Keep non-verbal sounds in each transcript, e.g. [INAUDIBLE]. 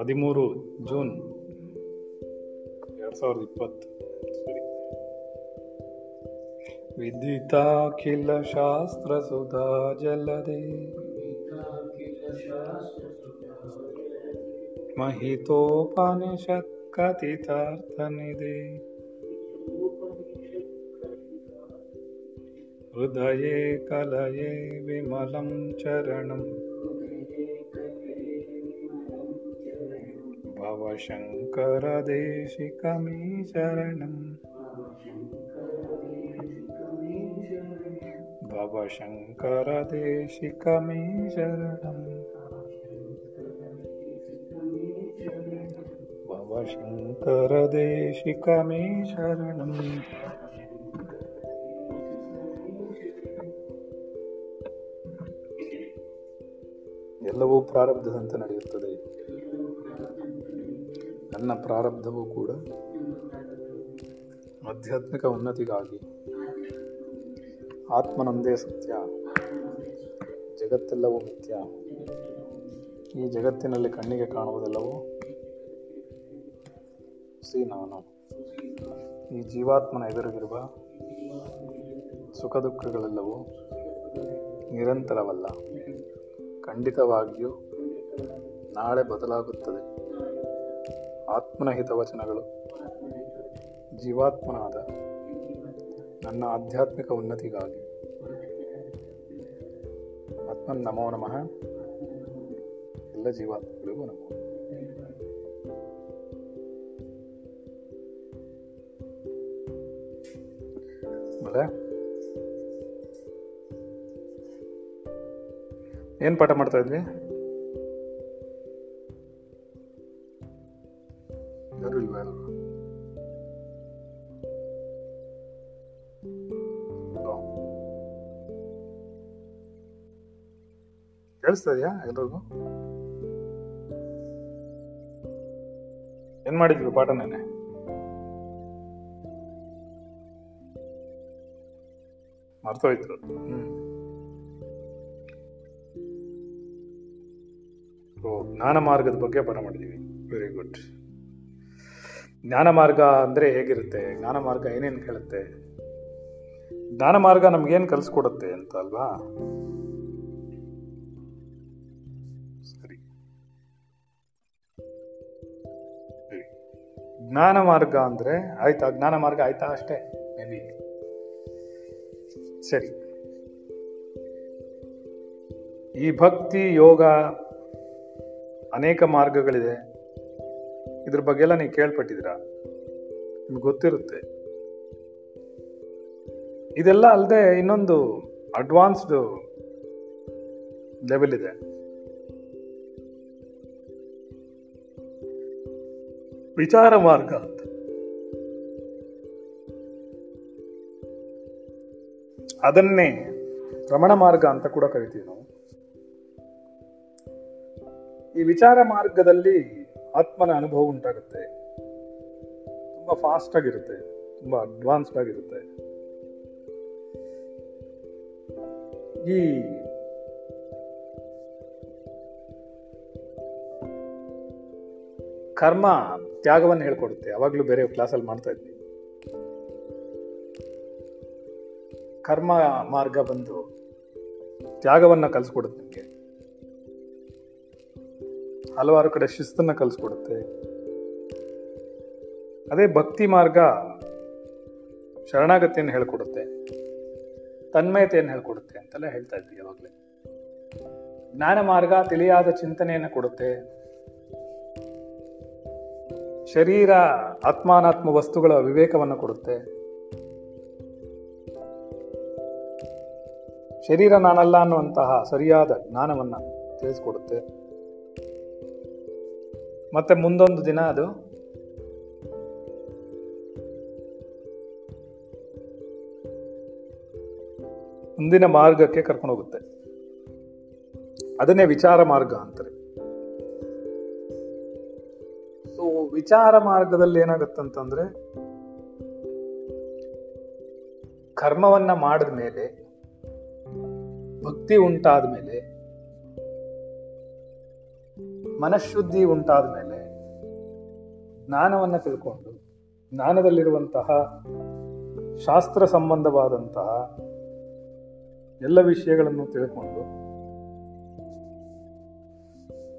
ಹದಿಮೂರು ಜೂನ್ ಎರಡ್ ಸಾವಿರದ ಇಪ್ಪತ್ತು. ವಿದ್ಯುತಾಖಿಲ ಶಾಸ್ತ್ರ ಸುಧಾ ಜಲದೆ. ಮಹಿತೋಪನಿಷತ್ ಕಥಿತಾರ್ಥನಿದೆ हृदये कलये विमलं चरणं। भवशङ्करदेशिकमी शरणं भवशङ्करदेशिकमी शरणं भवशङ्करदेशिकमी शरणम् ಎಲ್ಲವೂ ಪ್ರಾರಬ್ಧದಂತೆ ನಡೆಯುತ್ತದೆ. ನನ್ನ ಪ್ರಾರಬ್ಧವೂ ಕೂಡ ಆಧ್ಯಾತ್ಮಿಕ ಉನ್ನತಿಗಾಗಿ. ಆತ್ಮನೊಂದೇ ಸತ್ಯ, ಜಗತ್ತೆಲ್ಲವೂ ಮಿಥ್ಯ. ಈ ಜಗತ್ತಿನಲ್ಲಿ ಕಣ್ಣಿಗೆ ಕಾಣುವುದೆಲ್ಲವೂ ಸಿ ನಾನು. ಈ ಜೀವಾತ್ಮನ ಎದುರಿಗಿರುವ ಸುಖ ದುಃಖಗಳೆಲ್ಲವೂ ನಿರಂತರವಲ್ಲ. ಖಂಡಿತವಾಗಿಯೂ ನಾಳೆ ಬದಲಾಗುತ್ತದೆ. ಆತ್ಮನ ಹಿತವಚನಗಳು ಜೀವಾತ್ಮನಾದ ನನ್ನ ಆಧ್ಯಾತ್ಮಿಕ ಉನ್ನತಿಗಾಗಿ. ಆತ್ಮನ್ ನಮೋ ನಮಃ. ಎಲ್ಲ ಜೀವಾತ್ಮಗಳಿಗೂ ನಮೋ. ಆಮೇಲೆ ಏನ್ ಪಾಠ ಮಾಡ್ತಾ ಇದ್ವಿ? ಕೇಳಿಸ್ತಾ ಇದೆಯಾ ಎಲ್ರಿಗೂ? ಏನ್ ಮಾಡಿದ್ವಿ ಪಾಠ ನೆನೆ ಮರ್ತೋಯ್ತು. ಹ್ಮ್. ಜ್ಞಾನ ಮಾರ್ಗದ ಬಗ್ಗೆ ಪಾಠ ಮಾಡಿದ್ದೀವಿ ವೆರಿ ಗುಡ್ ಜ್ಞಾನ ಮಾರ್ಗ ಅಂದರೆ ಹೇಗಿರುತ್ತೆ? ಜ್ಞಾನ ಮಾರ್ಗ ಏನೇನು ಕೇಳುತ್ತೆ? ಜ್ಞಾನ ಮಾರ್ಗ ನಮಗೇನು ಕಲಿಸ್ಕೊಡುತ್ತೆ ಅಂತ ಅಲ್ವಾ? ಸರಿ. ಜ್ಞಾನ ಮಾರ್ಗ ಅಂದರೆ ಆಯ್ತಾ? ಜ್ಞಾನ ಮಾರ್ಗ ಆಯ್ತಾ ಅಷ್ಟೇ? ಮೇ ಸರಿ. ಈ ಭಕ್ತಿ ಯೋಗ ಅನೇಕ ಮಾರ್ಗಗಳಿದೆ. ಇದ್ರ ಬಗ್ಗೆ ಎಲ್ಲ ನೀವು ಕೇಳ್ಪಟ್ಟಿದ್ದೀರಾ. ನಿಮ್ಗೆ ಗೊತ್ತಿರುತ್ತೆ. ಇದೆಲ್ಲ ಅಲ್ಲದೆ ಇನ್ನೊಂದು ಅಡ್ವಾನ್ಸ್ಡ್ ಲೆವೆಲ್ ಇದೆ. ವಿಚಾರ ಮಾರ್ಗ ಅಂತ. ಅದನ್ನೇ ರಮಣ ಮಾರ್ಗ ಅಂತ ಕೂಡ ಕರಿತೀವಿ ನಾವು. ಈ ವಿಚಾರ ಮಾರ್ಗದಲ್ಲಿ ಆತ್ಮನ ಅನುಭವ ಉಂಟಾಗುತ್ತೆ. ತುಂಬಾ ಫಾಸ್ಟ್ ಆಗಿರುತ್ತೆ, ತುಂಬಾ ಅಡ್ವಾನ್ಸ್ಡ್ ಆಗಿರುತ್ತೆ. ಈ ಕರ್ಮ ತ್ಯಾಗವನ್ನು ಹೇಳ್ಕೊಡುತ್ತೆ. ಅವಾಗ್ಲೂ ಬೇರೆ ಕ್ಲಾಸಲ್ಲಿ ಮಾಡ್ತಾ ಇದ್ವಿ. ಕರ್ಮ ಮಾರ್ಗ ಬಂದು ತ್ಯಾಗವನ್ನ ಕಲಿಸ್ಕೊಡುತ್ತೆ ನಿಮಗೆ. ಹಲವಾರು ಕಡೆ ಶಿಸ್ತನ್ನು ಕಲಿಸ್ಕೊಡುತ್ತೆ. ಅದೇ ಭಕ್ತಿ ಮಾರ್ಗ ಶರಣಾಗತಿಯನ್ನು ಹೇಳ್ಕೊಡುತ್ತೆ. ತನ್ಮಯತೆಯನ್ನು ಹೇಳ್ಕೊಡುತ್ತೆ ಅಂತೆಲ್ಲ ಹೇಳ್ತಾ ಇದ್ವಿ ಯಾವಾಗಲೇ. ಜ್ಞಾನ ಮಾರ್ಗ ತಿಳಿಯಾದ ಚಿಂತನೆಯನ್ನು ಕೊಡುತ್ತೆ. ಶರೀರ ಆತ್ಮಾನಾತ್ಮ ವಸ್ತುಗಳ ವಿವೇಕವನ್ನು ಕೊಡುತ್ತೆ. ಶರೀರ ನಾನಲ್ಲ ಅನ್ನುವಂತಹ ಸರಿಯಾದ ಜ್ಞಾನವನ್ನು ತಿಳಿಸ್ಕೊಡುತ್ತೆ. ಮತ್ತೆ ಮುಂದೊಂದು ದಿನ ಅದು. ಮುಂದಿನ ಮಾರ್ಗಕ್ಕೆ ಕರ್ಕೊಂಡು ಹೋಗುತ್ತೆ. ಅದನ್ನೇ ವಿಚಾರ ಮಾರ್ಗ ಅಂತಾರೆ. ಸೊ ವಿಚಾರ ಮಾರ್ಗದಲ್ಲಿ ಏನಾಗುತ್ತಂತಂದ್ರೆ, ಕರ್ಮವನ್ನ ಮಾಡಿದ ಮೇಲೆ ಭಕ್ತಿ ಉಂಟಾದ ಮೇಲೆ ಮನಃಶುದ್ಧಿ ಉಂಟಾದ ಮೇಲೆ ಜ್ಞಾನವನ್ನು ತಿಳ್ಕೊಂಡು ಜ್ಞಾನದಲ್ಲಿರುವಂತಹ ಶಾಸ್ತ್ರ ಸಂಬಂಧವಾದಂತಹ ಎಲ್ಲ ವಿಷಯಗಳನ್ನು ತಿಳ್ಕೊಂಡು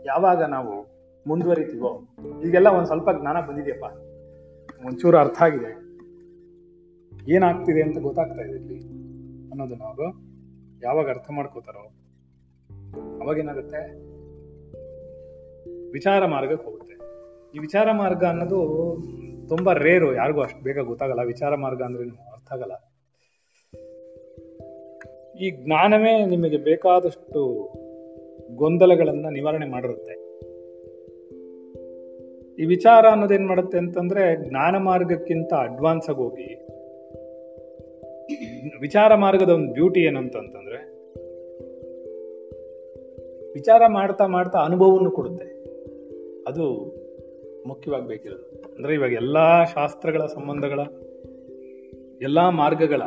ಯಾವಾಗ ನಾವು ಮುಂದುವರಿತೀವೋ, ಈಗೆಲ್ಲ ಒಂದು ಸ್ವಲ್ಪ ಜ್ಞಾನ ಬಂದಿದೆಯಪ್ಪ. ಒಂಚೂರು ಅರ್ಥ ಆಗಿದೆ. ಏನಾಗ್ತಿದೆ ಅಂತ ಗೊತ್ತಾಗ್ತಾ ಇದೆ ಇಲ್ಲಿ ಅನ್ನೋದನ್ನ ಅವರು ಯಾವಾಗ ಅರ್ಥ ಮಾಡ್ಕೋತಾರೋ ಅವಾಗೇನಾಗುತ್ತೆ? ವಿಚಾರ ಮಾರ್ಗಕ್ಕೆ ಹೋಗುತ್ತೆ. ಈ ವಿಚಾರ ಮಾರ್ಗ ಅನ್ನೋದು ತುಂಬಾ ರೇರು, ಯಾರಿಗೂ ಅಷ್ಟು ಬೇಗ ಗೊತ್ತಾಗಲ್ಲ. ವಿಚಾರ ಮಾರ್ಗ ಅಂದ್ರೆ ಅರ್ಥ ಆಗಲ್ಲ. ಈ ಜ್ಞಾನವೇ ನಿಮಗೆ ಬೇಕಾದಷ್ಟು ಗೊಂದಲಗಳನ್ನ ನಿವಾರಣೆ ಮಾಡಿರುತ್ತೆ. ಈ ವಿಚಾರ ಅನ್ನೋದೇನ್ ಮಾಡುತ್ತೆ ಅಂತಂದ್ರೆ, ಜ್ಞಾನ ಮಾರ್ಗಕ್ಕಿಂತ ಅಡ್ವಾನ್ಸ್ ಆಗಿ ಹೋಗಿ, ವಿಚಾರ ಮಾರ್ಗದ ಒಂದು ಬ್ಯೂಟಿ ಏನಂತಂತಂದ್ರೆ ವಿಚಾರ ಮಾಡ್ತಾ ಮಾಡ್ತಾ ಅನುಭವವನ್ನು ಕೊಡುತ್ತೆ. ಅದು ಮುಖ್ಯವಾಗಿ ಬೇಕಿರೋದು ಅಂದ್ರೆ ಇವಾಗ ಎಲ್ಲ ಶಾಸ್ತ್ರಗಳ ಸಂಬಂಧಗಳ ಎಲ್ಲ ಮಾರ್ಗಗಳ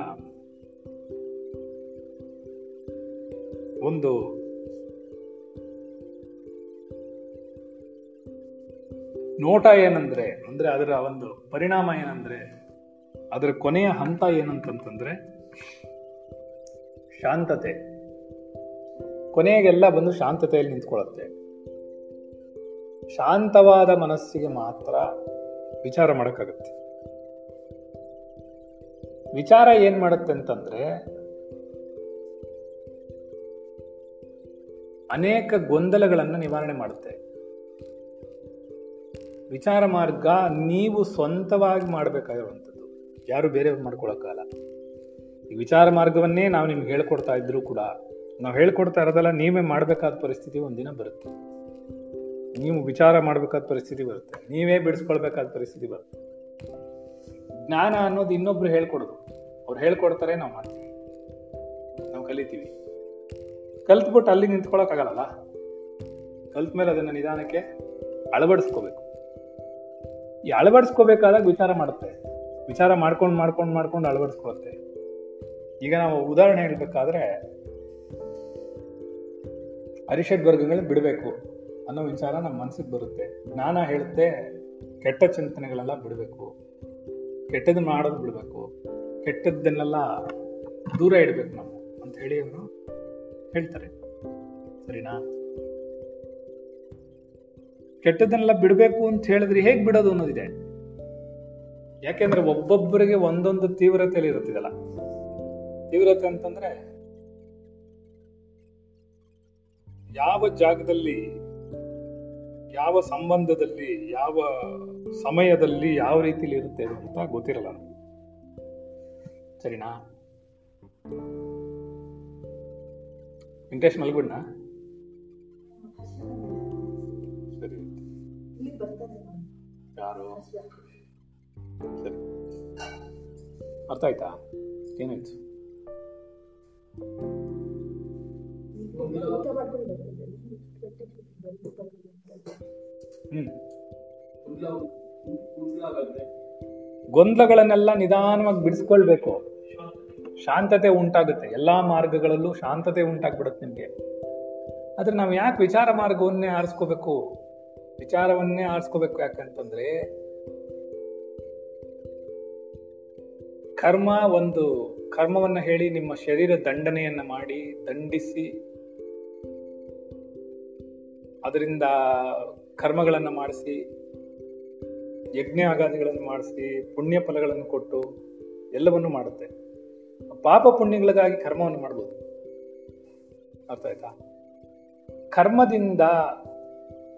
ಒಂದು ನೋಟ ಏನಂದ್ರೆ, ಅಂದ್ರೆ ಅದರ ಒಂದು ಪರಿಣಾಮ ಏನಂದ್ರೆ, ಅದರ ಕೊನೆಯ ಹಂತ ಏನಂತಂತಂದ್ರೆ ಶಾಂತತೆ. ಕೊನೆಗೆಲ್ಲ ಬಂದು ಶಾಂತತೆಯಲ್ಲಿ ನಿಂತ್ಕೊಳ್ಳುತ್ತೆ. ಶಾಂತವಾದ ಮನಸ್ಸಿಗೆ ಮಾತ್ರ ವಿಚಾರ ಮಾಡೋಕ್ಕಾಗುತ್ತೆ. ವಿಚಾರ ಏನ್ ಮಾಡುತ್ತೆ ಅಂತಂದ್ರೆ, ಅನೇಕ ಗೊಂದಲಗಳನ್ನು ನಿವಾರಣೆ ಮಾಡುತ್ತೆ. ವಿಚಾರ ಮಾರ್ಗ ನೀವು ಸ್ವಂತವಾಗಿ ಮಾಡಬೇಕಾಗಿರುವಂಥದ್ದು. ಯಾರು ಬೇರೆಯವ್ರು ಮಾಡ್ಕೊಳಕ್ಕಾಗಲ್ಲ. ಈ ವಿಚಾರ ಮಾರ್ಗವನ್ನೇ ನಾವು ನಿಮ್ಗೆ ಹೇಳ್ಕೊಡ್ತಾ ಇದ್ರು ಕೂಡ, ನಾವು ಹೇಳ್ಕೊಡ್ತಾ ಇರೋದಲ್ಲ ನೀವೇ ಮಾಡಬೇಕಾದ ಪರಿಸ್ಥಿತಿ ಒಂದಿನ ಬರುತ್ತೆ. ನೀವು ವಿಚಾರ ಮಾಡಬೇಕಾದ ಪರಿಸ್ಥಿತಿ ಬರುತ್ತೆ. ನೀವೇ ಬಿಡಿಸ್ಕೊಳ್ಬೇಕಾದ ಪರಿಸ್ಥಿತಿ ಬರುತ್ತೆ. ಜ್ಞಾನ ಅನ್ನೋದು ಇನ್ನೊಬ್ರು ಹೇಳ್ಕೊಡೋದು. ಅವ್ರು ಹೇಳ್ಕೊಡ್ತಾರೆ, ನಾವು ಮಾಡ್ತೀವಿ. ನಾವು ಕಲಿತೀವಿ. ಕಲ್ತ್ಬಿಟ್ಟು ಅಲ್ಲಿ ನಿಂತ್ಕೊಳಕ್ಕಾಗಲ್ಲ ಕಲ್ತ ಮೇಲೆ ಅದನ್ನ ನಿಧಾನಕ್ಕೆ ಅಳವಡಿಸ್ಕೋಬೇಕು. ಈ ಅಳವಡಿಸ್ಕೋಬೇಕಾದಾಗ ವಿಚಾರ ಮಾಡುತ್ತೆ. ವಿಚಾರ ಮಾಡ್ಕೊಂಡು ಮಾಡ್ಕೊಂಡು ಮಾಡ್ಕೊಂಡು ಅಳವಡಿಸ್ಕೊಳುತ್ತೆ ಈಗ ನಾವು ಉದಾಹರಣೆ ಹೇಳ್ಬೇಕಾದ್ರೆ ಅರಿಷಡ್ ವರ್ಗಗಳನ್ನ ಬಿಡಬೇಕು. ಅನ್ನೋ ವಿಚಾರ ನಮ್ಮ ಮನಸ್ಸಿಗೆ ಬರುತ್ತೆ. ಜ್ಞಾನ ಹೇಳುತ್ತೆ, ಕೆಟ್ಟ ಚಿಂತನೆಗಳೆಲ್ಲ ಬಿಡಬೇಕು. ಕೆಟ್ಟದ್ದು ಮಾಡೋದು ಬಿಡಬೇಕು. ಕೆಟ್ಟದ್ದನ್ನೆಲ್ಲ ದೂರ ಇಡಬೇಕು ನಾವು ಅಂತ ಹೇಳಿ ಅವರು ಹೇಳ್ತಾರೆ. ಸರಿನಾ? ಕೆಟ್ಟದನ್ನೆಲ್ಲ ಬಿಡಬೇಕು ಅಂತ ಹೇಳಿದ್ರೆ ಹೇಗೆ ಬಿಡೋದು ಅನ್ನೋದಿದೆ. ಯಾಕೆಂದ್ರೆ ಒಬ್ಬೊಬ್ಬರಿಗೆ ಒಂದೊಂದು ತೀವ್ರತೆಯಲ್ಲಿ ಇರುತ್ತಿದಲ್ಲ. ತೀವ್ರತೆ ಅಂತಂದ್ರೆ ಯಾವ ಜಾಗದಲ್ಲಿ ಯಾವ ಸಂಬಂಧದಲ್ಲಿ, ಯಾವ ಸಮಯದಲ್ಲಿ ಯಾವ ರೀತಿಲಿ ಇರುತ್ತೆ ಅಂತ ಗೊತ್ತಿರಲ್ಲ. ಸರಿನಾ? ವೆಂಕಟೇಶ್ ಮಲ್ಗುಣ್ಣ ಸರಿ. ಯಾರು? ಅರ್ಥ ಆಯ್ತಾ? ಏನಾಯ್ತು? ಗೊಂದಲಗಳನ್ನೆಲ್ಲ ನಿಧಾನವಾಗಿ ಬಿಡಿಸ್ಕೊಳ್ಬೇಕು. ಶಾಂತತೆ ಉಂಟಾಗುತ್ತೆ. ಎಲ್ಲಾ ಮಾರ್ಗಗಳಲ್ಲೂ ಶಾಂತತೆ ಉಂಟಾಗ್ಬಿಡುತ್ತೆ ನಿಮ್ಗೆ. ಆದ್ರೆ ನಾವು ಯಾಕೆ ವಿಚಾರ ಮಾರ್ಗವನ್ನೇ ಆರಿಸ್ಕೋಬೇಕು? ವಿಚಾರವನ್ನೇ ಆರಿಸ್ಕೋಬೇಕು ಯಾಕಂತಂದ್ರೆ ಕರ್ಮ ಒಂದು ಕರ್ಮವನ್ನ ಹೇಳಿ ನಿಮ್ಮ ಶರೀರ ದಂಡನೆಯನ್ನ ಮಾಡಿ ದಂಡಿಸಿ ಅದರಿಂದ ಕರ್ಮಗಳನ್ನು ಮಾಡಿಸಿ, ಯಜ್ಞ ಆಗಾದಿಗಳನ್ನು ಮಾಡಿಸಿ, ಪುಣ್ಯ ಫಲಗಳನ್ನು ಕೊಟ್ಟು ಎಲ್ಲವನ್ನು ಮಾಡುತ್ತೆ. ಪಾಪ ಪುಣ್ಯಗಳಿಗಾಗಿ ಕರ್ಮವನ್ನು ಮಾಡ್ಬೋದು. ಅರ್ಥ ಆಯ್ತಾ? ಕರ್ಮದಿಂದ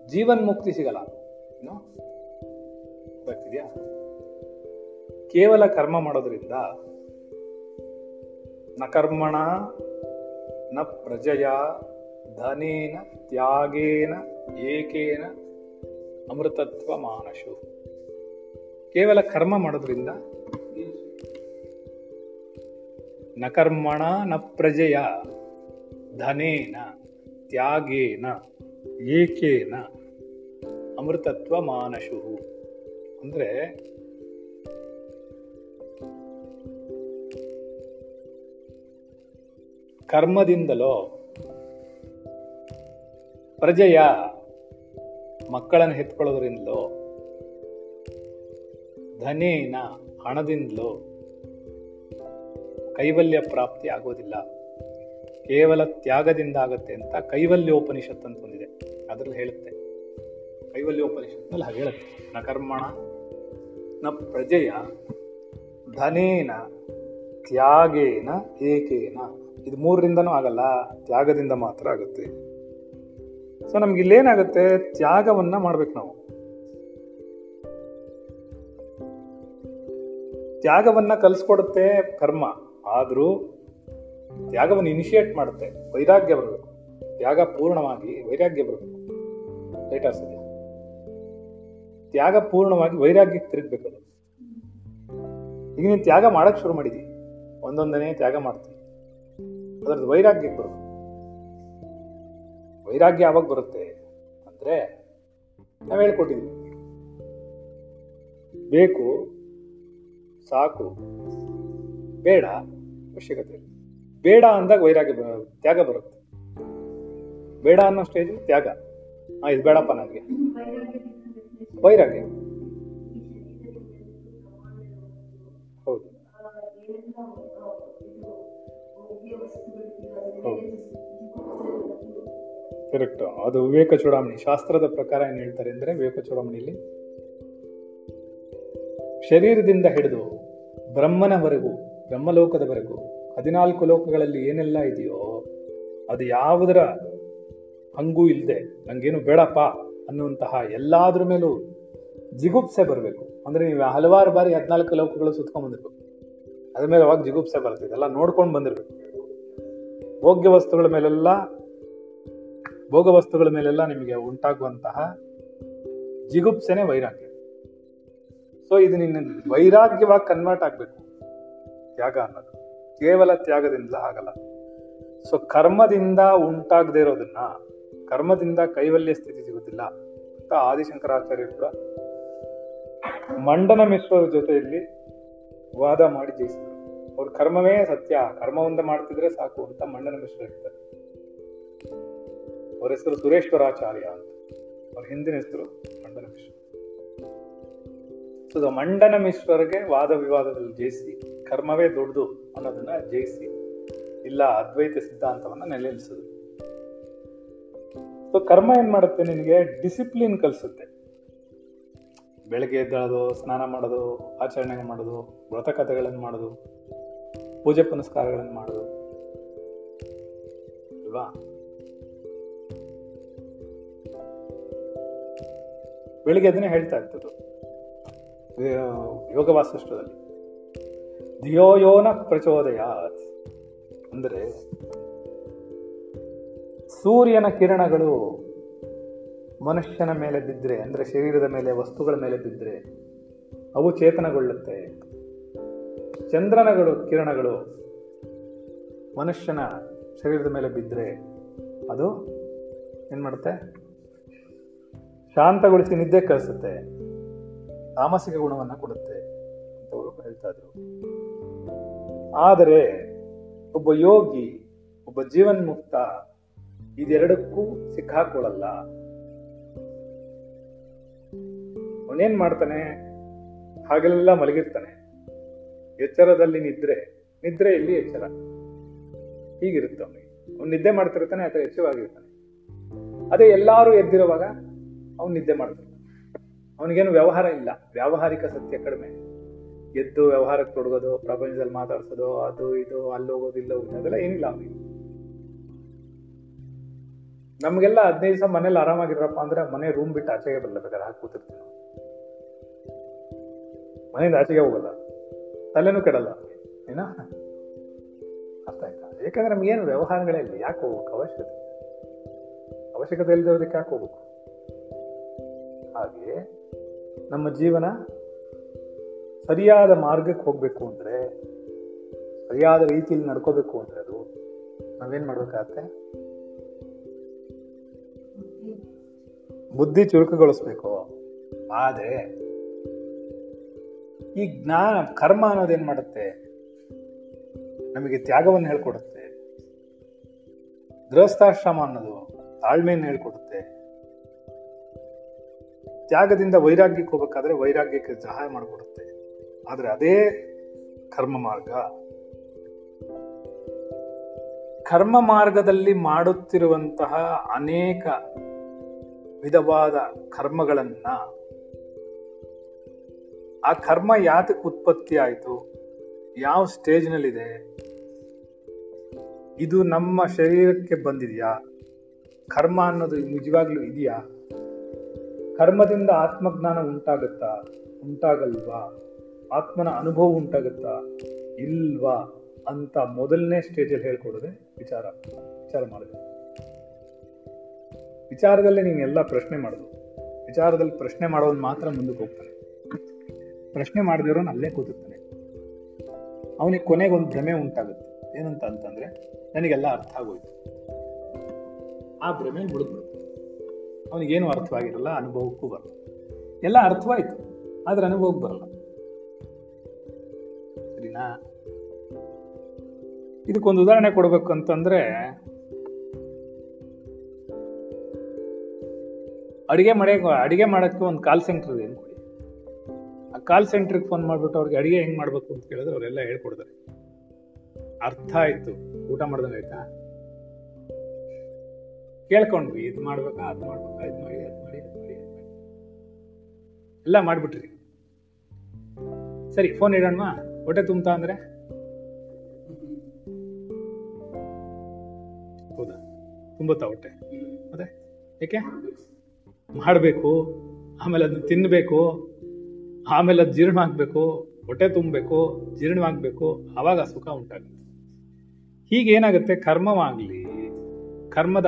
ಜೀವನ್ ಮುಕ್ತಿ ಸಿಗಲ್ಲ ಗೊತ್ತಾಗ್ತಿದ್ಯಾ ಕೇವಲ ಕರ್ಮ ಮಾಡೋದ್ರಿಂದ ನ ಕರ್ಮಣ, ನ ಪ್ರಜಯ ಧನೇನ, ತ್ಯಾಗೇನ, ಏಕೇನ ಅಮೃತತ್ವ ಮಾನಶು ಕೇವಲ ಕರ್ಮ ಮಾಡೋದ್ರಿಂದ ನ ಕರ್ಮಣ, ನ ಪ್ರಜೆಯ ಧನೇನ, ತ್ಯಾಗೇನ, ಏಕೇನ ಅಮೃತತ್ವ ಮಾನಶು ಅಂದ್ರೆ ಕರ್ಮದಿಂದಲೋ ಪ್ರಜೆಯ ಮಕ್ಕಳನ್ನು ಹೆತ್ಕೊಳ್ಳೋದ್ರಿಂದಲೋ, ಧನೇನ ಹಣದಿಂದಲೋ ಕೈವಲ್ಯ ಪ್ರಾಪ್ತಿ ಆಗೋದಿಲ್ಲ. ಕೇವಲ ತ್ಯಾಗದಿಂದ ಆಗತ್ತೆ ಅಂತ ಕೈವಲ್ಯೋಪನಿಷತ್ ಅಂತ ಒಂದಿದೆ. ಅದ್ರಲ್ಲಿ ಹೇಳುತ್ತೆ. ಕೈವಲ್ಯೋಪನಿಷತ್ನಲ್ಲಿ ಹಾಗೆ ಹೇಳುತ್ತೆ. ನ ಕರ್ಮಣ ನ ಪ್ರಜೆಯ ಧನೇನ ತ್ಯಾಗೇನ ಏಕೇನ. ಇದು ಮೂರರಿಂದನೂ ಆಗಲ್ಲ, ತ್ಯಾಗದಿಂದ ಮಾತ್ರ ಆಗುತ್ತೆ. ಸೊ ನಮ್ಗೆ ಇಲ್ಲೇನಾಗುತ್ತೆ ತ್ಯಾಗವನ್ನ ಮಾಡ್ಬೇಕು ನಾವು. ತ್ಯಾಗವನ್ನ ಕಲಿಸ್ಕೊಡುತ್ತೆ ಕರ್ಮ. ಆದ್ರೂ ತ್ಯಾಗವನ್ನು ಇನಿಷಿಯೇಟ್ ಮಾಡುತ್ತೆ. ವೈರಾಗ್ಯ ಬರಬೇಕು. ತ್ಯಾಗ ಪೂರ್ಣವಾಗಿ ವೈರಾಗ್ಯ ಬರಬೇಕು. ಲೈಟರ್ಸ್ ತ್ಯಾಗ ಪೂರ್ಣವಾಗಿ ವೈರಾಗ್ಯಕ್ಕೆ ತಿರುಗ್ಬೇಕು ಅದು. ಈಗ ನೀನು ತ್ಯಾಗ ಮಾಡಕ್ ಶುರು ಮಾಡಿದಿ. ಒಂದೊಂದನೇ ತ್ಯಾಗ ಮಾಡ್ತೀನಿ ಅದರದ್ದು ವೈರಾಗ್ಯಕ್ಕೆ ಬರುತ್ತೆ ವೈರಾಗ್ಯ ಯಾವಾಗ ಬರುತ್ತೆ ಅಂದ್ರೆ ನಾವು ಹೇಳ್ಕೊಟ್ಟಿದ್ವಿ. ಬೇಕು, ಸಾಕು, ಬೇಡ ಅವಶ್ಯಕತೆ. ಬೇಡ ಅಂದಾಗ ವೈರಾಗ್ಯ ತ್ಯಾಗ ಬರುತ್ತೆ. ಬೇಡ ಅನ್ನೋ ಸ್ಟೇಜ್ ತ್ಯಾಗ. ಹಾ ಇದು ಬೇಡಪ್ಪ ನನಗೆ. ವೈರಾಗ್ಯ. ಹೌದು. ಕರೆಕ್ಟ್ ಅದು ವಿವೇಕ ಚೂಡಾಮಣಿ. ಶಾಸ್ತ್ರದ ಪ್ರಕಾರ ಏನ್ ಹೇಳ್ತಾರೆ ಅಂದ್ರೆ ವಿವೇಕ ಚೂಡಾಮಣಿಯಲ್ಲಿ ಶರೀರದಿಂದ ಹಿಡಿದು ಬ್ರಹ್ಮನವರೆಗೂ, ಬ್ರಹ್ಮಲೋಕದವರೆಗೂ ಹದಿನಾಲ್ಕು ಲೋಕಗಳಲ್ಲಿ ಏನೆಲ್ಲ ಇದೆಯೋ, ಅದು ಯಾವುದರ ಹಂಗೂ ಇಲ್ಲದೆ ನಂಗೇನು ಬೇಡಪ್ಪ ಅನ್ನುವಂತಹ ಎಲ್ಲಾದ್ರ ಮೇಲೂ ಜಿಗುಪ್ಸೆ ಬರಬೇಕು. ಅಂದ್ರೆ ನೀವು ಹಲವಾರು ಬಾರಿ ಹದಿನಾಲ್ಕು ಲೋಕಗಳು ಸುತ್ಕೊಂಡ್ ಬಂದಿರ್ಬೇಕು. ಅದ್ರ ಮೇಲೆ ಅವಾಗ ಜಿಗುಪ್ಸೆ ಬರುತ್ತೆ. ಇದೆಲ್ಲ ನೋಡ್ಕೊಂಡು ಬಂದಿರ್ಬೇಕು. ಭೋಗ್ಯ ವಸ್ತುಗಳ ಮೇಲೆಲ್ಲ ಭೋಗ ವಸ್ತುಗಳ ಮೇಲೆಲ್ಲ ನಿಮಗೆ ಉಂಟಾಗುವಂತಹ ಜಿಗುಪ್ಸೆನೆ ವೈರಾಗ್ಯ. ಸೊ ಇದು ನಿನ್ನ ವೈರಾಗ್ಯವಾಗಿ ಕನ್ವರ್ಟ್ ಆಗಬೇಕು. ತ್ಯಾಗ ಅನ್ನೋದು. ಕೇವಲ ತ್ಯಾಗದಿಂದ ಆಗಲ್ಲ. ಸೊ ಕರ್ಮದಿಂದ ಉಂಟಾಗದೇ ಇರೋದನ್ನ, ಕರ್ಮದಿಂದ ಕೈವಲ್ಯ ಸ್ಥಿತಿ ಸಿಗುತ್ತಿಲ್ಲ ಅಂತ ಆದಿಶಂಕರಾಚಾರ್ಯರು ಕೂಡ ಮಂಡನ ಮಿಶ್ರರ ಜೊತೆಯಲ್ಲಿ ವಾದ ಮಾಡಿ ಜಯಿಸಿದರು. ಅವ್ರ ಕರ್ಮವೇ ಸತ್ಯ. ಕರ್ಮವೊಂದ ಮಾಡ್ತಿದ್ರೆ ಸಾಕು ಅಂತ ಮಂಡನ ಮಿಶ್ರ ಹೇಳ್ತಾರೆ. ಅವ್ರ ಹೆಸರು ಸುರೇಶ್ವರಾಚಾರ್ಯ ಅಂತ. ಅವ್ರ ಹಿಂದಿನ ಹೆಸರು ಮಂಡನ ಮಿಶ್ರ ಸೊ ಮಂಡನ ಮಿಶ್ರರಿಗೆ ವಾದ ವಿವಾದದಲ್ಲಿ ಜಯಿಸಿ, ಕರ್ಮವೇ ದೊಡ್ಡದು ಅನ್ನೋದನ್ನ ಜಯಿಸಿ, ಇಲ್ಲ ಅದ್ವೈತ ಸಿದ್ಧಾಂತವನ್ನ ನೆಲೆನಿಸೋದು ಸೊ ಕರ್ಮ ಏನ್ ಮಾಡುತ್ತೆ ನಿನಗೆ? ಡಿಸಿಪ್ಲಿನ್ ಕಲಿಸುತ್ತೆ. ಬೆಳಗ್ಗೆ ಎದ್ದೇಳೋದು, ಸ್ನಾನ ಮಾಡೋದು ಆಚರಣೆ ಮಾಡೋದು ವ್ರತಕಥೆಗಳನ್ನು ಮಾಡೋದು, ಪೂಜೆ ಪುನಸ್ಕಾರಗಳನ್ನು ಮಾಡೋದು. ಅಲ್ವಾ ಬೆಳಿಗ್ಗೆ ಅದನ್ನೇ ಹೇಳ್ತಾ ಇರ್ತದ್ದು ಯೋಗ ವಾಸಿಷ್ಠದಲ್ಲಿ ಧಿಯೋಯೋನ ಪ್ರಚೋದಯಾತ್. ಅಂದರೆ, ಸೂರ್ಯನ ಕಿರಣಗಳು ಮನುಷ್ಯನ ಮೇಲೆ ಬಿದ್ದರೆ ಅಂದ್ರೆ ಶರೀರದ ಮೇಲೆ, ವಸ್ತುಗಳ ಮೇಲೆ ಬಿದ್ದರೆ ಅವು ಚೇತನಗೊಳ್ಳುತ್ತೆ. ಚಂದ್ರನಗಳು, ಕಿರಣಗಳು ಮನುಷ್ಯನ ಶರೀರದ ಮೇಲೆ ಬಿದ್ದರೆ ಅದು ಏನ್ ಮಾಡುತ್ತೆ? ಶಾಂತಗೊಳಿಸಿ ನಿದ್ದೆ ಕಳಿಸುತ್ತೆ ತಾಮಸಿಕ ಗುಣವನ್ನ ಕೊಡುತ್ತೆ ಅಂತವರು ಹೇಳ್ತಾ ಇದ್ರು. ಆದರೆ ಒಬ್ಬ ಯೋಗಿ, ಒಬ್ಬ ಜೀವನ್ಮುಕ್ತ ಇದೆರಡಕ್ಕೂ ಸಿಕ್ಕಾಕೊಳ್ಳಲ್ಲ. ಅವನೇನ್ ಮಾಡ್ತಾನೆ? ಹಾಗೆಲ್ಲ ಮಲಗಿರ್ತಾನೆ. ಎಚ್ಚರದಲ್ಲಿ ನಿದ್ರೆ ನಿದ್ರೆಯಲ್ಲಿ ಎಚ್ಚರ. ಹೀಗಿರುತ್ತೆ ಅವನಿಗೆ. ಅವ್ನು ನಿದ್ದೆ ಮಾಡ್ತಿರ್ತಾನೆ, ಅಥವಾ ಎಚ್ಚರವಾಗಿರ್ತಾನೆ. ಅದೇ ಎಲ್ಲರೂ ಎದ್ದಿರುವಾಗ ಅವ್ನು ನಿದ್ದೆ ಮಾಡ್ತಾನೆ. ಅವನಿಗೇನು ವ್ಯವಹಾರ ಇಲ್ಲ. ವ್ಯಾವಹಾರಿಕ ಸತ್ಯ ಕಡಿಮೆ. ಎದ್ದು ವ್ಯವಹಾರಕ್ಕೆ ತೊಡಗೋದು, ಪ್ರಪಂಚದಲ್ಲಿ ಮಾತಾಡ್ಸೋದು, ಅದು ಇದು, ಅಲ್ಲಿ ಹೋಗೋದು, ಇಲ್ಲ ಹೋಗೋದು, ಅದೆಲ್ಲ ಏನಿಲ್ಲ ಅವನಿಗೆ. ನಮಗೆಲ್ಲ ಹದಿನೈದು ದಿವಸ ಮನೇಲಿ ಆರಾಮಾಗಿರಪ್ಪ ಅಂದ್ರೆ ಮನೆ ರೂಮ್ ಬಿಟ್ಟು ಆಚೆಗೆ ಬರಲ್ಲ ಬೇಕಾದ್ರೆ, ಹಾಕಿ ಕೂತಿರ್ತೀವಿ ಮನೆಯಿಂದ ಆಚೆಗೆ ಹೋಗಲ್ಲ. ತಲೆನೂ ಕೆಡಲ್ಲ. ಏನ? ಅರ್ಥ ಆಯ್ತಾ? ಯಾಕಂದ್ರೆ ನಮ್ಗೇನು ವ್ಯವಹಾರಗಳೇ ಇಲ್ಲ. ಯಾಕೆ ಹೋಗ್ಬೇಕು? ಅವಶ್ಯಕತೆ. ಅವಶ್ಯಕತೆ ಇಲ್ಲದವ್ರಿಗೆ ಯಾಕೆ ಹೋಗ್ಬೇಕು? ಹಾಗೆ ನಮ್ಮ ಜೀವನ ಸರಿಯಾದ ಮಾರ್ಗಕ್ಕೆ ಹೋಗ್ಬೇಕು ಅಂದ್ರೆ, ಸರಿಯಾದ ರೀತಿಯಲ್ಲಿ ನಡ್ಕೋಬೇಕು ಅಂದರೆ ಅದು ನಾವೇನು ಮಾಡ್ಬೇಕಾಗತ್ತೆ? ಬುದ್ಧಿ ಚುರುಕುಗೊಳಿಸ್ಬೇಕು. ಆದರೆ ಈ ಜ್ಞಾನ, ಕರ್ಮ ಅನ್ನೋದೇನ್ ಮಾಡುತ್ತೆ? ನಮಗೆ ತ್ಯಾಗವನ್ನು ಹೇಳ್ಕೊಡುತ್ತೆ. ಗೃಹಸ್ಥಾಶ್ರಮ ಅನ್ನೋದು ತಾಳ್ಮೆಯನ್ನು ಹೇಳ್ಕೊಡುತ್ತೆ. ತ್ಯಾಗದಿಂದ ವೈರಾಗ್ಯಕ್ಕೆ ಹೋಗ್ಬೇಕಾದ್ರೆ ವೈರಾಗ್ಯಕ್ಕೆ ಸಹಾಯ ಮಾಡಿಕೊಡುತ್ತೆ. ಆದರೆ ಅದೇ ಕರ್ಮ ಮಾರ್ಗ. ಕರ್ಮ ಮಾರ್ಗದಲ್ಲಿ ಮಾಡುತ್ತಿರುವಂತಹ ಅನೇಕ ವಿಧವಾದ ಕರ್ಮಗಳನ್ನ ಆ ಕರ್ಮ ಯಾತಕ್ಕೆ ಉತ್ಪತ್ತಿ ಆಯಿತು, ಯಾವ ಸ್ಟೇಜ್ನಲ್ಲಿದೆ, ಇದು ನಮ್ಮ ಶರೀರಕ್ಕೆ ಬಂದಿದೆಯಾ, ಕರ್ಮ ಅನ್ನೋದು ನಿಜವಾಗ್ಲೂ ಇದೆಯಾ? ಕರ್ಮದಿಂದ ಆತ್ಮಜ್ಞಾನ ಉಂಟಾಗುತ್ತಾ? ಉಂಟಾಗಲ್ವಾ? ಆತ್ಮನ ಅನುಭವ ಉಂಟಾಗುತ್ತಾ? ಇಲ್ವಾ? ಅಂತ ಮೊದಲನೇ ಸ್ಟೇಜಲ್ಲಿ ಹೇಳ್ಕೊಡೋದೆ ವಿಚಾರ. ವಿಚಾರ ಮಾಡಿದೆ. ವಿಚಾರದಲ್ಲೇ ನೀನು ಎಲ್ಲ ಪ್ರಶ್ನೆ ಮಾಡೋದು. ವಿಚಾರದಲ್ಲಿ ಪ್ರಶ್ನೆ ಮಾಡೋದು ಮಾತ್ರ ಮುಂದಕ್ಕೆ ಹೋಗ್ತಾನೆ. ಪ್ರಶ್ನೆ ಮಾಡದಿರೋನು ಅಲ್ಲೇ ಕೂತಿರ್ತಾನೆ. ಅವನಿಗೆ ಕೊನೆಗೆ ಒಂದು ಭ್ರಮೆ ಉಂಟಾಗುತ್ತೆ. ಏನಂತ ಅಂತಂದ್ರೆ, ನನಗೆಲ್ಲ ಅರ್ಥ ಆಗೋಯ್ತು. ಆ ಭ್ರಮೆ ಮುಳುಗ್ಬಿಡುತ್ತೆ ಅವನಿಗೇನು ಅರ್ಥವಾಗಿರಲ್ಲ, ಅನುಭವಕ್ಕೂ ಬರಲ್ಲ. ಎಲ್ಲ ಅರ್ಥವಾಯ್ತು, ಆದ್ರೆ ಅನುಭವಕ್ಕೆ ಬರಲ್ಲ. ಸರಿನಾ? ಇದಕ್ಕೊಂದು ಉದಾಹರಣೆ ಕೊಡಬೇಕು ಅಂತಂದ್ರೆ, ಅಡಿಗೆ ಮಾಡಕ್ಕೆ ಅಡಿಗೆ ಮಾಡೋಕ್ಕೆ ಒಂದು ಕಾಲ್ ಸೆಂಟರ್ ಇದೆ ಅನ್ಕೊಳ್ಳಿ ಆ ಕಾಲ್ ಸೆಂಟ್ರಿಗೆ ಫೋನ್ ಮಾಡಿಬಿಟ್ಟು ಅವ್ರಿಗೆ ಅಡಿಗೆ ಹೆಂಗ್ ಮಾಡ್ಬೇಕು ಅಂತ ಕೇಳಿದ್ರೆ ಅವರೆಲ್ಲ ಹೇಳ್ಕೊಡ್ತಾರೆ. ಅರ್ಥ ಆಯ್ತು, ಊಟ ಮಾಡ್ದಂಗೆ ಆಯ್ತಾ? ಕೇಳ್ಕೊಂಡ್ವಿ, ಇದು ಮಾಡ್ಬೇಕಾ, ಅದು ಮಾಡ್ಬೇಕಾ, ಇದು ಮಾಡಿ, ಅದು ಮಾಡಿ ಅದು ಮಾಡಿ ಅದು ಮಾಡಿ. ಎಲ್ಲ ಮಾಡ್ಬಿಟ್ರಿ. ಸರಿ ಫೋನ್ ಇಡೋಣ ಹೊಟ್ಟೆ ತುಂಬ್ತಾ ಅಂದ್ರೆ? ಹೌದಾ? ತುಂಬುತ್ತಾ ಹೊಟ್ಟೆ? ಅದೇ ಏಕೆ? ಮಾಡಬೇಕು, ಆಮೇಲೆ ಅದನ್ನ ತಿನ್ನಬೇಕು ಆಮೇಲೆ ಅದು ಜೀರ್ಣ ಆಗ್ಬೇಕು, ಹೊಟ್ಟೆ ತುಂಬಬೇಕು ಜೀರ್ಣವಾಗಬೇಕು ಆವಾಗ ಸುಖ ಉಂಟಾಗುತ್ತೆ. ಹೀಗೇನಾಗುತ್ತೆ? ಕರ್ಮವಾಗಲಿ, ಕರ್ಮದ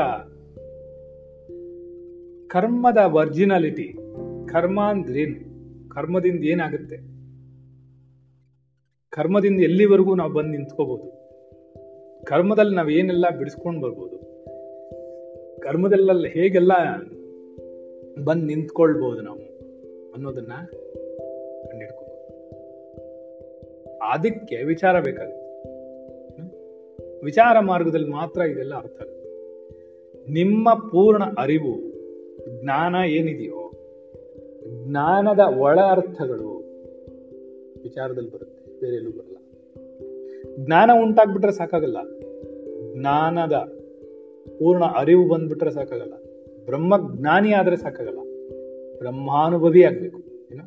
ಕರ್ಮದ ವರ್ಜಿನಾಲಿಟಿ ಕರ್ಮ ಅಂದ್ರೇನು ಕರ್ಮದಿಂದ ಏನಾಗುತ್ತೆ? ಕರ್ಮದಿಂದ ಎಲ್ಲಿವರೆಗೂ ನಾವು ಬಂದು ನಿಂತ್ಕೋಬಹುದು ಕರ್ಮದಲ್ಲಿ ನಾವು ಏನೆಲ್ಲ ಬಿಡಿಸ್ಕೊಂಡು ಬರ್ಬೋದು? ಕರ್ಮದಲ್ಲ ಹೇಗೆಲ್ಲ ಬಂದು ನಿಂತ್ಕೊಳ್ಬಹುದು ನಾವು ಅನ್ನೋದನ್ನ ಕಂಡಿಡ್ಕೋಬಹುದು ಅದಕ್ಕೆ ವಿಚಾರ ಬೇಕಾಗುತ್ತೆ. ವಿಚಾರ ಮಾರ್ಗದಲ್ಲಿ ಮಾತ್ರ ಇದೆಲ್ಲ ಅರ್ಥ ಆಗುತ್ತೆ. ನಿಮ್ಮ ಪೂರ್ಣ ಅರಿವು ಜ್ಞಾನ ಏನಿದೆಯೋ, ಜ್ಞಾನದ ಒಳ ಅರ್ಥಗಳು ವಿಚಾರದಲ್ಲಿ ಬರುತ್ತೆ, ಬೇರೆ ಎಲ್ಲೂ ಬರಲ್ಲ. ಜ್ಞಾನ ಉಂಟಾಗ್ಬಿಟ್ರೆ ಸಾಕಾಗಲ್ಲ. ಜ್ಞಾನದ ಪೂರ್ಣ ಅರಿವು ಬಂದ್ಬಿಟ್ರೆ ಸಾಕಾಗಲ್ಲ. ಬ್ರಹ್ಮ ಜ್ಞಾನಿ ಆದ್ರೆ ಸಾಕಾಗಲ್ಲ. ಬ್ರಹ್ಮಾನುಭವಿ ಆಗ್ಬೇಕು, ಏನ.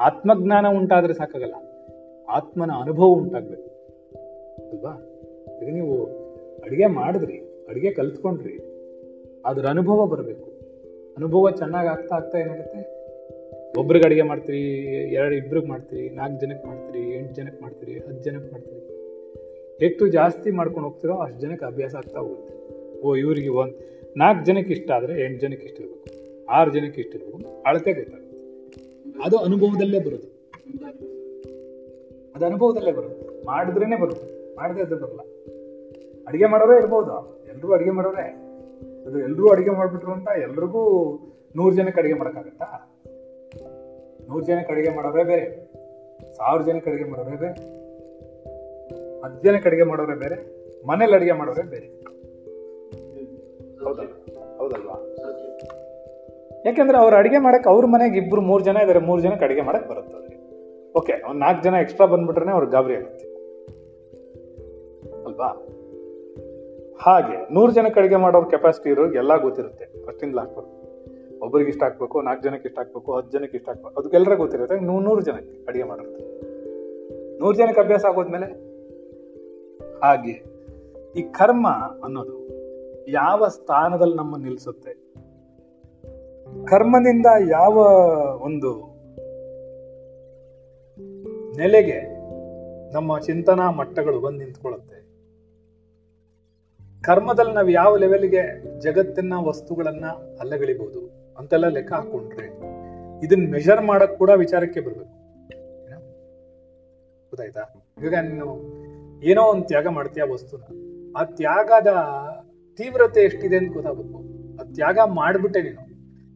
ಆತ್ಮಜ್ಞಾನ ಉಂಟಾದ್ರೆ ಸಾಕಾಗಲ್ಲ. ಆತ್ಮನ ಅನುಭವ ಉಂಟಾಗ್ಬೇಕು. ಅಲ್ವಾ? ಈಗ ನೀವು ಅಡುಗೆ ಮಾಡಿದ್ರಿ, ಅಡುಗೆ ಕಲ್ತ್ಕೊಂಡ್ರಿ ಅದ್ರ ಅನುಭವ ಬರಬೇಕು. ಅನುಭವ ಚೆನ್ನಾಗಿ ಆಗ್ತಾ ಆಗ್ತಾ ಏನಾಗುತ್ತೆ? ಒಬ್ರಿಗೆ ಅಡುಗೆ ಮಾಡ್ತೀರಿ, ಎರಡು ಇಬ್ರಿಗೆ ಮಾಡ್ತೀರಿ, ನಾಲ್ಕು ಜನಕ್ಕೆ ಮಾಡ್ತೀರಿ, ಎಂಟು ಜನಕ್ಕೆ ಮಾಡ್ತೀರಿ ಹತ್ತು ಜನಕ್ಕೆ ಮಾಡ್ತೀರಿ. ಹೆಚ್ಚು ಜಾಸ್ತಿ ಮಾಡ್ಕೊಂಡು ಹೋಗ್ತಿರೋ ಅಷ್ಟು ಜನಕ್ಕೆ ಅಭ್ಯಾಸ ಆಗ್ತಾ ಹೋಗುತ್ತೆ. ಓ, ಇವರಿಗೆ ಒಂದು, ನಾಲ್ಕು ಜನಕ್ಕೆ ಇಷ್ಟ ಆದರೆ ಎಂಟು ಜನಕ್ಕೆ ಇಷ್ಟ ಇರಬೇಕು. ಆರು ಜನಕ್ಕೆ ಇಷ್ಟ ಇರಬೇಕು. ಅಳತೆ ಗೊತ್ತಾಗುತ್ತೆ. ಅದು ಅನುಭವದಲ್ಲೇ ಬರುತ್ತೆ. ಅದು ಅನುಭವದಲ್ಲೇ ಬರುತ್ತೆ. ಮಾಡಿದ್ರೇನೆ ಬರುತ್ತೆ. ಮಾಡದೇ ಇದ್ರೆ ಬರಲ್ಲ. ಅಡುಗೆ ಮಾಡೋರೇ ಇರ್ಬೋದು? ಎಲ್ಲರೂ ಅಡುಗೆ ಮಾಡೋರೇ. ಅದು ಎಲ್ಲರೂ ಅಡಿಗೆ ಮಾಡ್ಬಿಟ್ರು ಅಂತ ಎಲ್ರಿಗೂ ನೂರು ಜನಕ್ಕೆ ಅಡಿಗೆ ಮಾಡೋಕ್ಕಾಗತ್ತಾ? ನೂರು ಜನಕ್ಕೆ ಅಡಿಗೆ ಮಾಡೋರೇ ಬೇರೆ. ಸಾವಿರ ಜನಕ್ಕೆ ಅಡಿಗೆ ಮಾಡೋರೇ ಬೇರೆ. ಹತ್ತು ಜನಕ್ಕೆ ಅಡಿಗೆ ಮಾಡೋರೇ ಬೇರೆ. ಮನೇಲಿ ಅಡಿಗೆ ಮಾಡೋರೇ ಬೇರೆ. ಹೌದಲ್ಲ? ಹೌದಲ್ವಾ? ಯಾಕೆಂದ್ರೆ ಅವ್ರು ಅಡಿಗೆ ಮಾಡಕ್ಕೆ ಅವ್ರ ಮನೆಗೆ ಇಬ್ಬರು ಮೂರು ಜನ ಇದ್ದಾರೆ ಮೂರು ಜನಕ್ಕೆ ಅಡಿಗೆ ಮಾಡಕ್ಕೆ ಬರುತ್ತೆ ಅವ್ರಿಗೆ. ಓಕೆ ಒಂದು ನಾಲ್ಕು ಜನ ಎಕ್ಸ್ಟ್ರಾ ಬಂದ್ಬಿಟ್ರೆ ಅವ್ರಿಗೆ ಗಾಬರಿ ಆಗುತ್ತೆ. ಅಲ್ವಾ? ಹಾಗೆ ನೂರು ಜನಕ್ಕೆ ಅಡುಗೆ ಮಾಡೋರ್ ಕೆಪಾಸಿಟಿ ಇರೋರಿಗೆ ಎಲ್ಲ ಗೊತ್ತಿರುತ್ತೆ. ಫಸ್ಟಿಂದ ಲಾಸ್ಟ್ ಒಬ್ಬರಿಗೆ ಇಷ್ಟ ಹಾಕ್ಬೇಕು ನಾಲ್ಕು ಜನಕ್ಕೆ ಇಷ್ಟ ಹಾಕ್ಬೇಕು ಹತ್ತು ಜನಕ್ಕೆ ಇಷ್ಟ ಹಾಕ್ಬೇಕು ಅದಕ್ಕೆಲ್ಲರ ಗೊತ್ತಿರುತ್ತೆ. ನೂರು ನೂರು ಜನಕ್ಕೆ ಅಡಿಗೆ ಮಾಡಿರುತ್ತೆ ನೂರು ಜನಕ್ಕೆ ಅಭ್ಯಾಸ ಆಗೋದ್ಮೇಲೆ ಹಾಗೆ ಈ ಕರ್ಮ ಅನ್ನೋದು ಯಾವ ಸ್ಥಾನದಲ್ಲಿ ನಮ್ಮ ನಿಲ್ಲಿಸುತ್ತೆ ಕರ್ಮದಿಂದ ಯಾವ ಒಂದು ನೆಲೆಗೆ ನಮ್ಮ ಚಿಂತನಾ ಮಟ್ಟಗಳು ಬಂದು ನಿಂತ್ಕೊಳ್ಳುತ್ತೆ? ಕರ್ಮದಲ್ಲಿ ನಾವು ಯಾವ ಲೆವೆಲ್ಗೆ ಜಗತ್ತಿನ ವಸ್ತುಗಳನ್ನ ಅಲ್ಲಗಳಿಬಹುದು ಅಂತೆಲ್ಲ ಲೆಕ್ಕ ಹಾಕೊಂಡ್ರೆ ಇದನ್ನ ಮೆಷರ್ ಮಾಡಕ್ ಕೂಡ ವಿಚಾರಕ್ಕೆ ಬರ್ಬೇಕು? ಗೊತ್ತಾಯ್ತಾ? ಇವಾಗ ನೀನು ಏನೋ ಒಂದು ತ್ಯಾಗ ಮಾಡ್ತೀಯ ವಸ್ತುನ. ಆ ತ್ಯಾಗದ ತೀವ್ರತೆ ಎಷ್ಟಿದೆ ಅಂತ ಗೊತ್ತಾಗಬೇಕು. ಆ ತ್ಯಾಗ ಮಾಡ್ಬಿಟ್ಟೆ ನೀನು.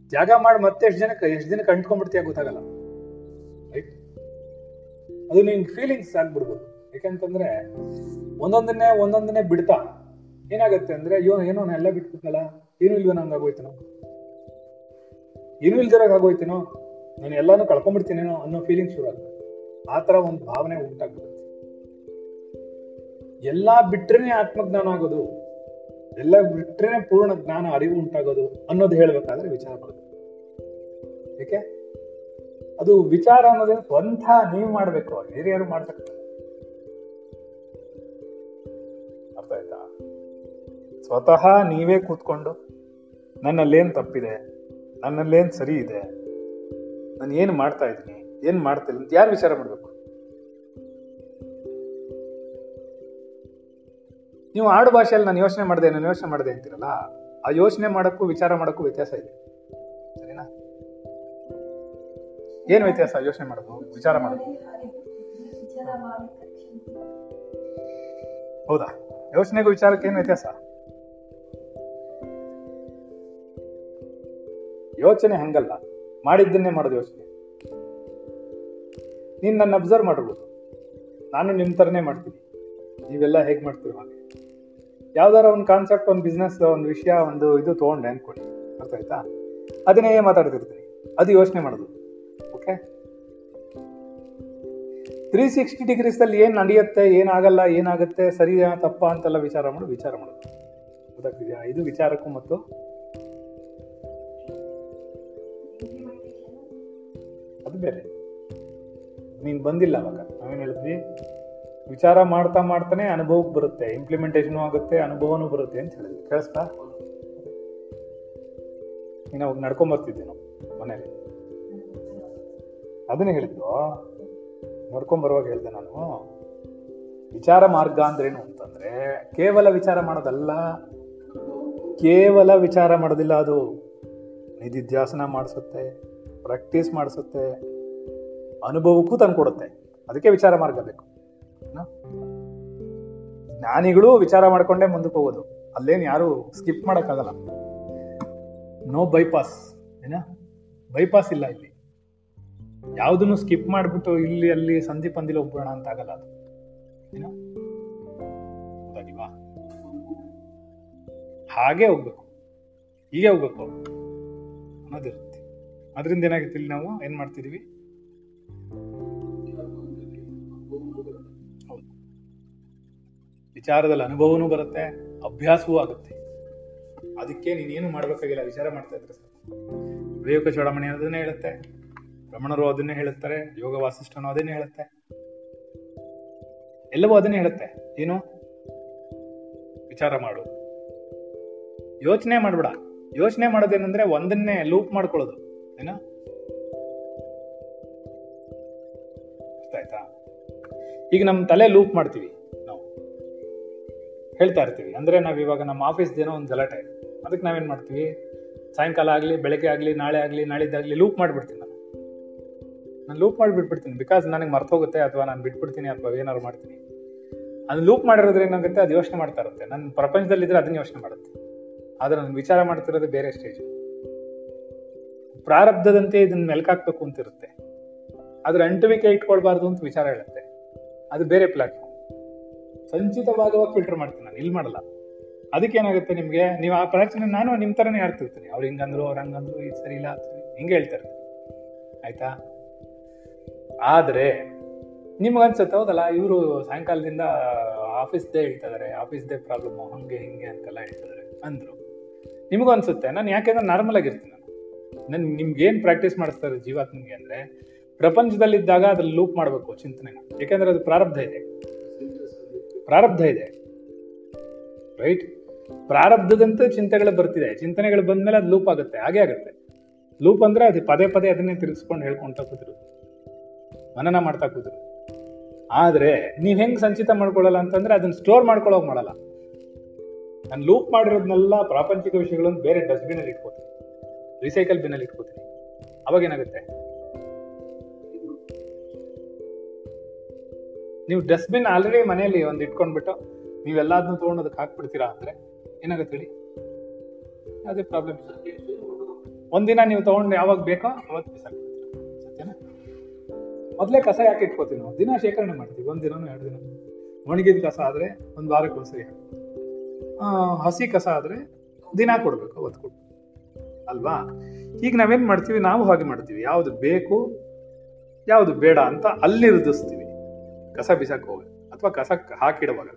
ತ್ಯಾಗ ಮಾಡಿ ಮತ್ತೆ ಎಷ್ಟು ಜನಕ್ಕೆ ಎಷ್ಟು ದಿನ ಕಂಡ್ಕೊಂಡ್ಬಿಡ್ತೀಯ ಗೊತ್ತಾಗಲ್ಲ. ರೈಟ್ ಅದು ನಿನ್ ಫೀಲಿಂಗ್ಸ್ ಆಗ್ಬಿಡ್ಬೋದು. ಯಾಕಂತಂದ್ರೆ ಒಂದೊಂದನ್ನೇ ಒಂದೊಂದನ್ನೇ ಬಿಡ್ತಾ ಏನಾಗುತ್ತೆ ಅಂದ್ರೆ ಅಯ್ಯೋ ಏನೋ ಎಲ್ಲ ಬಿಟ್ಬಿಟ್ಟಲ್ಲ ಏನು ಇಲ್ವೋ ನಂಗೆ ಆಗೋಯ್ತನೋ? ಏನು ಇಲ್ದಿರಾಗ ಆಗೋಯ್ತೇನೋ? ನಾನು ಎಲ್ಲಾನು ಕಳ್ಕೊಂಡ್ಬಿಡ್ತೀನೇನೋ ಅನ್ನೋ ಫೀಲಿಂಗ್ ಶುರು ಆಗುತ್ತೆ ಆ ತರ ಒಂದು ಭಾವನೆ ಉಂಟಾಗ್ಬಿಡುತ್ತೆ. ಎಲ್ಲಾ ಬಿಟ್ರೇನೆ ಆತ್ಮಜ್ಞಾನ ಆಗೋದು, ಎಲ್ಲ ಬಿಟ್ರೇನೆ ಪೂರ್ಣ ಜ್ಞಾನ, ಅರಿವು ಉಂಟಾಗೋದು ಅನ್ನೋದು ಹೇಳ್ಬೇಕಾದ್ರೆ ವಿಚಾರ ಬರುತ್ತೆ ಏಕೆ? ಅದು ವಿಚಾರ ಅನ್ನೋದೇ ಸ್ವಂತ ನೀವು ಮಾಡ್ಬೇಕು ಹಿರಿಯರು ಮಾಡ್ತಕ್ಕ ಅರ್ಥ ಆಯ್ತಾ? ಸ್ವತಃ ನೀವೇ ಕೂತ್ಕೊಂಡು, ನನ್ನಲ್ಲೇನು ತಪ್ಪಿದೆ, ನನ್ನಲ್ಲೇನು ಸರಿ ಇದೆ, ನಾನು ಏನು ಮಾಡ್ತಾ ಇದ್ದೀನಿ, ಏನು ಮಾಡ್ತಿಲ್ಲ ಅಂತ ಯಾರು ವಿಚಾರ ಮಾಡಬೇಕು? ನೀವು ಆಡು ಭಾಷೆಯಲ್ಲಿ ನಾನು ಯೋಚನೆ ಮಾಡಿದೆ, ನಾನು ಯೋಚನೆ ಮಾಡಿದೆ ಅಂತೀರಲ್ಲ, ಆ ಯೋಚನೆ ಮಾಡೋಕ್ಕೂ ವಿಚಾರ ಮಾಡೋಕ್ಕೂ ವ್ಯತ್ಯಾಸ ಇದೆ. ಸರಿನಾ? ಏನು ವ್ಯತ್ಯಾಸ ಯೋಚನೆ ಮಾಡೋದು, ವಿಚಾರ ಮಾಡೋದು? ಹೌದಾ? ಯೋಚನೆಗೂ ವಿಚಾರಕ್ಕೆ ಏನು ವ್ಯತ್ಯಾಸ? ಯೋಚನೆ ಹಂಗಲ್ಲ. ಮಾಡಿದ್ದನ್ನೇ ಮಾಡೋದು ಯೋಚನೆ. ನೀನು ನನ್ನ ಅಬ್ಸರ್ವ್ ಮಾಡಿರ್ಬೋದು ನಾನು ನಿಮ್ ತರನೇ ಮಾಡ್ತೀನಿ. ನೀವೆಲ್ಲ ಹೇಗ್ ಮಾಡ್ತೀರೋ ಹಾಗೆ. ಯಾವ್ದಾರ ಒಂದು ಕಾನ್ಸೆಪ್ಟ್ ಒಂದು ಬಿಸ್ನೆಸ್ ಒಂದು ವಿಷಯ, ಒಂದು ಇದು ತಗೊಂಡೆ ಅನ್ಕೊಳ್ಳಿ. ಅರ್ಥ ಆಯ್ತಾ ಅದನ್ನೇ ಮಾತಾಡ್ತಿರ್ತೀನಿ. ಅದು ಯೋಚನೆ ಮಾಡೋದು. ಓಕೆ? ತ್ರೀ ಸಿಕ್ಸ್ಟಿ ಡಿಗ್ರೀಸ್ ಅಲ್ಲಿ ಏನ್ ನಡೆಯುತ್ತೆ ಏನಾಗಲ್ಲ ಏನಾಗುತ್ತೆ ಸರಿಯಾ ತಪ್ಪ ಅಂತೆಲ್ಲ ವಿಚಾರ ಮಾಡು, ವಿಚಾರ ಮಾಡೋದು ಗೊತ್ತಾಗ್ತಿದೆಯಾ? ಇದು ವಿಚಾರಕ್ಕೂ ಮತ್ತು ಅದು ಬೇರೆ. ನೀನು ಬಂದಿಲ್ಲ ಅವಾಗ. ನಾವೇನು ಹೇಳಿದ್ವಿ? ವಿಚಾರ ಮಾಡ್ತಾ ಮಾಡ್ತಾನೆ ಅನುಭವಕ್ಕೆ ಬರುತ್ತೆ ಇಂಪ್ಲಿಮೆಂಟೇಷನು ಆಗುತ್ತೆ, ಅನುಭವನೂ ಬರುತ್ತೆ ಅಂತ ಹೇಳಿದ್ವಿ. ಕೇಳಿಸ್ತಾ? ನೀನು ಅವಾಗ ನಡ್ಕೊಂಡ್ ಬರ್ತಿದ್ದೆ ನಾವು ಮನೇಲಿ. ಅದನ್ನೇ ಹೇಳಿದ್ದು? ನಡ್ಕೊಂಬರುವಾಗ ಹೇಳ್ದೆ ನಾನು, ವಿಚಾರ ಮಾರ್ಗ ಅಂದ್ರೇನು ಅಂತಂದ್ರೆ, ಕೇವಲ ವಿಚಾರ ಮಾಡೋದಲ್ಲ, ಕೇವಲ ವಿಚಾರ ಮಾಡೋದಿಲ್ಲ ಅದು. ನಿಧಿಧ್ಯಾಸನ ಮಾಡಿಸುತ್ತೆ. ಪ್ರಾಕ್ಟೀಸ್ ಮಾಡಿಸುತ್ತೆ, ಅನುಭವಕ್ಕೂ ತಂದ್ಕೊಡುತ್ತೆ ಅದಕ್ಕೆ ವಿಚಾರ ಮಾರ್ಗ ಬೇಕು. ಜ್ಞಾನಿಗಳು ವಿಚಾರ ಮಾಡಿಕೊಂಡೇ ಮುಂದಕ್ಕೆ ಹೋಗೋದು. ಅಲ್ಲೇನು ಯಾರು ಸ್ಕಿಪ್ ಮಾಡೋಕ್ಕಾಗಲ್ಲ. ನೋ ಬೈಪಾಸ್ ಏನ? ಬೈಪಾಸ್ ಇಲ್ಲ ಇಲ್ಲಿ. ಯಾವುದನ್ನು ಸ್ಕಿಪ್ ಮಾಡ್ಬಿಟ್ಟು ಇಲ್ಲಿ, ಅಲ್ಲಿ ಸಂಧಿ ಪಂದಿಲಿ ಹೋಗ್ಬಿಡೋಣ ಅಂತ ಆಗಲ್ಲ ಅದು. ಏನೋ? ಹಾಗೆ ಹೋಗ್ಬೇಕು. ಹೀಗೆ ಹೋಗ್ಬೇಕು. ಅನ್ನೋದಿರುತ್ತೆ ಅದರಿಂದ ಏನಾಗುತ್ತೆ ಇಲ್ಲಿ ನಾವು ಏನ್ ಮಾಡ್ತಿದೀವಿ? ವಿಚಾರದಲ್ಲಿ ಅನುಭವನೂ ಬರುತ್ತೆ, ಅಭ್ಯಾಸವೂ ಆಗುತ್ತೆ. ಅದಕ್ಕೆ ನೀನೇನು ಮಾಡ್ಬೇಕಾಗಿಲ್ಲ, ವಿಚಾರ ಮಾಡ್ತಾ ಇದ್ರೆ ಸರ್ ವಿವೇಕ ಚೋಡಾಮಣಿ ಅದನ್ನೇ ಹೇಳುತ್ತೆ, ರಮಣರು ಅದನ್ನೇ ಹೇಳುತ್ತಾರೆ, ಯೋಗ ವಾಸಿಷ್ಠನು ಅದನ್ನೇ ಹೇಳುತ್ತೆ. ಎಲ್ಲವೂ ಅದನ್ನೇ ಹೇಳುತ್ತೆ. ಏನು? ವಿಚಾರ ಮಾಡು. ಯೋಚನೆ ಮಾಡ್ಬೇಡ. ಯೋಚನೆ ಮಾಡೋದೇನಂದ್ರೆ ಒಂದನ್ನೇ ಲೂಪ್ ಮಾಡ್ಕೊಳ್ಳೋದು. ಅರ್ಥ ಆಯ್ತಾ ಈಗ ನಮ್ಮ ತಲೆ ಲೂಪ್ ಮಾಡ್ತೀವಿ ನಾವು. ಹೇಳ್ತಾ ಇರ್ತೀವಿ. ಅಂದ್ರೆ ನಾವು ಇವಾಗ ನಮ್ಮ ಆಫೀಸ್ ಏನೋ ಒಂದು ಗಲಾಟೆ ಅದಕ್ಕೆ ನಾವೇನ್ ಮಾಡ್ತೀವಿ? ಸಾಯಂಕಾಲ ಆಗಲಿ, ಬೆಳಗ್ಗೆ ಆಗಲಿ, ನಾಳೆ ಆಗಲಿ, ನಾಳಿದ್ದಾಗಲಿ ಲೂಪ್ ಮಾಡಿಬಿಡ್ತೀನಿ ನಾನು ನಾನು ಲೂಪ್ ಮಾಡಿಬಿಟ್ಬಿಡ್ತೀನಿ. ಬಿಕಾಸ್ ನನಗೆ ಮರ್ತೋಗುತ್ತೆ ಅಥವಾ ನಾನು ಬಿಟ್ಬಿಡ್ತೀನಿ ಅಥವಾ ಏನಾದ್ರು ಮಾಡ್ತೀನಿ. ಅದು ಲೂಪ್ ಮಾಡಿರೋದ್ರೆ ಏನಾಗುತ್ತೆ? ಅದು ಯೋಚನೆ ಮಾಡ್ತಾ ಇರುತ್ತೆ. ನನ್ನ ಪ್ರಪಂಚದಲ್ಲಿದ್ದರೆ ಅದನ್ನ ಯೋಚನೆ ಮಾಡುತ್ತೆ. ಆದರೆ ನಾನು ವಿಚಾರ ಮಾಡ್ತಿರೋದು ಬೇರೆ ಸ್ಟೇಜ್ ಪ್ರಾರಬ್ಧದಂತೆ ಇದನ್ನ ಮೆಲ್ಕಾಕ್ಬೇಕು ಅಂತ ಇರುತ್ತೆ ಅದ್ರ ಅಂಟುವಿಕೆ ಇಟ್ಕೊಳ್ಬಾರ್ದು ಅಂತ ವಿಚಾರ ಹೇಳುತ್ತೆ. ಅದು ಬೇರೆ ಪ್ಲಾಟ್ಫಾರ್ಮ್ ಸಂಚಿತವಾಗವಾಗ ಫಿಲ್ಟರ್ ಮಾಡ್ತೀನಿ ನಾನು, ಇಲ್ಲಿ ಮಾಡಲ್ಲ. ಅದಕ್ಕೇನಾಗುತ್ತೆ ನಿಮ್ಗೆ, ನೀವು ಆ ಪ್ರಶ್ನೆ ನಾನು ನಿಮ್ಮ ಥರನೇ ಆಡ್ತಿರ್ತೀನಿ. ಅವ್ರು ಹಿಂಗಂದ್ರು, ಅವ್ರು ಹಂಗಂದ್ರು, ಇದು ಸರಿ ಇಲ್ಲ ಹಿಂಗೆ ಹೇಳ್ತಾರೆ ಆಯ್ತಾ? ಆದರೆ, ನಿಮ್ಗೆ ಅನ್ಸುತ್ತೆ, ಹೌದಲ್ಲ, ಇವರು ಸಾಯಂಕಾಲದಿಂದ ಆಫೀಸ್ ಡೇ ಹೇಳ್ತಾ ಇದಾರೆ ಆಫೀಸ್ ಡೇ ಪ್ರಾಬ್ಲಮ್ ಹಂಗೆ, ಹಿಂಗೆ ಅಂತೆಲ್ಲ ಹೇಳ್ತಿದಾರೆ ಅಂದ್ರು. ನಿಮಗೂ ನಾನು ಯಾಕೆಂದ್ರೆ ನಾರ್ಮಲ್ ಆಗಿರ್ತೀನಿ. ನಾನು ನಿಮ್ಗೆ ಏನ್ ಪ್ರಾಕ್ಟೀಸ್ ಮಾಡಿಸ್ತಾರೆ ಅಂದ್ರೆ ಪ್ರಪಂಚದಲ್ಲಿದ್ದಾಗ ಅದ್ರಲ್ಲಿ ಲೂಪ್ ಮಾಡಬೇಕು ಚಿಂತನೆನ ಯಾಕಂದ್ರೆ ಅದು ಪ್ರಾರಬ್ಧ ಇದೆ. ಪ್ರಾರಬ್ಧ ಇದೆ. ರೈಟ್ ಪ್ರಾರಬ್ಧದಂತೆ ಚಿಂತೆಗಳು ಬರ್ತಿದೆ. ಚಿಂತನೆಗಳು ಬಂದ್ಮೇಲೆ ಅದು ಲೂಪ್ ಆಗುತ್ತೆ. ಹಾಗೆ ಆಗುತ್ತೆ. ಲೂಪ್ ಅಂದ್ರೆ ಅದು ಪದೇ ಪದೇ ಅದನ್ನೇ ತಿರುಗಿಸ್ಕೊಂಡು ಹೇಳ್ಕೊಂತ ಕೂತರು. ಮನನ ಮಾಡ್ತಾ ಕೂತರು. ಆದ್ರೆ ನೀವ್ ಹೆಂಗ್ ಸಂಚಿತ ಮಾಡ್ಕೊಳ್ಳಲ್ಲ ಅಂತಂದ್ರೆ ಅದನ್ನ ಸ್ಟೋರ್ ಮಾಡ್ಕೊಳ್ಳೋಕೆ ಮಾಡಲ್ಲ. ನಾನು ಲೂಪ್ ಮಾಡಿರೋದ್ನೆಲ್ಲ ಪ್ರಾಪಂಚಿಕ ವಿಷಯಗಳನ್ನು ಬೇರೆ ಡಸ್ಟ್ಬಿನ್ ಅಲ್ಲಿ ಇಟ್ಕೋತೀನಿ. ರಿಸೈಕಲ್ ಬಿನ್ನಲ್ಲಿ ಇಟ್ಕೋತೀನಿ. ಅವಾಗ ಏನಾಗುತ್ತೆ? ನೀವು ಡಸ್ಟ್ಬಿನ್ ಆಲ್ರೆಡಿ ಮನೆಯಲ್ಲಿ ಒಂದು ಇಟ್ಕೊಂಡ್ಬಿಟ್ಟು ನೀವೆಲ್ಲದನ್ನು ತೊಗೊಂಡು ಅದಕ್ಕೆ ಹಾಕ್ಬಿಡ್ತೀರಾ ಅಂದ್ರೆ ಏನಾಗುತ್ತೆ ಹೇಳಿ? ಅದೇ ಪ್ರಾಬ್ಲಮ್ ಒಂದಿನ ನೀವು ತಗೊಂಡು ಯಾವಾಗ ಬೇಕೋ ಅವತ್ತು ಬಿಸಾಕ್ಬಿಡ್ತೀರಾ. ಸತ್ಯನಾ? ಮೊದಲೇ ಕಸ ಯಾಕೆ ಇಟ್ಕೋತೀವಿ ನಾವು ದಿನ ಶೇಖರಣೆ ಮಾಡ್ತೀವಿ. ಒಂದು ಎರಡು ದಿನ ಒಣಗಿದ ಕಸ ಆದ್ರೆ ಒಂದು ವಾರಕ್ಕೆ ಒಂದ್ಸರಿ ಹಸಿ ಕಸ ಆದ್ರೆ ದಿನ ಕೊಡ್ಬೇಕು, ಅವತ್ತು ಕೊಡ್ಬೇಕು. ಅಲ್ವಾ? ಈಗ ನಾವೇನ್ ಮಾಡ್ತೀವಿ? ನಾವು ಹಾಗೆ ಮಾಡ್ತೀವಿ. ಯಾವ್ದು ಬೇಕು, ಯಾವುದು ಬೇಡ ಅಂತ ಅಲ್ಲಿ ನಿರ್ಧರಿಸ್ತೀವಿ ಕಸ ಬಿಸಾಕ್ ಹೋಗಿ ಅಥವಾ ಕಸ ಹಾಕಿಡುವಾಗ.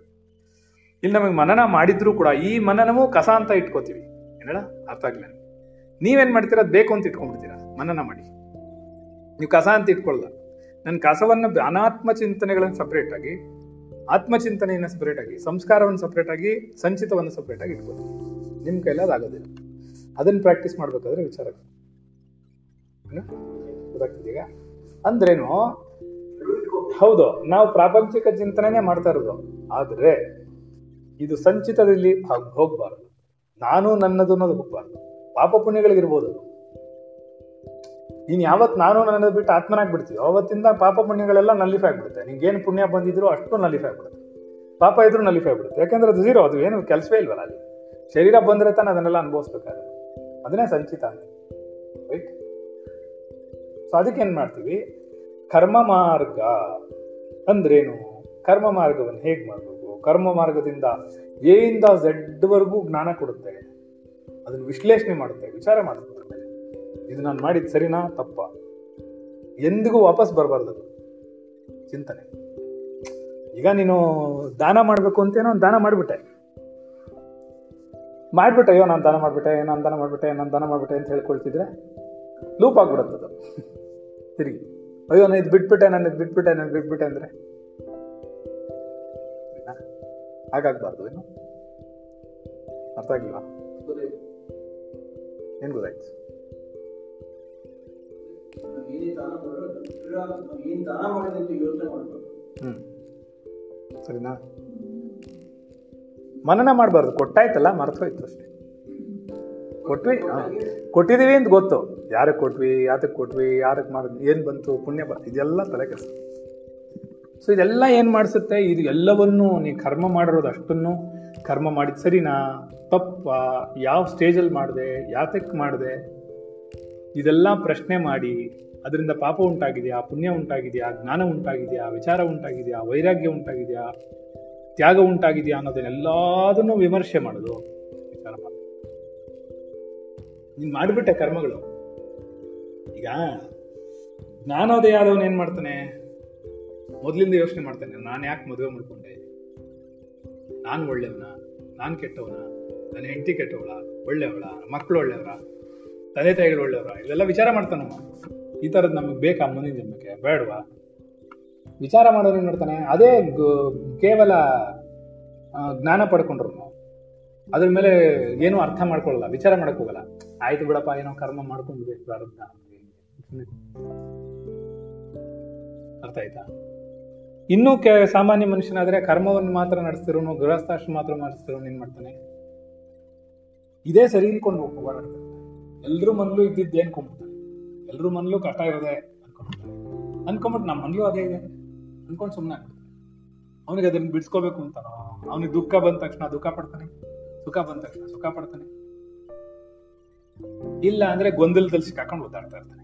ಇಲ್ಲಿ ನಮಗೆ ಮನನ ಮಾಡಿದ್ರು ಕೂಡ ಈ ಮನನವೂ ಕಸ ಅಂತ ಇಟ್ಕೋತೀವಿ. ಏನೇಳ ಅರ್ಥ ಆಗ್ಲಿಲ್ಲ ನೀವೇನ್ ಮಾಡ್ತೀರಾ? ಅದು ಬೇಕು ಅಂತ ಇಟ್ಕೊಂಡ್ಬಿಡ್ತೀರಾ? ಮನನ ಮಾಡಿ. ನೀವು ಕಸ ಅಂತ ಇಟ್ಕೊಳ್ಳಲ್ಲ. ನನ್ನ ಕಸವನ್ನು ಅನಾತ್ಮ ಚಿಂತನೆಗಳನ್ನು ಸಪ್ರೇಟ್ ಆಗಿ, ಆತ್ಮಚಿಂತನೆಯನ್ನ ಸಪರೇಟ್ ಆಗಿ, ಸಂಸ್ಕಾರವನ್ನು ಸಪರೇಟ್ ಆಗಿ, ಸಂಚಿತವನ್ನು ಸಪರೇಟ್ ಆಗಿ ಇಟ್ಕೋತೀವಿ ನಿಮ್ ಕೈಲಿ ಅದಾಗೋದಿಲ್ಲ. ಅದನ್ನ ಪ್ರಾಕ್ಟೀಸ್ ಮಾಡ್ಬೇಕಾದ್ರೆ ವಿಚಾರ? ಗೊತ್ತಾಗ್ತಿದೀಗ? ಅಂದ್ರೇನು, ಹೌದು, ನಾವು ಪ್ರಾಪಂಚಿಕ ಚಿಂತನೆನೇ ಮಾಡ್ತಾ ಇರೋದು. ಆದ್ರೆ, ಇದು ಸಂಚಿತದಲ್ಲಿ ಹೋಗ್- ಹೋಗ್ಬಾರ್ದು. ನಾನು ನನ್ನದು ಅನ್ನೋದು ಹೋಗ್ಬಾರ್ದು. ಪಾಪ ಪುಣ್ಯಗಳಿಗಿರ್ಬೋದು. ನೀನ್ ಯಾವತ್ ನಾನು ನನ್ನದು ಬಿಟ್ಟು ಆತ್ಮನಾಗ್ ಬಿಡ್ತೀವಿ ಅವತ್ತಿಂದ ಪಾಪ ಪುಣ್ಯಗಳೆಲ್ಲ ನಲ್ಲಿಫೈ ಆಗ್ಬಿಡುತ್ತೆ. ನಿಂಗೆ ಏನು ಪುಣ್ಯ ಬಂದಿದ್ರು ಅಷ್ಟು ನಲ್ಲಿಫೈ ಆಗ್ಬಿಡುತ್ತೆ. ಪಾಪ ಇದ್ರು ನಲ್ಲಿಫೈ ಆಗ್ಬಿಡುತ್ತೆ. ಯಾಕಂದ್ರೆ ಅದು ಝೀರೋ ಅದು ಏನು ಕೆಲಸವೇ ಇಲ್ವಲ್ಲ ಅಲ್ಲಿ. ಶರೀರ ಬಂದ್ರೆ ತಾನೆ ಅದನ್ನೆಲ್ಲ ಅನುಭವಿಸ್ಬೇಕಾದ್ರೆ ಅದನ್ನೇ ಸಂಚಿತ ಅಂತ. ರೈಟ್ ಸೊ ಅದಕ್ಕೆ ಏನ್ ಮಾಡ್ತೀವಿ? ಕರ್ಮ ಮಾರ್ಗ ಅಂದ್ರೇನು? ಕರ್ಮ ಮಾರ್ಗವನ್ನು ಹೇಗೆ ಮಾಡಬೇಕು? ಕರ್ಮ ಮಾರ್ಗದಿಂದ ಎಯಿಂದ ಝಡ್ವರೆಗೂ ಝೆಡ್ ವರೆಗೂ ಜ್ಞಾನ ಕೊಡುತ್ತೆ. ಅದನ್ನು ವಿಶ್ಲೇಷಣೆ ಮಾಡುತ್ತೆ, ವಿಚಾರ ಮಾಡುತ್ತೆ. ಇದು ನಾನು ಮಾಡಿದ ಸರಿನಾ, ತಪ್ಪ? ಎಂದಿಗೂ ವಾಪಸ್ ಬರಬಾರ್ದು ಚಿಂತನೆ. ಈಗ ನೀನು ದಾನ ಮಾಡಬೇಕು ಅಂತೇನೋ ದಾನ ಮಾಡ್ಬಿಟ್ಟೆ. ಮಾಡ್ಬಿಟ್ಟೆ, ಅಯ್ಯೋ, ನಾನು ದಾನ ಮಾಡ್ಬಿಟ್ಟೆ, ನಾನು ದಾನ ಮಾಡ್ಬಿಟ್ಟೆ, ನಾನು ದಾನ ಮಾಡ್ಬಿಟ್ಟೆ ಅಂತ ಹೇಳ್ಕೊಳ್ತಿದ್ರೆ ಲೂಪ್ ಅದು ತಿರುಗಿ. ಅಯ್ಯೋ, ನಾನು ಇದು ಬಿಟ್ಬಿಟ್ಟೆ, ನಾನು ಇದು ಬಿಟ್ಬಿಟ್ಟೆ, ನಾನು ಬಿಟ್ಬಿಟ್ಟೆ ಅಂದರೆ? ಹಾಗಾಗಬಾರ್ದು ಏನು ಅರ್ಥ ಆಗಿಲ್ವಾ ಏನು ಗೊತ್ತಾಯ್ತು? ಹ್ಞೂ ದಾನ ಮನನ ಮಾಡಬಾರ್ದು. ಕೊಟ್ಟಾಯ್ತಲ್ಲ, ಮರ್ತೋಯ್ತು ಅಷ್ಟೇ. ಕೊಟ್ವಿ, ಹಾ. ಕೊಟ್ಟಿದೀವಿ ಅಂತ ಗೊತ್ತು. ಯಾರಿಗೆ ಕೊಟ್ವಿ ಯಾತಕ್ಕೆ ಕೊಟ್ವಿ ಯಾರಕ್ಕೆ ಮಾಡ್ ಏನು ಬಂತು, ಪುಣ್ಯ ಬ ಇದೆಲ್ಲ ತಲೆ ಕೆಲಸ ಸೊ ಇದೆಲ್ಲ ಏನು ಮಾಡಿಸುತ್ತೆ? ಇದು ಎಲ್ಲವನ್ನೂ ನೀ ಕರ್ಮ ಮಾಡಿರೋದು ಅಷ್ಟನ್ನು. ಕರ್ಮ ಮಾಡಿದ ಸರಿನಾ? ತಪ್ಪ? ಯಾವ ಸ್ಟೇಜಲ್ಲಿ ಮಾಡಿದೆ? ಯಾತಕ್ಕೆ ಮಾಡಿದೆ? ಇದೆಲ್ಲ ಪ್ರಶ್ನೆ ಮಾಡಿ, ಅದರಿಂದ ಪಾಪ ಉಂಟಾಗಿದೆಯಾ? ಪುಣ್ಯ ಉಂಟಾಗಿದೆಯಾ? ಜ್ಞಾನ ಉಂಟಾಗಿದೆಯಾ? ವಿಚಾರ ಉಂಟಾಗಿದೆಯಾ? ವೈರಾಗ್ಯ ಉಂಟಾಗಿದೆಯಾ? ತ್ಯಾಗ ಉಂಟಾಗಿದೆಯಾ ಅನ್ನೋದನ್ನೆಲ್ಲದನ್ನು ವಿಮರ್ಶೆ ಮಾಡೋದು ವಿಚಾರ ನೀನ್ ಮಾಡಿಬಿಟ್ಟೆ ಕರ್ಮಗಳು. ಈಗ ಜ್ಞಾನೋದಯ ಆದವನು ಏನು ಮಾಡ್ತಾನೆ? ಮೊದಲಿಂದ ಯೋಚನೆ ಮಾಡ್ತಾನೆ, ನಾನು ಯಾಕೆ ಮದುವೆ ಮಾಡ್ಕೊಂಡೆ? ನಾನು ಒಳ್ಳೆಯವನ? ನಾನು ಕೆಟ್ಟವನ? ನನ್ನ ಹೆಂಡತಿ ಕೆಟ್ಟವಳ? ಒಳ್ಳೆಯವಳ? ಮಕ್ಕಳು ಒಳ್ಳೆಯವರ? ತಂದೆ ತಾಯಿಗಳು ಒಳ್ಳೆಯವರ? ಇದೆಲ್ಲ ವಿಚಾರ ಮಾಡ್ತಾನಮ್ಮ ಈ ಥರದ್ದು ನಮಗೆ ಬೇಕಾ ಮುಂದಿನ ಜನ್ಮಕ್ಕೆ? ಬೇಡವಾ? ವಿಚಾರ ಮಾಡೋರು ಏನು ಮಾಡ್ತಾನೆ? ಅದೇ ಕೇವಲ ಜ್ಞಾನ ಪಡ್ಕೊಂಡ್ರು. ಅದ್ರ ಮೇಲೆ ಏನು ಅರ್ಥ ಮಾಡ್ಕೊಳ್ಳಲ್ಲ, ವಿಚಾರ ಮಾಡಕ್ ಹೋಗಲ್ಲ. ಆಯ್ತು ಬಿಡಪ್ಪ, ಏನೋ ಕರ್ಮ ಮಾಡ್ಕೊಂಡು ಪ್ರಾರಂಭ ಅರ್ಥ ಆಯ್ತಾ? ಇನ್ನೂ ಕೆ, ಸಾಮಾನ್ಯ ಮನುಷ್ಯನಾದ್ರೆ ಕರ್ಮವನ್ನು ಮಾತ್ರ ನಡೆಸ್ತಿರೋನು, ಗೃಹಸ್ಥಾಶ್ರಮ ಮಾತ್ರ ಮಾಡಿಸ್ತಿರೋನು ಏನ್ ಮಾಡ್ತಾನೆ? ಇದೇ ಸರಿ ಇಲ್ಕೊಂಡು ಹೋಗ್ಬಾರ್ದು ಎಲ್ರೂ ಮನ್ಲೂ ಇದ್ದಿದ್ದು ಅನ್ಕೊಂಡ್ಬಿಡ್ತಾನೆ? ಎಲ್ರೂ ಮನ್ಲೂ ಕಷ್ಟ ಇರೋದೆ ಅನ್ಕೊಂಡ್ಬಿಡ್ತಾನೆ. ಅನ್ಕೊಂಬಿಟ್ಟು ನಮ್ಮ ಮನ್ಲೂ ಅದೇ ಇದೆ. ಅನ್ಕೊಂಡ್ ಸುಮ್ಮನೆ ಆಗ್ಬಿಡ್ತಾನೆ. ಅವನಿಗೆ ಅದನ್ನ ಬಿಡಿಸ್ಕೋಬೇಕು ಅಂತ. ಅವನಿಗೆ ದುಃಖ ಬಂದ ತಕ್ಷಣ ದುಃಖ ಪಡ್ತಾನೆ. ಸುಖ ಬಂದ ತಕ್ಷಣ ಸುಖ ಪಡ್ತಾನೆ. ಇಲ್ಲ ಅಂದ್ರೆ ಗೊಂದಲದಲ್ಲಿ ಸಿಕ್ಕಾಕೊಂಡು ಓದಾಡ್ತಾ ಇರ್ತಾನೆ.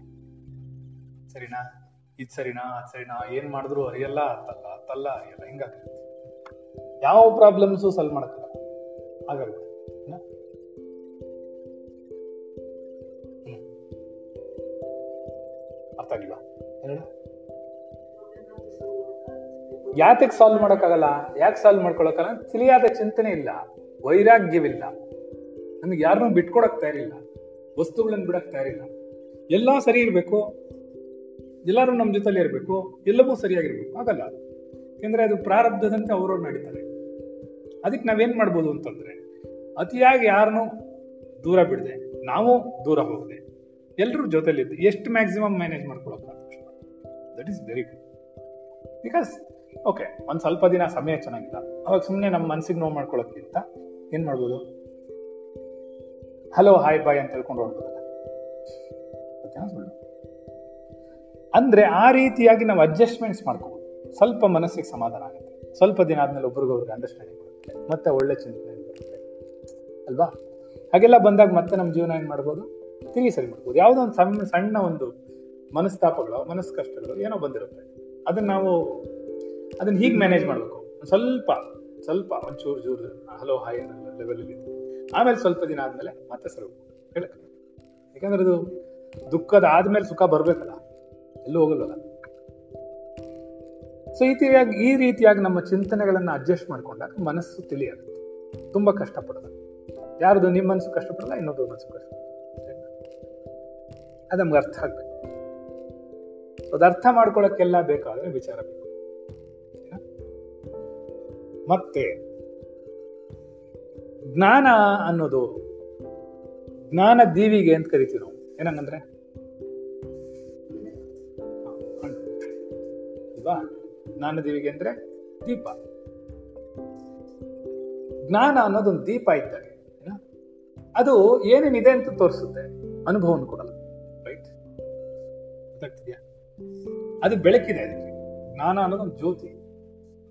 ಸರಿನಾ? ಇದ್ ಸರಿನಾ? ಅದ್ ಸರಿನಾ? ಏನ್ ಮಾಡಿದ್ರು ಅರಿಯಲ್ಲ ಅತ್ತಲ್ಲ ಅತ್ತಲ್ಲ ಅರಿಯಲ್ಲ. ಹಿಂಗಾಗುತ್ತೆ ಯಾವ ಪ್ರಾಬ್ಲಮ್ಸು ಸಾಲ್ವ್ ಮಾಡಕ್ಕಲ್ಲ. ಆಗಲ್ಲ. ಅರ್ಥ ಆಗಿಲ್ವಾ ಹೇಳ ಯಾತಕ್ ಸಾಲ್ವ್ ಮಾಡೋಕ್ಕಾಗಲ್ಲ? ಯಾಕೆ ಸಾಲ್ವ್ ಮಾಡ್ಕೊಳಕ್ಕಲ್ಲ ತಿಳಿಯಾದ ಚಿಂತನೆ ಇಲ್ಲ. ವೈರಾಗ್ಯವಿಲ್ಲ. ನಮಗೆ ಯಾರನ್ನೂ ಬಿಟ್ಕೊಡಕ್ ತಯಾರಿಲ್ಲ. ವಸ್ತುಗಳನ್ನು ಬಿಡಕ್ ತಯಾರಿಲ್ಲ. ಎಲ್ಲ ಸರಿ ಇರಬೇಕು. ಎಲ್ಲರೂ ನಮ್ಮ ಜೊತೆಲಿ ಇರಬೇಕು. ಎಲ್ಲವೂ ಸರಿಯಾಗಿರ್ಬೇಕು. ಆಗಲ್ಲ. ಯಾಕೆಂದ್ರೆ ಅದು ಪ್ರಾರಬ್ಧದಂತೆ ಅವರವ್ರು ನಡೀತಾರೆ. ಅದಕ್ಕೆ ನಾವೇನ್ ಮಾಡ್ಬೋದು ಅಂತಂದ್ರೆ, ಅತಿಯಾಗಿ ಯಾರನ್ನು ದೂರ ಬಿಡದೆ. ನಾವು ದೂರ ಹೋಗದೆ. ಎಲ್ಲರೂ ಜೊತೆಲಿದ್ದು ಎಷ್ಟು ಮ್ಯಾಕ್ಸಿಮಮ್ ಮ್ಯಾನೇಜ್ ಮಾಡ್ಕೊಳಕ್ಕೆ that is very good because okay ಒಂದು ಸ್ವಲ್ಪ ದಿನ ಸಮಯ ಚೆನ್ನಾಗಿಲ್ಲ. ಅವಾಗ ಸುಮ್ಮನೆ ನಮ್ಮ ಮನ್ಸಿಗೆ ನೋವು ಮಾಡ್ಕೊಳ್ಳೋಕ್ಕಿಂತ ಏನ್ ಮಾಡ್ಬೋದು? ಹಲೋ ಹಾಯ್ ಬಾಯ್ ಅಂತ ಹೇಳ್ಕೊಂಡು ಓಕೆನಾ ಸುಳ್ಳು ಅಂದ್ರೆ ಆ ರೀತಿಯಾಗಿ ನಾವು ಅಡ್ಜಸ್ಟ್ಮೆಂಟ್ಸ್ ಮಾಡ್ಕೋಬಹುದು ಸ್ವಲ್ಪ ಮನಸ್ಸಿಗೆ ಸಮಾಧಾನ ಆಗುತ್ತೆ. ಸ್ವಲ್ಪ ದಿನ ಆದ್ಮೇಲೆ ಒಬ್ರಿಗೊಬ್ರಿಗೆ ಅಂಡರ್ಸ್ಟ್ಯಾಂಡಿಂಗ್ ಬರುತ್ತೆ. ಮತ್ತೆ ಒಳ್ಳೆ ಚಿಂತನೆ ಬರುತ್ತೆ. ಅಲ್ವಾ? ಹಾಗೆಲ್ಲ ಬಂದಾಗ ಮತ್ತೆ ನಮ್ಮ ಜೀವನ ಏನು ಮಾಡ್ಬೋದು? ತಿರುಗಿ ಸರಿ ಮಾಡ್ಬೋದು. ಯಾವುದೋ ಒಂದು ಸಣ್ಣ ಸಣ್ಣ ಒಂದು ಮನಸ್ತಾಪಗಳು, ಮನಸ್ಕಷ್ಟಗಳು ಏನೋ ಬಂದಿರುತ್ತೆ. ಅದನ್ನ ನಾವು ಅದನ್ನ ಹೀಗೆ ಮ್ಯಾನೇಜ್ ಮಾಡ್ಬೇಕು. ಸ್ವಲ್ಪ ಸ್ವಲ್ಪ ಒಂಚೂರು ಜೂರು ಹಲೋ ಹಾಯ್ ಅನ್ನೋ ಲೆವೆಲ್ ಅಲ್ಲಿ ಆಮೇಲೆ ಸ್ವಲ್ಪ ದಿನ ಆದ್ಮೇಲೆ ಮತ್ತೆ ಸರಿ ಹೇಳಕ್ ಯಾಕಂದ್ರೆ ಅದು ದುಃಖದ ಆದ್ಮೇಲೆ ಸುಖ ಬರ್ಬೇಕಲ್ಲ. ಎಲ್ಲೂ ಹೋಗಲ್ವಲ್ಲ? ಸೊ ಈ ರೀತಿಯಾಗಿ ಈ ರೀತಿಯಾಗಿ ನಮ್ಮ ಚಿಂತನೆಗಳನ್ನ ಅಡ್ಜಸ್ಟ್ ಮಾಡ್ಕೊಂಡಾಗ ಮನಸ್ಸು ತಿಳಿಯೋದು ತುಂಬಾ ಕಷ್ಟಪಡೋದು. ಯಾರದು ನಿಮ್ಮ ಮನಸ್ಸು ಕಷ್ಟಪಡಲ್ಲ ಇನ್ನೊಬ್ಬರ ಮನಸ್ಸು ಕಷ್ಟ. ಅದು ನಮ್ಗೆ ಅರ್ಥ ಆಗ್ಬೇಕು. ಅದು ಅರ್ಥ ಮಾಡ್ಕೊಳಕ್ಕೆಲ್ಲ ಬೇಕಾದ್ರೆ ವಿಚಾರ ಬೇಕು? ಮತ್ತೆ ಜ್ಞಾನ ಅನ್ನೋದು ಜ್ಞಾನ ದೀವಿಗೆ ಅಂತ ಕರಿತೀವಿ ನಾವು. ಏನಂಗಂದ್ರೆ? ಜ್ಞಾನ ದೀವಿಗೆ ಅಂದ್ರೆ ದೀಪ. ಜ್ಞಾನ ಅನ್ನೋದೊಂದು ದೀಪ ಇದ್ದಾರೆ? ಅದು ಏನೇನಿದೆ ಅಂತ ತೋರಿಸುತ್ತೆ? ಅನುಭವವನ್ನು ಕೊಡಲ್ಲ ರೈಟ್ ಅದು ಬೆಳಕಿದೆ ಅದಕ್ಕೆ ಜ್ಞಾನ ಅನ್ನೋದೊಂದು ಜ್ಯೋತಿ.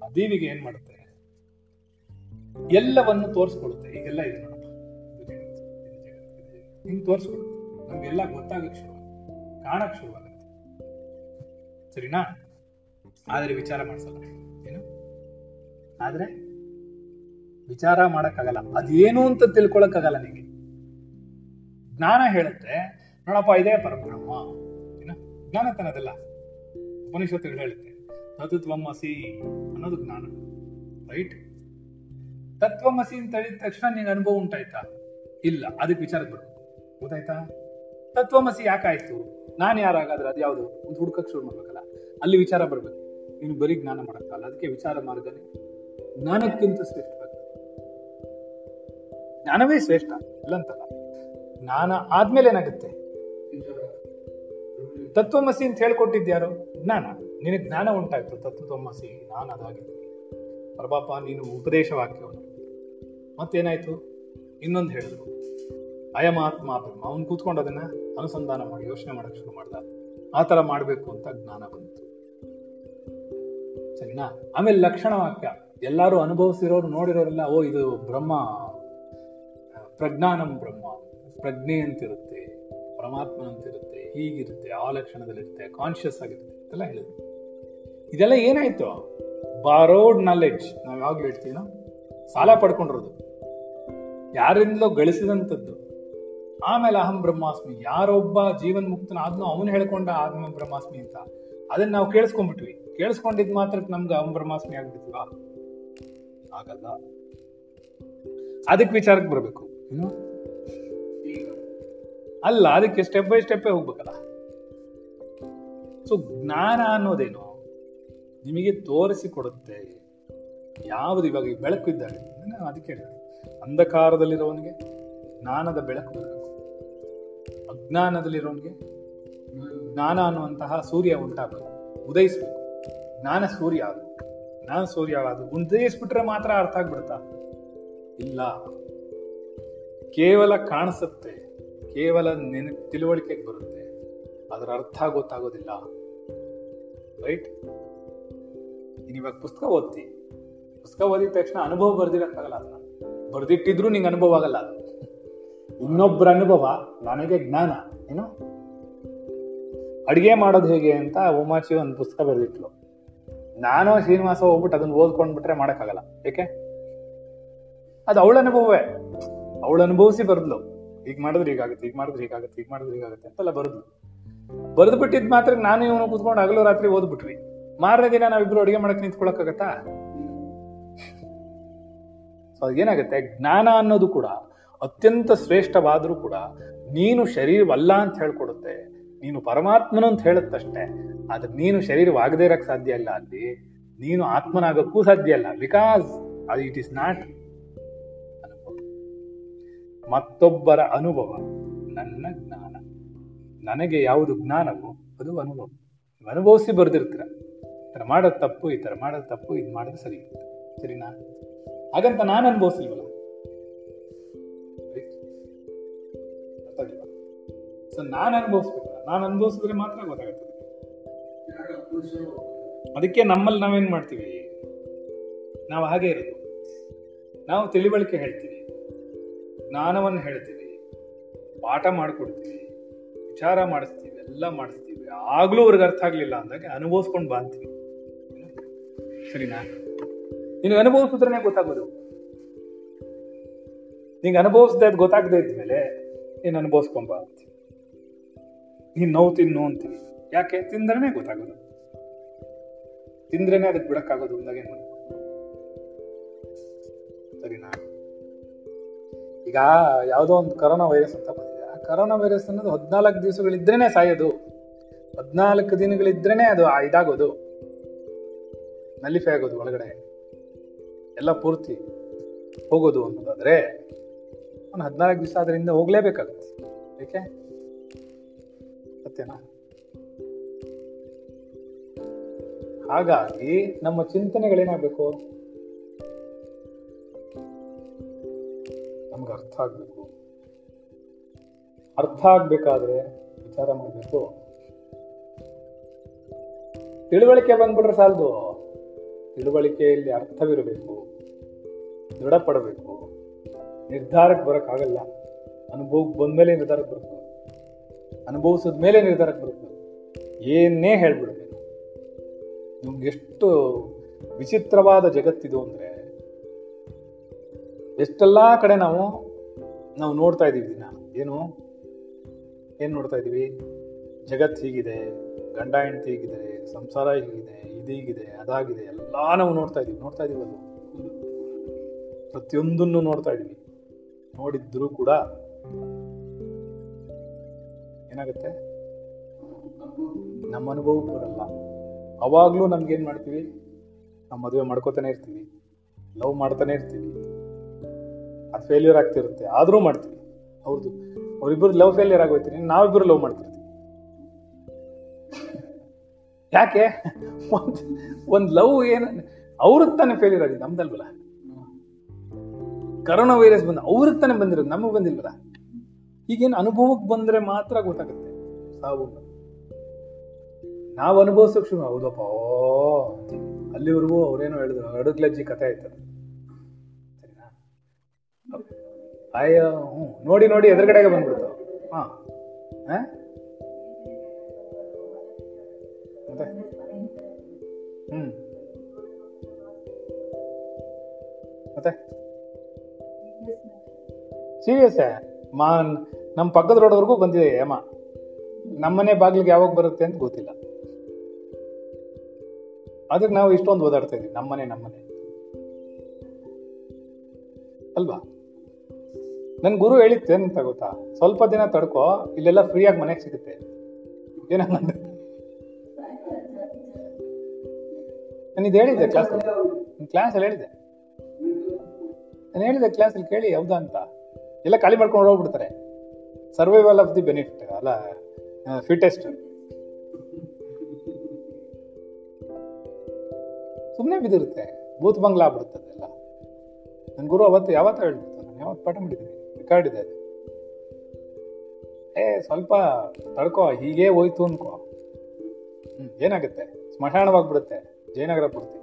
ಆ ದೀವಿಗೆ ಏನ್ ಮಾಡುತ್ತೆ? ಎಲ್ಲವನ್ನು ತೋರಿಸ್ಕೊಡುತ್ತೆ. ಈಗೆಲ್ಲ ಇದೆ ಹಿಂಗ್ ತೋರಿಸ್ಕೊಡುತ್ತೆ. ನಮ್ಗೆಲ್ಲ ಗೊತ್ತಾಗಕ್ ಶುರು ಕಾಣಕ್ ಶುರುವಾಗುತ್ತೆ ಸರಿನಾ? ಆದ್ರೆ ವಿಚಾರ ಮಾಡಿಸಲ್ಲ ಏನು? ಆದ್ರೆ ವಿಚಾರ ಮಾಡಕ್ಕಾಗಲ್ಲ. ಅದೇನು ಅಂತ ತಿಳ್ಕೊಳಕ್ಕಾಗಲ್ಲ ನಿಂಗೆ. ಜ್ಞಾನ ಹೇಳುತ್ತೆ. ನೋಡಪ್ಪ, ಇದೇ ಪರಬ್ರಹ್ಮ. ಏನ? ಜ್ಞಾನ ತನದಲ್ಲ ಉಪನಿಷತ್ತುಗಳು ಹೇಳುತ್ತೆ. ತತ್ವಮಸಿ ಅನ್ನೋದು ಜ್ಞಾನ. ರೈಟ್? ತತ್ವಮಸಿ ಅಂತ ಹೇಳಿದ ತಕ್ಷಣ ನಿಂಗೆ ಅನುಭವ ಉಂಟಾಯ್ತಾ? ಇಲ್ಲ, ಅದಕ್ಕೆ ವಿಚಾರಕ್ಕೆ ಬರ್ಬೇಕು ಗೊತ್ತಾಯ್ತಾ? ತತ್ವಮಸಿ ಯಾಕಾಯ್ತು? ನಾನು ಯಾರಾಗಾದ್ರೆ ಅದು ಯಾವುದು ಒಂದು ಹುಡ್ಕಕ್ ಶುರು ಮಾಡ್ಬೇಕಲ್ಲ. ಅಲ್ಲಿ ವಿಚಾರ ಬರ್ಬೇಕು. ನೀನು ಬರೀ ಜ್ಞಾನ ಮಾಡಕ್ಕಲ್ಲ. ಅದಕ್ಕೆ ವಿಚಾರ ಮಾರ್ಗನೇ ಜ್ಞಾನಕ್ಕಿಂತ ಶ್ರೇಷ್ಠ. ಜ್ಞಾನವೇ ಶ್ರೇಷ್ಠ. ಇಲ್ಲಂತಲ್ಲ. ಜ್ಞಾನ ಆದ್ಮೇಲೆ ಏನಾಗುತ್ತೆ? ತತ್ವಮಸಿ ಅಂತ ಹೇಳ್ಕೊಟ್ಟಿದ್ಯಾರು ಜ್ಞಾನ. ನಿನಗೆ ಜ್ಞಾನ ಉಂಟಾಯ್ತು. ತತ್ವಮಸಿ ನಾನು ಅದಾಗಿದ್ದೀನಿ ಪ್ರಭಾಪ, ನೀನು ಉಪದೇಶ ಮತ್ತೇನಾಯ್ತು? ಇನ್ನೊಂದು ಹೇಳಿದ್ರು. ಅಯಮಾತ್ಮ ಬ್ರಹ್ಮ, ಅವನು ಕೂತ್ಕೊಂಡು ಅದನ್ನ ಅನುಸಂಧಾನ ಮಾಡಿ, ಯೋಚನೆ ಮಾಡಕ್ ಶುರು ಮಾಡ್ದ. ಆ ಥರ ಮಾಡಬೇಕು ಅಂತ ಜ್ಞಾನ ಬಂತು. ಸರಿನಾ? ಆಮೇಲೆ ಲಕ್ಷಣ ವಾಕ್ಯ. ಎಲ್ಲರೂ ಅನುಭವಿಸಿರೋರು, ನೋಡಿರೋರೆಲ್ಲ, ಓ, ಇದು ಬ್ರಹ್ಮ ಪ್ರಜ್ಞಾನಂ ಬ್ರಹ್ಮ. ಪ್ರಜ್ಞೆ ಅಂತಿರುತ್ತೆ, ಪರಮಾತ್ಮ ಅಂತಿರುತ್ತೆ, ಹೀಗಿರುತ್ತೆ, ಆ ಲಕ್ಷಣದಲ್ಲಿರುತ್ತೆ ಕಾನ್ಶಿಯಸ್ ಆಗಿರುತ್ತೆ ಅಂತೆಲ್ಲ ಹೇಳಿದ್ರು. ಇದೆಲ್ಲ ಏನಾಯ್ತು? ಬಾರೋಡ್ ನಾಲೆಡ್ಜ್ ನಾವು ಯಾವಾಗ ಹೇಳ್ತೀವಿ ಸಾಲ ಪಡ್ಕೊಂಡಿರೋದು. ಯಾರಿಂದಲೋ ಗಳಿಸಿದಂಥದ್ದು. ಆಮೇಲೆ ಅಹಂ ಬ್ರಹ್ಮಾಸ್ಮಿ, ಯಾರೊಬ್ಬ ಜೀವನ್ ಮುಕ್ತನಾದ್ನೋ ಅವನು ಹೇಳ್ಕೊಂಡ ಅಹಂ ಬ್ರಹ್ಮಾಸ್ಮಿ ಅಂತ. ಅದನ್ನ ನಾವು ಕೇಳಿಸ್ಕೊಂಡ್ಬಿಟ್ವಿ. ಕೇಳಿಸ್ಕೊಂಡಿದ್ ಮಾತ್ರಕ್ಕೆ ನಮ್ಗೆ ಅಹಂ ಬ್ರಹ್ಮಾಸ್ಮಿ ಆಗ್ಬಿಡ್ತೀವಾ ಆಗಲ್ಲ. ಅದಕ್ಕೆ ವಿಚಾರಕ್ಕೆ ಬರ್ಬೇಕು. ಏನು? ಅಲ್ಲ, ಅದಕ್ಕೆ ಸ್ಟೆಪ್ ಬೈ ಸ್ಟೆಪ್ಪೇ ಹೋಗ್ಬೇಕಲ್ಲ. ಸೊ ಜ್ಞಾನ ಅನ್ನೋದೇನು ನಿಮಗೆ ತೋರಿಸಿ ಕೊಡುತ್ತೆ. ಯಾವುದು ಇವಾಗ ಬೆಳಕು ಇದ್ದಾಗ ನಾನು ಅದಕ್ಕೆ ಹೇಳಿದೆ. ಅಂಧಕಾರದಲ್ಲಿರೋವನಿಗೆ ಜ್ಞಾನದ ಬೆಳಕು ಬರಬೇಕು. ಅಜ್ಞಾನದಲ್ಲಿರೋನಿಗೆ, ಜ್ಞಾನ ಅನ್ನುವಂತಹ ಸೂರ್ಯ ಉಂಟಾಗಬೇಕು. ಉದಯಿಸ್ಬೇಕು. ಜ್ಞಾನ ಸೂರ್ಯ ಅದು. ಜ್ಞಾನ ಸೂರ್ಯ ಅದು. ಉದಯಿಸ್ಬಿಟ್ರೆ ಮಾತ್ರ ಅರ್ಥ ಆಗ್ಬಿಡ್ತಾ ಇಲ್ಲ. ಕೇವಲ ಕಾಣಿಸುತ್ತೆ. ಕೇವಲ ನೆನ, ತಿಳುವಳಿಕೆಗೆ ಬರುತ್ತೆ. ಅದರ ಅರ್ಥ ಗೊತ್ತಾಗೋದಿಲ್ಲ. ರೈಟ್? ನೀನಿವಾಗ ಪುಸ್ತಕ ಓದ್ತಿ. ಪುಸ್ತಕ ಓದಿದ ತಕ್ಷಣ ಅನುಭವ ಬರ್ದಿರಕ್ಕಾಗಲ್ಲ ಅದನ್ನ. ಬರ್ದಿಟ್ಟಿದ್ರು ನಿಂಗೆ ಅನುಭವ ಆಗಲ್ಲ. ಇನ್ನೊಬ್ಬರ ಅನುಭವ ನನಗೆ ಜ್ಞಾನ, ಏನು? ಅಡಿಗೆ ಮಾಡೋದು ಹೇಗೆ ಅಂತ ಉಮಾಚಿ ಒಂದು ಪುಸ್ತಕ ಬರೆದಿಟ್ಲು. ನಾನು ಶ್ರೀನಿವಾಸ ಹೋಗ್ಬಿಟ್ಟು ಅದನ್ನ ಓದ್ಕೊಂಡ್ಬಿಟ್ರೆ ಮಾಡೋಕ್ಕಾಗಲ್ಲ. ಏಕೆ? ಅದು ಅವಳ ಅನುಭವವೇ. ಅವಳು ಅನುಭವಿಸಿ ಬರ್ದ್ಲು. ಈಗ ಮಾಡಿದ್ರೆ ಹೀಗಾಗುತ್ತೆ ಈಗ ಮಾಡಿದ್ರೆ ಹೀಗಾಗುತ್ತೆ ಈಗ ಮಾಡಿದ್ರೆ ಹೀಗಾಗುತ್ತೆ ಅಂತೆಲ್ಲ ಬರೆದ್ಲು. ಬರೆದು ಬಿಟ್ಟಿದ್ ಮಾತ್ರ ನಾನು ಇವನು ಕುತ್ಕೊಂಡು ಹಗಲು ರಾತ್ರಿ ಓದ್ಬಿಟ್ವಿ. ಮಾರನೇ ದಿನ ನಾವಿಬ್ರು ಅಡಿಗೆ ಮಾಡಕ್ಕೆ ನಿಂತ್ಕೊಳಕ್ಕಾಗತ್ತಾ? ಸೊ ಏನಾಗುತ್ತೆ ಜ್ಞಾನ ಅನ್ನೋದು ಕೂಡ ಅತ್ಯಂತ ಶ್ರೇಷ್ಠವಾದರೂ ಕೂಡ ನೀನು ಶರೀರವಲ್ಲ ಅಂತ ಹೇಳ್ಕೊಡುತ್ತೆ. ನೀನು ಪರಮಾತ್ಮನು ಅಂತ ಹೇಳುತ್ತಷ್ಟೇ. ಆದ್ರೆ ನೀನು ಶರೀರವಾಗದೇ ಇರಕ್ಕೆ ಸಾಧ್ಯ ಇಲ್ಲ ಅಲ್ಲಿ. ನೀನು ಆತ್ಮನಾಗಕ್ಕೂ ಸಾಧ್ಯ ಇಲ್ಲ. ಬಿಕಾಸ್ ಇಟ್ ಇಸ್ ನಾಟ್ ಅನುಭವ. ಮತ್ತೊಬ್ಬರ ಅನುಭವ. ನನ್ನ ಜ್ಞಾನ. ನನಗೆ ಯಾವುದು ಜ್ಞಾನವೋ ಅದು ಅನುಭವ. ಅನುಭವಿಸಿ ಬರ್ದಿರ್ತೀರ. ಈ ತರ ಮಾಡೋದು ತಪ್ಪು, ಈ ಥರ ಮಾಡೋದು ತಪ್ಪು, ಇದು ಮಾಡೋದು ಸರಿ. ಸರಿನಾ? ಹಾಗಂತ ನಾನು ಅನುಭವಿಸಿಲ್ವಲ್ಲ ಸೊ ನಾನು ಅನುಭವಿಸ್ಬೇಕಲ್ಲ. ನಾನು ಅನುಭವಿಸಿದ್ರೆ ಮಾತ್ರ ಗೊತ್ತಾಗುತ್ತೆ. ಅದಕ್ಕೆ ನಮ್ಮಲ್ಲಿ ನಾವೇನ್ ಮಾಡ್ತೀವಿ? ನಾವು ಹಾಗೆ ಇರೋದು. ನಾವು ತಿಳಿವಳಿಕೆ ಹೇಳ್ತೀವಿ. ಜ್ಞಾನವನ್ನು ಹೇಳ್ತೀವಿ. ಪಾಠ ಮಾಡ್ಕೊಡ್ತೀವಿ. ವಿಚಾರ ಮಾಡಿಸ್ತೀವಿ. ಎಲ್ಲ ಮಾಡಿಸ್ತೀವಿ. ಆಗ್ಲೂ ಅವ್ರಿಗೆ ಅರ್ಥ ಆಗ್ಲಿಲ್ಲ ಅಂದಾಗ ಅನುಭವಿಸ್ಕೊಂಡು ಬಾಂತೀವಿ ಸರಿನಾ? ನಿನಗೆ ಅನುಭವಿಸಿದ್ರೆ ಗೊತ್ತಾಗೋದು. ನಿಂಗೆ ಅನುಭವಿಸ್ದೆ ಅದು ಗೊತ್ತಾಗದೆ ಇದ್ಮೇಲೆ ನೀನು ಅನುಭವಿಸ್ಕೊಂಬ ಅಂತೀವಿ ನೀನ್ ನೋವು ತಿನ್ನು ಅಂತೀವಿ ಯಾಕೆ? ತಿಂದ್ರೇನೆ ಗೊತ್ತಾಗೋದು. ತಿಂದ್ರೇನೆ ಅದಕ್ಕೆ ಬಿಡಕ್ಕಾಗೋದು ಅಂದಾಗ ಏನು ಸರಿನಾ ಈಗ ಯಾವುದೋ ಒಂದು ಕರೋನಾ ವೈರಸ್ ಅಂತ ಬಂದಿದೆ. ಆ ಕರೋನಾ ವೈರಸ್ ಅನ್ನೋದು ಹದಿನಾಲ್ಕು ದಿವಸಗಳಿದ್ರೇನೆ ಸಾಯೋದು. ಹದಿನಾಲ್ಕು ದಿನಗಳಿದ್ರೇನೆ ಅದು ಇದಾಗೋದು. ನಲಿಫೆ ಆಗೋದು ಒಳಗಡೆ. ಎಲ್ಲ ಪೂರ್ತಿ ಹೋಗೋದು ಅನ್ನೋದಾದ್ರೆ ಒಂದು ಹದಿನಾಲ್ಕು ದಿವಸ ಅದರಿಂದ ಹೋಗ್ಲೇಬೇಕಾಗುತ್ತೆ. ಏಕೆ? ಸತ್ಯನಾ? ಹಾಗಾಗಿ ನಮ್ಮ ಚಿಂತನೆಗಳೇನಾಗಬೇಕು? ನಮ್ಗೆ ಅರ್ಥ ಆಗ್ಬೇಕು. ಅರ್ಥ ಆಗ್ಬೇಕಾದ್ರೆ ವಿಚಾರ ಮಾಡಬೇಕು. ತಿಳುವಳಿಕೆ ಬಂದ್ಬಿಟ್ರೆ ಸಾಲದು. ತಿಳುವಳಿಕೆಯಲ್ಲಿ ಅರ್ಥವಿರಬೇಕು, ದೃಢಪಡಬೇಕು. ನಿರ್ಧಾರಕ್ಕೆ ಬರೋಕ್ಕಾಗಲ್ಲ. ಅನುಭವಕ್ಕೆ ಬಂದಮೇಲೆ ನಿರ್ಧಾರಕ್ಕೆ ಬರುತ್ತೆ. ಅನುಭವಿಸಿದ ಮೇಲೆ ನಿರ್ಧಾರಕ್ಕೆ ಬರಬೇಕು ಏನೇ ಹೇಳ್ಬಿಡ್ಬೇಕು. ನಿಮ್ಗೆ ಎಷ್ಟು ವಿಚಿತ್ರವಾದ ಜಗತ್ತಿದು ಅಂದರೆ, ಎಷ್ಟೆಲ್ಲ ಕಡೆ ನಾವು ನಾವು ನೋಡ್ತಾ ಇದ್ದೀವಿ ದಿನ. ಏನು? ಏನು ನೋಡ್ತಾ ಇದ್ದೀವಿ? ಜಗತ್ತು ಹೀಗಿದೆ, ಗಂಡ ಹೆಂಡತಿ ಹೀಗಿದೆ, ಸಂಸಾರ ಹೀಗಿದೆ ಇದೀಗಿದೆ ಅದಾಗಿದೆ, ಎಲ್ಲ ನಾವು ನೋಡ್ತಾ ಇದೀವಿ ನೋಡ್ತಾ ಇದೀವಲ್ಲ ಪ್ರತಿಯೊಂದನ್ನು ನೋಡ್ತಾ ಇದೀವಿ ನೋಡಿದ್ರು ಕೂಡ ಏನಾಗುತ್ತೆ? ನಮ್ಮ ಅನುಭವಕ್ಕೆ ಬರಲ್ಲ. ಅವಾಗ್ಲೂ ನಮ್ಗೇನ್ ಮಾಡ್ತೀವಿ? ನಾವು ಮದುವೆ ಮಾಡ್ಕೋತಾನೆ ಇರ್ತೀವಿ. ಲವ್ ಮಾಡ್ತಾನೆ ಇರ್ತೀವಿ. ಅದು ಫೇಲ್ಯೂರ್ ಆಗ್ತಿರುತ್ತೆ. ಆದ್ರೂ ಮಾಡ್ತೀವಿ. ಹೌದು. ಅವ್ರಿಬ್ರು ಲವ್ ಫೇಲ್ಯೂರ್ ಆಗೋಯ್ತೀನಿ ನಾವಿಬ್ರು ಲವ್ ಮಾಡ್ತಿರ್ತೀವಿ. ಯಾಕೆ? ಒಂದು ಒಂದು ಲವ್ ಏನು ಅವ್ರಿಗೆ ತಾನೇ ಫೇಲ್ಯೂರ್ ಆಗಿದೆ ನಮ್ದಲ್ವಲ್ಲ ಕರೋನಾ ವೈರಸ್ ಬಂದ ಅವ್ರಿಗೆ ತಾನೇ ಬಂದಿರೋದು, ನಮಗೆ ಬಂದಿಲ್ವಲ್ಲ? ಈಗೇನು ಅನುಭವಕ್ಕೆ ಬಂದ್ರೆ ಮಾತ್ರ ಗೊತ್ತಾಗುತ್ತೆ. ಸಾವು. ನಾವು ಅನುಭವಿಸೋಕ್ಕೆ ಶುರು ಹೌದಪ್ಪ. ಓ, ಅಲ್ಲಿವರೆಗೂ ಅವ್ರೇನೋ ಹೇಳಿದ್ರು, ಅಡುಗ್ಲಜ್ಜಿ ಕಥೆ ಆಯ್ತು ಸರಿನಾ? ಅಯ್ಯೋ ಹ್ಞೂ ನೋಡಿ ನೋಡಿ, ಎದುರುಗಡೆಗೆ ಹಾ? ಹ್ಮ್. ಮತ್ತೆ? ಸೀರಿಯಸ್ ಮಾ ನಮ್ಮ ಪಕ್ಕದ ರೋಡ್ವರೆಗೂ ಬಂದಿದೆ ಯಮ. ನಮ್ಮನೆ ಬಾಗಿಲಿಗೆ ಯಾವಾಗ ಬರುತ್ತೆ ಅಂತ ಗೊತ್ತಿಲ್ಲ. ಅದಕ್ಕೆ ನಾವು ಇಷ್ಟೊಂದು ಓದಾಡ್ತಾ ಇದೀವಿ ನಮ್ಮನೆ ನಮ್ಮನೆ. ಅಲ್ವಾ? ನನ್ನ ಗುರು ಹೇಳಿದ್ದೆ ಅಂತ ಗೊತ್ತಾ? ಸ್ವಲ್ಪ ದಿನ ತಡ್ಕೋ, ಇಲ್ಲೆಲ್ಲ ಫ್ರೀಯಾಗಿ ಮನೆಗೆ ಸಿಗುತ್ತೆ. ಏನಂಗಂದ ನಾನು ಇದು ಹೇಳಿದ್ದೆ ಕ್ಲಾಸ್ ಕ್ಲಾಸಲ್ಲಿ ಹೇಳಿದೆ ನಾನು ಹೇಳಿದೆ ಕ್ಲಾಸಲ್ಲಿ ಕೇಳಿ ಹೌದಾ ಅಂತ. ಎಲ್ಲ ಖಾಲಿ ಮಾಡ್ಕೊಂಡು ಹೋಗ್ಬಿಡ್ತಾರೆ. ಸರ್ವೈವಲ್ ಆಫ್ ದಿ ಬೆನಿಫಿಟ್ ಅಲ್ಲ ಫಿಟೆಸ್ಟ್ ಸುಮ್ಮನೆ ಬಿದ್ದಿರುತ್ತೆ. ಭೂತ್ ಬಂಗ್ಲಾ ಆಗ್ಬಿಡುತ್ತೆ ಅದೆಲ್ಲ ನನ್ನ ಗುರು ಅವತ್ತು ಯಾವತ್ತ ಹೇಳ್ಬಿಡ್ತು ನಾನು ಯಾವತ್ತು ಪಾಠ ಮಾಡಿದ್ದೀನಿ? ರೆಕಾರ್ಡ್ ಇದೆ. ಏ, ಸ್ವಲ್ಪ ತಡ್ಕೋ, ಹೀಗೇ ಹೋಯ್ತು ಅನ್ಕೋ. ಹ್ಞೂ ಏನಾಗುತ್ತೆ? ಸ್ಮಶಾನವಾಗ್ಬಿಡುತ್ತೆ. ಜಯನಗರ ಪೂರ್ತಿ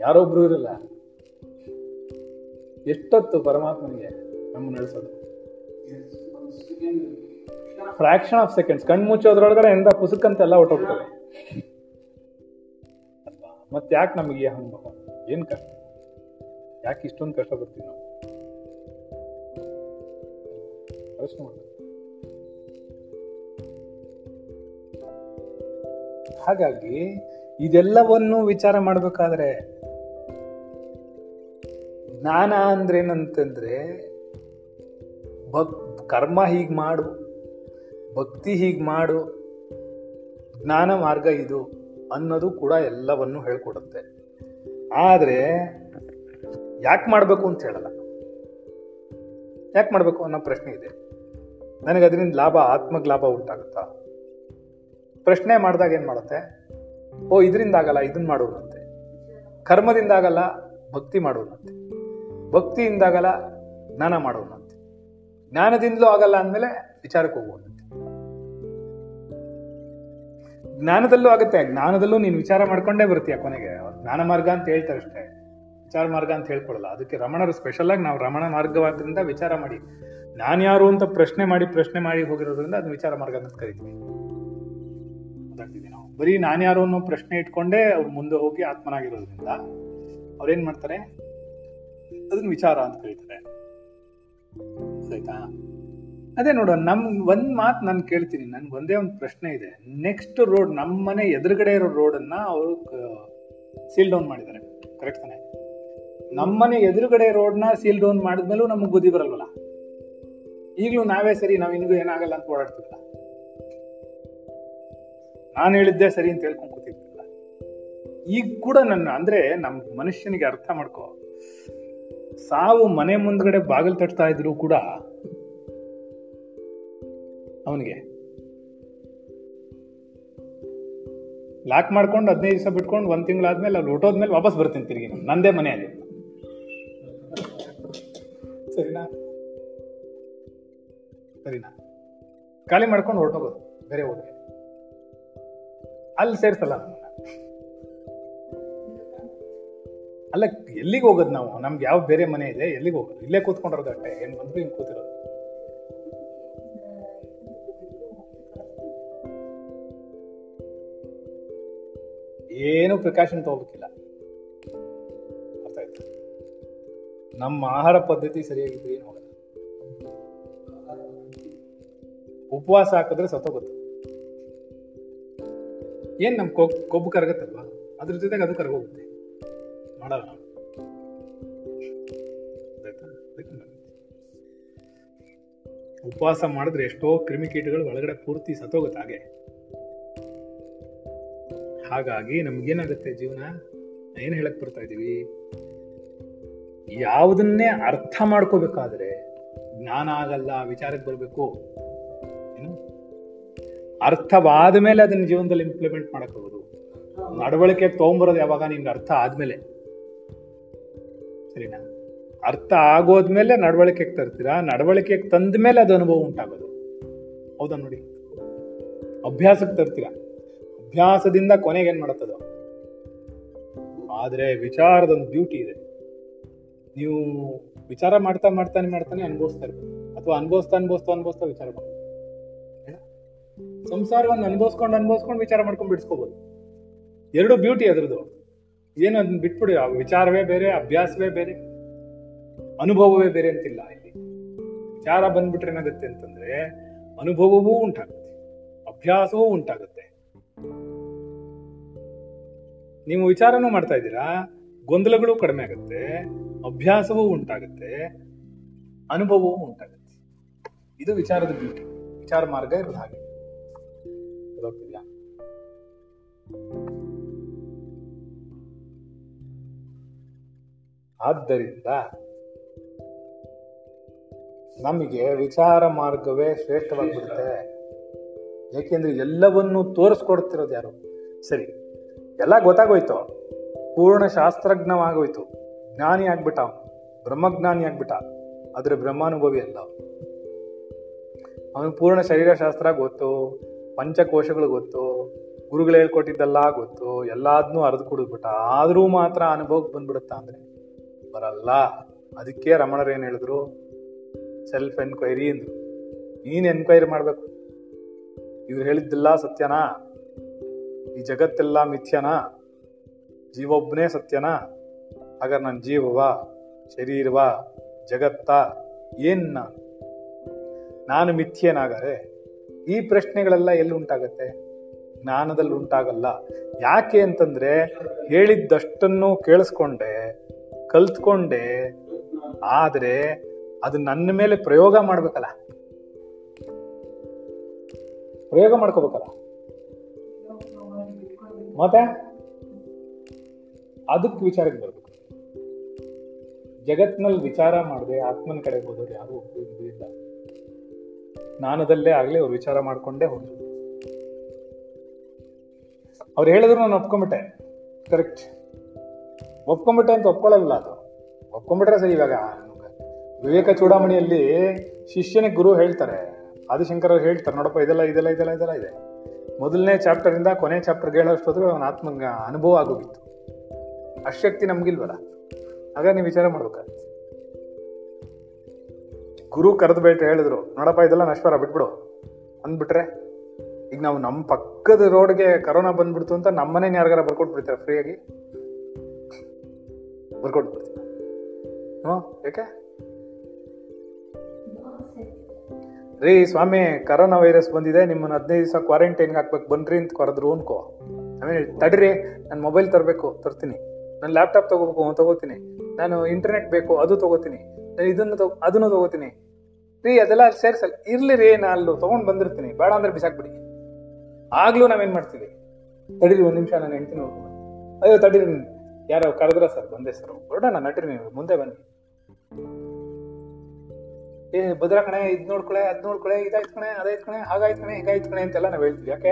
ಯಾರೊಬ್ರು ಇರಲ್ಲ. ಎಷ್ಟೊತ್ತು ಪರಮಾತ್ಮನಿಗೆ ನಮ್ಮ ನಡೆಸೋದು? ಫ್ರಾಕ್ಷನ್ ಆಫ್ ಸೆಕೆಂಡ್ಸ್ ಕಣ್ ಮುಚ್ಚೋದ್ರೊಳಗಡೆ ಎಂದ ಪುಸುಕಂತ ಎಲ್ಲ ಹೊಟ್ಟೋಗ್ತವೆ ಮತ್ತೆ ಯಾಕೆ ನಮಗೆ ಅನುಭವ? ಏನ್ ಕಷ್ಟ? ಯಾಕೆ ಇಷ್ಟೊಂದು ಕಷ್ಟ ಬರ್ತೀವಿ ನಾವು. ಹಾಗಾಗಿ ಇದೆಲ್ಲವನ್ನು ವಿಚಾರ ಮಾಡಬೇಕಾದ್ರೆ, ಜ್ಞಾನ ಅಂದ್ರೆ ಏನಂತಂದ್ರೆ, ಭಕ್, ಕರ್ಮ ಹೀಗೆ ಮಾಡು, ಭಕ್ತಿ ಹೀಗೆ ಮಾಡು, ಜ್ಞಾನ ಮಾರ್ಗ ಇದು ಅನ್ನೋದು ಕೂಡ ಎಲ್ಲವನ್ನು ಹೇಳ್ಕೊಡುತ್ತೆ. ಆದರೆ, ಯಾಕೆ ಮಾಡಬೇಕು ಅಂತ ಹೇಳಲ್ಲ. ಯಾಕೆ ಮಾಡಬೇಕು ಅನ್ನೋ ಪ್ರಶ್ನೆ ಇದೆ. ನನಗೆ ಅದರಿಂದ ಲಾಭ ಆತ್ಮಗ್ ಲಾಭ ಉಂಟಾಗುತ್ತಾ? ಪ್ರಶ್ನೆ ಮಾಡಿದಾಗ ಏನು ಮಾಡುತ್ತೆ? ಓ ಇದರಿಂದ ಆಗಲ್ಲ ಇದನ್ನ ಮಾಡೋರಂತೆ. ಕರ್ಮದಿಂದ ಆಗಲ್ಲ ಭಕ್ತಿ ಮಾಡುವಂತೆ ಭಕ್ತಿಯಿಂದ ಆಗಲ್ಲ ಜ್ಞಾನ ಮಾಡೋನಂತೆ ಜ್ಞಾನದಿಂದಲೂ ಆಗಲ್ಲ ಅಂದಮೇಲೆ ವಿಚಾರಕ್ಕೆ ಹೋಗುವಂತೆ. ಜ್ಞಾನದಲ್ಲೂ ಆಗುತ್ತೆ, ಜ್ಞಾನದಲ್ಲೂ ನೀನು ವಿಚಾರ ಮಾಡ್ಕೊಂಡೇ ಬರ್ತೀಯ ಕೊನೆಗೆ. ಜ್ಞಾನ ಮಾರ್ಗ ಅಂತ ಹೇಳ್ತಾರೆ ಅಷ್ಟೇ. ವಿಚಾರ ಮಾರ್ಗ ಅಂತ ಹೇಳ್ಕೊಡಲ್ಲ ಅದಕ್ಕೆ ರಮಣರು ಸ್ಪೆಷಲ್ ಆಗಿ ನಾವು ರಮಣ ಮಾರ್ಗವಾದ್ರಿಂದ ವಿಚಾರ ಮಾಡಿ. ನಾನು ಯಾರು ಅಂತ ಪ್ರಶ್ನೆ ಮಾಡಿ ಪ್ರಶ್ನೆ ಮಾಡಿ ಹೋಗಿರೋದ್ರಿಂದ ಅದನ್ನ ವಿಚಾರ ಮಾರ್ಗ ಅಂತ ಕರಿತೀವಿ. ಬರೀ ನಾನು ಯಾರೋ ಅನ್ನೋ ಪ್ರಶ್ನೆ ಇಟ್ಕೊಂಡೇ ಅವ್ರು ಮುಂದೆ ಹೋಗಿ ಆತ್ಮನಾಗಿರೋದ್ರಿಂದ ಅವ್ರೇನ್ ಮಾಡ್ತಾರೆ? ಅದನ್ನ ವಿಚಾರ ಅಂತ ಕರೀತಾರೆ. ಆಯ್ತಾ? ಅದೇ ನೋಡ, ನಮ್ ಒಂದ್ ಮಾತು ನಾನು ಕೇಳ್ತೀನಿ. ನನ್ಗೆ ಒಂದೇ ಒಂದು ಪ್ರಶ್ನೆ ಇದೆ. ನೆಕ್ಸ್ಟ್ ರೋಡ್ ನಮ್ಮ ಮನೆ ಎದುರುಗಡೆ ಇರೋ ರೋಡ್ ಅನ್ನ ಅವರು ಸೀಲ್ ಡೌನ್ ಮಾಡಿದ್ದಾರೆ. ಕರೆಕ್ಟ್ ತಾನೆ? ನಮ್ಮನೆ ಎದುರುಗಡೆ ರೋಡ್ನ ಸೀಲ್ ಡೌನ್ ಮಾಡಿದ್ಮೇಲೂ ನಮ್ಗೆ ಬುದ್ಧಿ ಬರಲ್ವಲ್ಲ? ಈಗಲೂ ನಾವೇ ಸರಿ, ನಾವ್ ಇನ್ಗೂ ಏನಾಗಲ್ಲ ಅಂತ ಓಡಾಡ್ತಿಲ್ಲ ನಾನು ಹೇಳಿದ್ದೆ ಸರಿ ಅಂತ ಹೇಳ್ಕೊಂಡು ಕೂತಿರ್ತಿಲ್ಲ ಈಗ ಕೂಡ ನನ್ನ, ಅಂದ್ರೆ ನಮ್ ಮನುಷ್ಯನಿಗೆ ಅರ್ಥ ಮಾಡ್ಕೋ. ಸಾವು ಮನೆ ಮುಂದ್ಗಡೆ ಬಾಗಿಲು ತಟ್ತಾ ಇದ್ರು ಕೂಡ ಅವನಿಗೆ ಲಾಕ್ ಮಾಡ್ಕೊಂಡು ಹದಿನೈದು ದಿವಸ ಬಿಟ್ಕೊಂಡು ಒಂದ್ ತಿಂಗಳಾದ್ಮೇಲೆ ಅಲ್ಲಿ ಹೊಟ್ಟೋದ್ಮೇಲೆ ವಾಪಸ್ ಬರ್ತೀನಿ ತಿರುಗಿ. ನಂದೇ ಮನೆ ಅಲ್ಲಿ ಸರಿನಾ? ಸರಿನಾ? ಖಾಲಿ ಮಾಡ್ಕೊಂಡು ಹೊರಟೋಗೋದು, ಬೇರೆ ಊರಿಗೆ. ಅಲ್ಲಿ ಸೇರ್ಸಲ್ಲ. ಅಲ್ಲ, ಎಲ್ಲಿಗೆ ಹೋಗೋದು ನಾವು? ನಮ್ಗೆ ಯಾವ ಬೇರೆ ಮನೆ ಇದೆ? ಎಲ್ಲಿಗೆ ಹೋಗೋದು? ಇಲ್ಲೇ ಕೂತ್ಕೊಂಡಿರೋದು ಅಷ್ಟೇ ಏನ್ ಬಂದ್ರು ಹಿಂಗ್ ಕೂತಿರೋದು. ಏನು ಪ್ರಿಕಾಷನ್ ತಗೋಬೇಕಿಲ್ಲ. ಅರ್ಥ ನಮ್ಮ ಆಹಾರ ಪದ್ಧತಿ ಸರಿಯಾಗಿದ್ರೆ ಏನು ಹೋಗಲ್ಲ. ಉಪವಾಸ ಹಾಕಿದ್ರೆ ಸತ್ತೋಗುತ್ತೆ. ಏನ್ ನಮ್ಮ ಕೊ- ಕೊಬ್ಬು ಕರಗತ್ತಲ್ವಾ? ಅದ್ರ ಜೊತೆಗೆ ಅದು ಕರಗೋಗುತ್ತೆ. ಮಾಡಲ್ಲ. ಉಪವಾಸ ಮಾಡಿದ್ರೆ ಎಷ್ಟೋ ಕ್ರಿಮಿಕೀಟಗಳು ಒಳಗಡೆ ಪೂರ್ತಿ ಸತ್ತೋಗುತ್ತೆ ಹಾಗೆ. ಹಾಗಾಗಿ ನಮ್ಗೇನಾಗುತ್ತೆ ಜೀವನ? ಏನು ಹೇಳಕ್ ಬರ್ತಾ ಇದೀವಿ? ಯಾವುದನ್ನೇ ಅರ್ಥ ಮಾಡ್ಕೋಬೇಕಾದ್ರೆ ಜ್ಞಾನ ಆಗಲ್ಲ, ವಿಚಾರಕ್ಕೆ ಬರ್ಬೇಕು. ಅರ್ಥವಾದ ಮೇಲೆ ಅದನ್ನ ಜೀವನದಲ್ಲಿ ಇಂಪ್ಲಿಮೆಂಟ್ ಮಾಡಕ್ ಹೋಗೋದು ನಡವಳಿಕೆ ತಗೊಂಬರೋದು ಯಾವಾಗ ನಿಮ್ಗೆ ಅರ್ಥ ಆದ್ಮೇಲೆ. ಸರಿನಾ? ಅರ್ಥ ಆಗೋದ್ಮೇಲೆ ನಡವಳಿಕೆಗೆ ತರ್ತೀರಾ? ನಡವಳಿಕೆಗೆ ತಂದ ಮೇಲೆ ಅದು ಅನುಭವ ಉಂಟಾಗೋದು. ಹೌದಾ ನೋಡಿ? ಅಭ್ಯಾಸಕ್ಕೆ ತರ್ತೀರಾ? ಅಭ್ಯಾಸದಿಂದ ಕೊನೆಗೆ ಏನ್ ಮಾಡತ್ತದು? ಆದ್ರೆ ವಿಚಾರದ ಒಂದು ಬ್ಯೂಟಿ ಇದೆ. ನೀವು ವಿಚಾರ ಮಾಡ್ತಾ ಮಾಡ್ತಾನೆ ಮಾಡ್ತಾನೆ ಅನುಭವಿಸ್ತಾ ಇರ್ಬೋದು ಅಥವಾ ಅನುಭವಿಸ್ತಾ ಅನುಭವಿಸ್ತಾ ಅನುಭವಿಸ್ತಾ ವಿಚಾರ ಏನ? ಸಂಸಾರವನ್ನು ಅನುಭವಿಸ್ಕೊಂಡು ಅನುಭವಿಸ್ಕೊಂಡು ವಿಚಾರ ಮಾಡ್ಕೊಂಡು ಬಿಡಿಸ್ಕೋಬಹುದು ಎರಡು ಬ್ಯೂಟಿ ಅದ್ರದ್ದು. ಏನು ಅದನ್ನ ಬಿಟ್ಬಿಡಿ, ಆ ವಿಚಾರವೇ ಬೇರೆ, ಅಭ್ಯಾಸವೇ ಬೇರೆ. ಅನುಭವವೇ ಬೇರೆ ಅಂತಿಲ್ಲ ಇಲ್ಲಿ. ವಿಚಾರ ಬಂದ್ಬಿಟ್ರೆ ಏನಾಗುತ್ತೆ ಅಂತಂದ್ರೆ, ಅನುಭವವೂ ಉಂಟಾಗುತ್ತೆ, ಅಭ್ಯಾಸವೂ ಉಂಟಾಗುತ್ತೆ. ನೀವು ವಿಚಾರನೂ ಮಾಡ್ತಾ ಇದ್ದೀರಾ, ಗೊಂದಲಗಳು ಕಡಿಮೆ ಆಗುತ್ತೆ, ಅಭ್ಯಾಸವೂ ಉಂಟಾಗುತ್ತೆ, ಅನುಭವವೂ ಉಂಟಾಗುತ್ತೆ. ಇದು ವಿಚಾರದ ಬ್ಯೂಟಿ ವಿಚಾರ ಮಾರ್ಗ ಇರೋದು ಹಾಗೆ. ಆದ್ದರಿಂದ ನಮಗೆ ವಿಚಾರ ಮಾರ್ಗವೇ ಶ್ರೇಷ್ಠವಾಗಿಬಿಡುತ್ತೆ. ಏಕೆಂದ್ರೆ ಎಲ್ಲವನ್ನೂ ತೋರಿಸ್ಕೊಡ್ತಿರೋದು ಯಾರು? ಸರಿ, ಎಲ್ಲ ಗೊತ್ತಾಗೋಯ್ತು. ಪೂರ್ಣ ಶಾಸ್ತ್ರಜ್ಞವಾಗೋಯ್ತು. ಜ್ಞಾನಿ ಆಗ್ಬಿಟ್ಟ ಬ್ರಹ್ಮಜ್ಞಾನಿ ಆಗ್ಬಿಟ್ಟ. ಆದ್ರೆ ಬ್ರಹ್ಮಾನುಭವಿ ಅಲ್ಲ ಅವನು. ಪೂರ್ಣ ಪೂರ್ಣ ಶರೀರಶಾಸ್ತ್ರ ಗೊತ್ತು, ಪಂಚಕೋಶಗಳು ಗೊತ್ತು, ಗುರುಗಳು ಹೇಳ್ಕೊಟ್ಟಿದ್ದೆಲ್ಲ ಗೊತ್ತು, ಎಲ್ಲಾದ್ನೂ ಅರ್ದು ಕುಡಿದ್ಬಿಟ್ಟ. ಆದರೂ ಮಾತ್ರ ಅನುಭವಕ್ಕೆ ಬಂದ್ಬಿಡುತ್ತಾ ಅಂದ್ರೆ? ಬರಲ್ಲ. ಅದಕ್ಕೆ ರಮಣರು ಏನು ಹೇಳಿದ್ರು? ಸೆಲ್ಫ್ ಎನ್ಕ್ವೈರಿ ಅಂದರು. ನೀನ್ ಎನ್ಕ್ವೈರಿ ಮಾಡಬೇಕು. ಇವ್ರು ಹೇಳಿದ್ದಿಲ್ಲ ಸತ್ಯನಾ? ಈ ಜಗತ್ತೆಲ್ಲ ಮಿಥ್ಯನಾ? ಜೀವೊಬ್ಬನೇ ಸತ್ಯನಾ? ಹಾಗಾದ್ರೆ ನನ್ನ ಜೀವವ, ಶರೀರವಾ, ಜಗತ್ತ ಏನ್ನ? ನಾನು ನಾನು ಮಿಥ್ಯನಾಗರೆ ಈ ಪ್ರಶ್ನೆಗಳೆಲ್ಲ ಎಲ್ಲಿ ಉಂಟಾಗತ್ತೆ? ಜ್ಞಾನದಲ್ಲಿ ಉಂಟಾಗಲ್ಲ. ಯಾಕೆ ಅಂತಂದ್ರೆ ಹೇಳಿದ್ದಷ್ಟನ್ನು ಕೇಳಿಸ್ಕೊಂಡೆ ಕಲ್ತ್ಕೊಂಡೆ, ಆದ್ರೆ ಅದು ನನ್ನ ಮೇಲೆ ಪ್ರಯೋಗ ಮಾಡ್ಬೇಕಲ್ಲ. ಪ್ರಯೋಗ ಮಾಡ್ಕೋಬೇಕಲ್ಲ. ಮತ್ತೆ? ಅದಕ್ಕೆ ವಿಚಾರಕ್ಕೆ ಬರ್ಬೇಕು. ಜಗತ್ನಲ್ಲಿ ವಿಚಾರ ಮಾಡದೆ ಆತ್ಮನ ಕಡೆ ಹೋದವ್ರು ಯಾರು ಇಲ್ಲ. ಜ್ಞಾನದಲ್ಲೇ ಆಗ್ಲಿ ಅವ್ರು ವಿಚಾರ ಮಾಡ್ಕೊಂಡೇ ಹೋದ್ರು. ಅವ್ರು ಹೇಳಿದ್ರು ನಾನು ಒಪ್ಕೊಂಬಿಟ್ಟೆ. ಕರೆಕ್ಟ್ ಒಪ್ಕೊಂಬಿಟ್ಟೆ ಅಂತ ಒಪ್ಕೊಳ್ಳಲ್ಲ ಅದು. ಒಪ್ಕೊಂಬಿಟ್ರೆ ಸರಿ ಇವಾಗ. ವಿವೇಕ ಚೂಡಾಮಣಿಯಲ್ಲಿ ಶಿಷ್ಯನಿಗೆ ಗುರು ಹೇಳ್ತಾರೆ. ಆದಿಶಂಕರ ಅವ್ರು ಹೇಳ್ತಾರೆ, ನೋಡಪ್ಪ, ಇದೆಲ್ಲ ಇದೆಲ್ಲ ಇದೆಲ್ಲ ಇದೆಲ್ಲ ಇದೆ. ಮೊದಲನೇ ಚಾಪ್ಟರ್ ಇಂದ ಕೊನೆ ಚಾಪ್ಟರ್ಗೆ ಹೇಳೋಷ್ಟೊತ್ತಿಗೆ ಅವನ ಆತ್ಮ ಅನುಭವ ಆಗೋಗಿತ್ತು. ಅಶಕ್ತಿ ನಮ್ಗಿಲ್ವಲ್ಲ. ಆಗ ನೀವು ವಿಚಾರ ಮಾಡ್ಬೇಕಾಗುತ್ತೆ. ಗುರು ಕರೆದು ಬೇಟ ಹೇಳಿದ್ರು, ನೋಡಪ್ಪ, ಇದೆಲ್ಲ ನಶ್ವರ ಬಿಟ್ಬಿಡು. ಅಂದ್ಬಿಟ್ರೆ, ಈಗ ನಾವು ನಮ್ಮ ಪಕ್ಕದ ರೋಡ್ಗೆ ಕರೋನಾ ಬಂದ್ಬಿಡ್ತು ಅಂತ ನಮ್ಮನೇನು ಯಾರಿಗಾರ ಬರ್ಕೊಟ್ಬಿಡ್ತಾರೆ ಫ್ರೀಯಾಗಿ ಹ್ಞೂ ಯಾಕೆ? ರೀ ಸ್ವಾಮಿ ಕರೋನಾ ವೈರಸ್ ಬಂದಿದೆ, ನಿಮ್ಮನ್ನ ಹದಿನೈದು ದಿವಸ ಕ್ವಾರಂಟೈನ್ಗೆ ಹಾಕ್ಬೇಕು. ಬನ್ರಿ ಅಂತ ಕರೆದ್ರು ಅನ್ಕೋ. ಆಮೇಲೆ ತಡ್ರಿ, ನಾನು ಮೊಬೈಲ್ ತರಬೇಕು, ತರ್ತೀನಿ. ನಾನು ಲ್ಯಾಪ್ಟಾಪ್ ತಗೋಬೇಕು ತಗೋತೀನಿ. ನಾನು ಇಂಟರ್ನೆಟ್ ಬೇಕು, ಅದು ತಗೋತೀನಿ. ನಾನು ಇದನ್ನು ತಗೋ, ಅದನ್ನು ತಗೋತೀನಿ. ರೀ, ಅದೆಲ್ಲ ಸೇರ್ಸಲ್ಲ. ಇರ್ಲಿ ರೀ, ನಾನು ಅಲ್ಲಿ ತಗೊಂಡ್ ಬಂದಿರ್ತೀನಿ. ಬೇಡ ಅಂದ್ರೆ ಬಿಸಾಕ್ಬಿಡಿ. ಆಗ್ಲೂ ನಾವೇನು ಮಾಡ್ತೀವಿ? ತಡೀರಿ, ಒಂದು ನಿಮಿಷ, ನಾನು ಹೆಂಡ್ತೀನಿ ನೋಡ್ಕೊಂಡು. ಅಯ್ಯೋ, ತಡೀರಿ. ಯಾರೋ ಕರೆದ್ರ ಸರ್, ಬಂದೆ ಸರ್. ಹೊರಡೋಣ ನಟ್ರಿ ನೀವು, ಮುಂದೆ ಬನ್ನಿ. ಏ, ಭದ್ರ ಕಣೆ, ಇದ್ ನೋಡ್ಕೊಳೆ ಅದ್ ನೋಡ್ಕೊಳೆ ಇದಾಯ್ತು ಕಣೆ, ಅದಾಯ್ತು ಕಣೆ, ಹಾಗಾಯ್ತು ಕಣೆ, ಹಿಂಗಾಯ್ತು ಕಣೆ ಅಂತೆಲ್ಲ ನಾವು ಹೇಳ್ತೀವಿ. ಯಾಕೆ?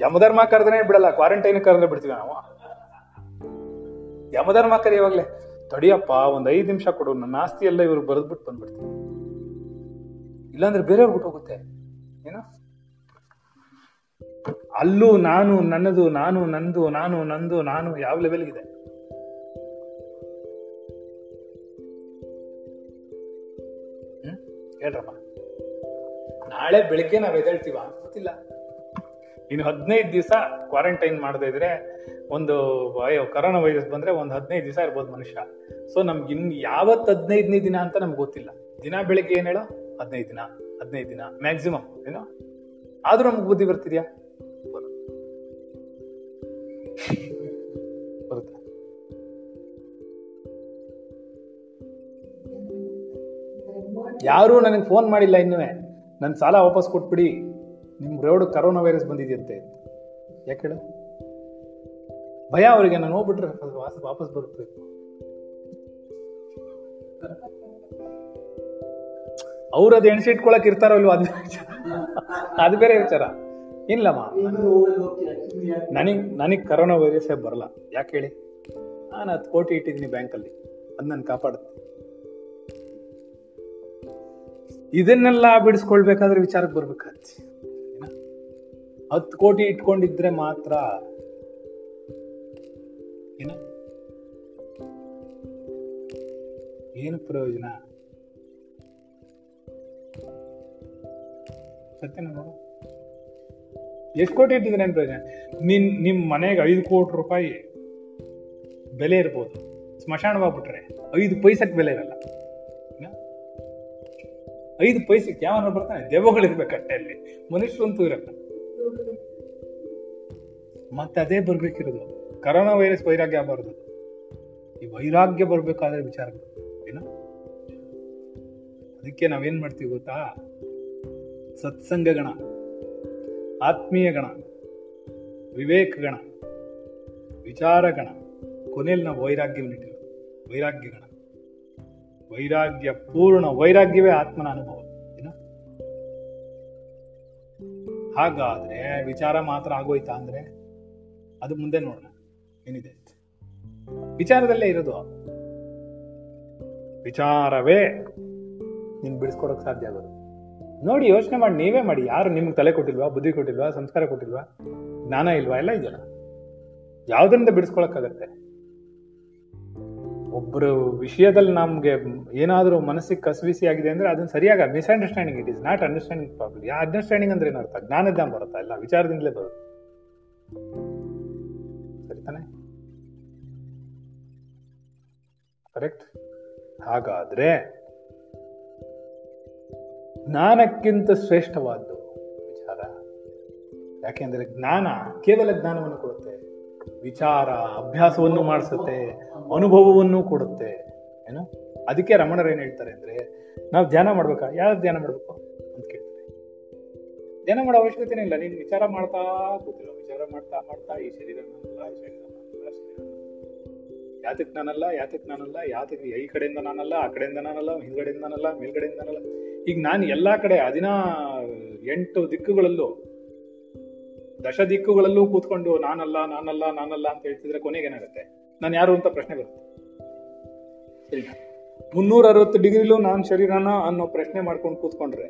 ಯಮಧರ್ಮ ಕರೆದ್ರೆ ಬಿಡಲ್ಲ ಕ್ವಾರಂಟೈನ್ ಕರೆದ್ರೆ ಬಿಡ್ತೀವಿ ನಾವು. ಯಮಧರ್ಮ ಕರೆಯುವಾಗ್ಲೇ ತಡಿಯಪ್ಪ, ಒಂದ್ ಐದ್ ನಿಮಿಷ ಕೊಡು, ನನ್ನ ಆಸ್ತಿ ಎಲ್ಲ ಇವ್ರು ಬರೆದ್ಬಿಟ್ಟು ಬಂದ್ಬಿಡ್ತೀವಿ ಇಲ್ಲಾಂದ್ರೆ ಬೇರೆಯವ್ರು ಬಿಟ್ಟು ಹೋಗುತ್ತೆ. ಏನೋ? ಅಲ್ಲೂ ನಾನು, ನನ್ನದು, ನಾನು, ನಂದು ನಾನು ನಂದು, ನಾನು, ಯಾವ ಲೆವೆಲ್ ಹೇಳ್ರಮ್ಮ ನಾಳೆ ಬೆಳಿಗ್ಗೆ ನಾವ್ ಎದ್ದೇಳ್ತೀವ ಗೊತ್ತಿಲ್ಲ. ಇನ್ನು ಹದಿನೈದು ದಿವಸ ಕ್ವಾರಂಟೈನ್ ಮಾಡದೇ ಇದ್ರೆ ಒಂದು ಕರೋನಾ ವೈರಸ್ ಬಂದ್ರೆ ಒಂದು ಹದಿನೈದು ದಿವಸ ಇರ್ಬೋದು ಮನುಷ್ಯ. ಸೊ ನಮ್ಗೆ ಇನ್ ಯಾವತ್ತು ಹದಿನೈದನೇ ದಿನ ಅಂತ ನಮ್ಗೆ ಗೊತ್ತಿಲ್ಲ. ದಿನ ಬೆಳಿಗ್ಗೆ ಏನ್ ಹೇಳೋ? ಹದಿನೈದು ದಿನ ಹದಿನೈದು ದಿನ ಮ್ಯಾಕ್ಸಿಮಮ್ ಏನೋ? ಆದ್ರೂ ನಮ್ಗೆ ಬುದ್ಧಿ ಬರ್ತಿದ್ಯಾ? ಯಾರು ನನಗೆ ಫೋನ್ ಮಾಡಿಲ್ಲ ಇನ್ನೂ ನನ್ನ ಸಾಲ ವಾಪಸ್ ಕೊಟ್ಬಿಡಿ. ನಿಮ್ಮ ರೋಡ್ ಕರೋನಾ ವೈರಸ್ ಬಂದಿದೆಯಂತೆ. ಯಾಕೆ ಹೇಳು? ಭಯ ಅವರಿಗೆ, ನಾನು ಹೋಗ್ಬಿಟ್ರೆ ವಾಪಸ್ ಬರುತ್ತೆ ಅವ್ರು ಅದು ಎಣಸಿಟ್ಕೊಳಕ್ ಇರ್ತಾರೋ ಇಲ್ವೋ, ಅದು. ಅದು ಬೇರೆ ವಿಚಾರ. ಇಲ್ಲಮ್ಮ? ನನಗ್ ನನಗ್ ಕರೋನಾ ವೈರಸ್ ಬರಲ್ಲ. ಯಾಕೆ ಹೇಳಿ? ನಾನು ಹತ್ತು ಕೋಟಿ ಇಟ್ಟಿದ್ದೀನಿ ಬ್ಯಾಂಕಲ್ಲಿ. ಅದು ನನ್ನ ಕಾಪಾಡುತ್ತೆ. ಇದನ್ನೆಲ್ಲ ಬಿಡಿಸ್ಕೊಳ್ಬೇಕಾದ್ರೆ ವಿಚಾರಕ್ಕೆ ಬರ್ಬೇಕಾಗ್ತಿ? ಹತ್ತು ಕೋಟಿ ಇಟ್ಕೊಂಡಿದ್ರೆ ಮಾತ್ರ ಏನ? ಏನು ಪ್ರಯೋಜನ? ಸತ್ಯನ ನೋಡು. ಎಷ್ಟು ಕೋಟಿ ಇಟ್ಟಿದ್ರೆ ಏನು ಪ್ರಯೋಜನ? ನಿನ್ ನಿಮ್ಮ ಮನೆಗೆ ಐದು ಕೋಟಿ ರೂಪಾಯಿ ಬೆಲೆ ಇರ್ಬೋದು. ಸ್ಮಶಾನವಾಗ್ಬಿಟ್ರೆ ಐದು ಪೈಸಕ್ಕೆ ಬೆಲೆ ಇರಲ್ಲ? ಐದು ಪೈಸೆ ಯಾವನ ಬರ್ತಾನೆ. ದೆವ್ವಗಳಿರ್ಬೇಕು ಅಟ್ಟೆಯಲ್ಲಿ ಮನುಷ್ಯರಂತೂ ಇರಲ್ಲ. ಮತ್ತೆ ಅದೇ ಬರ್ಬೇಕಿರೋದು. ಕರೋನಾ ವೈರಸ್ ವೈರಾಗ್ಯ ಆಗಬಾರ್ದು. ಈ ವೈರಾಗ್ಯ ಬರ್ಬೇಕಾದ್ರೆ ವಿಚಾರ ಏನ? ಅದಕ್ಕೆ ನಾವೇನ್ ಮಾಡ್ತೀವಿ ಗೊತ್ತಾ? ಸತ್ಸಂಗ ಗಣ, ಆತ್ಮೀಯ ಗಣ, ವಿವೇಕ ಗಣ, ವಿಚಾರ ಗಣ, ಕೊನೆಯಲ್ಲಿ ನಾವು ವೈರಾಗ್ಯವನ್ನು ಇಟ್ಟಿರೋದು. ವೈರಾಗ್ಯ ಗಣ. ವೈರಾಗ್ಯ, ಪೂರ್ಣ ವೈರಾಗ್ಯವೇ ಆತ್ಮನ ಅನುಭವ. ಹಾಗಾದ್ರೆ ವಿಚಾರ ಮಾತ್ರ ಆಗೋಯ್ತಾ ಅಂದ್ರೆ? ಅದು ಮುಂದೆ ನೋಡೋಣ. ಏನಿದೆ. ವಿಚಾರದಲ್ಲೇ ಇರೋದು ವಿಚಾರವೇ ನಿನ್ ಬಿಡಿಸ್ಕೊಡಕ್ ಸಾಧ್ಯ ಆಗೋದು. ನೋಡಿ, ಯೋಚನೆ ಮಾಡಿ, ನೀವೇ ಮಾಡಿ. ಯಾರು ನಿಮ್ಗೆ ತಲೆ ಕೊಟ್ಟಿಲ್ವಾ, ಬುದ್ಧಿ ಕೊಟ್ಟಿಲ್ವಾ, ಸಂಸ್ಕಾರ ಕೊಟ್ಟಿಲ್ವಾ, ಜ್ಞಾನ ಇಲ್ವಾ, ಎಲ್ಲ ಇದೆಯಲ್ಲ. ಯಾವ್ದರಿಂದ ಬಿಡಿಸ್ಕೊಳಕ್ಕಾಗತ್ತೆ? ಒಬ್ಬರು ವಿಷಯದಲ್ಲಿ ನಮ್ಗೆ ಏನಾದರೂ ಮನಸ್ಸಿಗೆ ಕಸವಿಸಿ ಆಗಿದೆ ಅಂದ್ರೆ ಅದನ್ನ ಸರಿಯಾಗ misunderstanding it is not understanding problem yeah understanding ಅಂದ್ರೆ ಏನರ್ಥ ಜ್ಞಾನದಿಂದ ಬರುತ್ತಾ? ಇಲ್ಲ, ವಿಚಾರದಿಂದಲೇ ಬರುತ್ತೆ. ಸರಿ ತಾನೆ? ಕರೆಕ್ಟ್ ಹಾಗಾದ್ರೆ ಜ್ಞಾನಕ್ಕಿಂತ ಶ್ರೇಷ್ಠವಾದ್ದು ವಿಚಾರ. ಯಾಕೆಂದ್ರೆ ಜ್ಞಾನ ಕೇವಲ ಜ್ಞಾನವನ್ನು ಕೊಡುತ್ತೆ. ವಿಚಾರ, ಅಭ್ಯಾಸವನ್ನು ಮಾಡಿಸುತ್ತೆ, ಅನುಭವವನ್ನು ಕೊಡುತ್ತೆ, ಏನು? ಅದಕ್ಕೆ ರಮಣರು ಏನ್ ಹೇಳ್ತಾರೆ ಅಂದ್ರೆ, ನಾವು ಧ್ಯಾನ ಮಾಡ್ಬೇಕಾ? ಯಾರು ಧ್ಯಾನ ಮಾಡ್ಬೇಕು ಅಂತ ಕೇಳ್ತಾರೆ. ಧ್ಯಾನ ಮಾಡೋ ಅವಶ್ಯಕತೆನೇ ಇಲ್ಲ. ನೀನು ವಿಚಾರ ಮಾಡ್ತಾ ಕೂತಿರೋ, ವಿಚಾರ ಮಾಡ್ತಾ ಮಾಡ್ತಾ ಈ ಶರೀರ ನಾನಲ್ಲ. ಯಾತಕ್ ನಾನಲ್ಲ ಯಾತಕ್ ನಾನಲ್ಲ, ಯಾತಕ್ ಈ ಕಡೆಯಿಂದ ನಾನಲ್ಲ, ಆ ಕಡೆಯಿಂದ ನಾನಲ್ಲ, ಹಿಂದ್ಗಡೆಯಿಂದ ನಾನಲ್ಲ, ಮೇಲ್ಗಡೆಯಿಂದ ನಾನಲ್ಲ. ಈಗ ನಾನು ಎಲ್ಲಾ ಕಡೆ ಹದಿನಾ ಎಂಟು ದಿಕ್ಕುಗಳಲ್ಲೂ ದಶ ದಿಕ್ಕುಗಳಲ್ಲೂ ಕೂತ್ಕೊಂಡು ನಾನಲ್ಲ ನಾನಲ್ಲ ನಾನಲ್ಲ ಅಂತ ಹೇಳ್ತಿದ್ರೆ ಕೊನೆಗೆ ಏನಾಗುತ್ತೆ? ನಾನು ಯಾರು ಅಂತ ಪ್ರಶ್ನೆ ಬರುತ್ತೆ. ಸರಿನಾ ಮುನ್ನೂರ ಅರವತ್ತು ಡಿಗ್ರಿಲೂ ನಾನು ಶರೀರನ ಅನ್ನೋ ಪ್ರಶ್ನೆ ಮಾಡ್ಕೊಂಡು ಕೂತ್ಕೊಂಡ್ರೆ,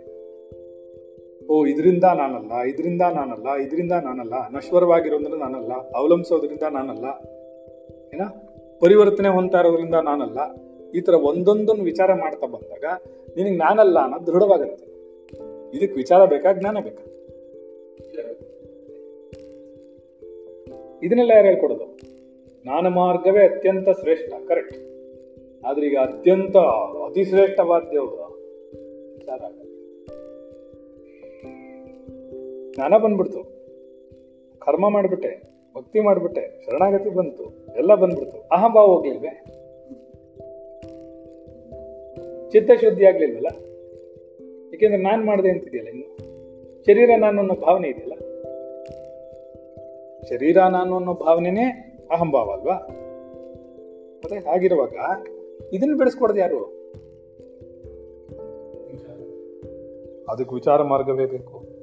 ಓ, ಇದರಿಂದ ನಾನಲ್ಲ ಇದರಿಂದ ನಾನಲ್ಲ ಇದರಿಂದ ನಾನಲ್ಲ, ನಶ್ವರವಾಗಿರೋದ್ರಿಂದ ನಾನಲ್ಲ, ಅವಲಂಬಿಸೋದ್ರಿಂದ ನಾನಲ್ಲ, ಏನ? ಪರಿವರ್ತನೆ ಹೊಂತಾ ಇರೋದ್ರಿಂದ ನಾನಲ್ಲ, ಈ ತರ ಒಂದೊಂದನ್ನು ವಿಚಾರ ಮಾಡ್ತಾ ಬಂದಾಗ ನಿನಗೆ ನಾನಲ್ಲ ಅನ್ನೋದು ದೃಢವಾಗುತ್ತೆ. ಇದಕ್ಕೆ ವಿಚಾರ ಬೇಕಾ, ಜ್ಞಾನ ಬೇಕಾ? ಇದನ್ನೆಲ್ಲ ಯಾರು ಹೇಳ್ಕೊಡೋದು? ಜ್ಞಾನ ಮಾರ್ಗವೇ ಅತ್ಯಂತ ಶ್ರೇಷ್ಠ ಕರೆಕ್ಟ್ ಆದ್ರೆ ಈಗ ಅತ್ಯಂತ ಅತಿಶ್ರೇಷ್ಠವಾದ್ಯವು ವಿಚಾರ ಆಗಲ್ಲ. ಜ್ಞಾನ ಬಂದ್ಬಿಡ್ತು. ಕರ್ಮ ಮಾಡ್ಬಿಟ್ಟೆ, ಭಕ್ತಿ ಮಾಡಿಬಿಟ್ಟೆ, ಶರಣಾಗತಿ ಬಂತು, ಎಲ್ಲ ಬಂದ್ಬಿಡ್ತು. ಅಹಂಭಾವ ಹೋಗ್ಲಿಲ್ವೆ? ಚಿತ್ತಶುದ್ಧಿ ಆಗ್ಲಿಲ್ವಲ್ಲ? ಯಾಕೆಂದ್ರೆ ನಾನ್ ಮಾಡಿದೆ ಅಂತಿದೆಯಲ್ಲ ಇನ್ನು? ಶರೀರ ನಾನು ಅನ್ನೋ ಭಾವನೆ ಇದೆಯಲ್ಲ? ಶರೀರ ನಾನು ಅನ್ನೋ ಭಾವನೆನೇ ಅಹಂಭಾವ ಅಲ್ವಾ? ಮತ್ತೆ ಹಾಗಿರುವಾಗ ಇದನ್ನ ಬೆಳೆಸ್ಕೊಡೋದು ಯಾರು? ಅದಕ್ಕೆ ವಿಚಾರ ಮಾರ್ಗವೇ ಬೇಕು?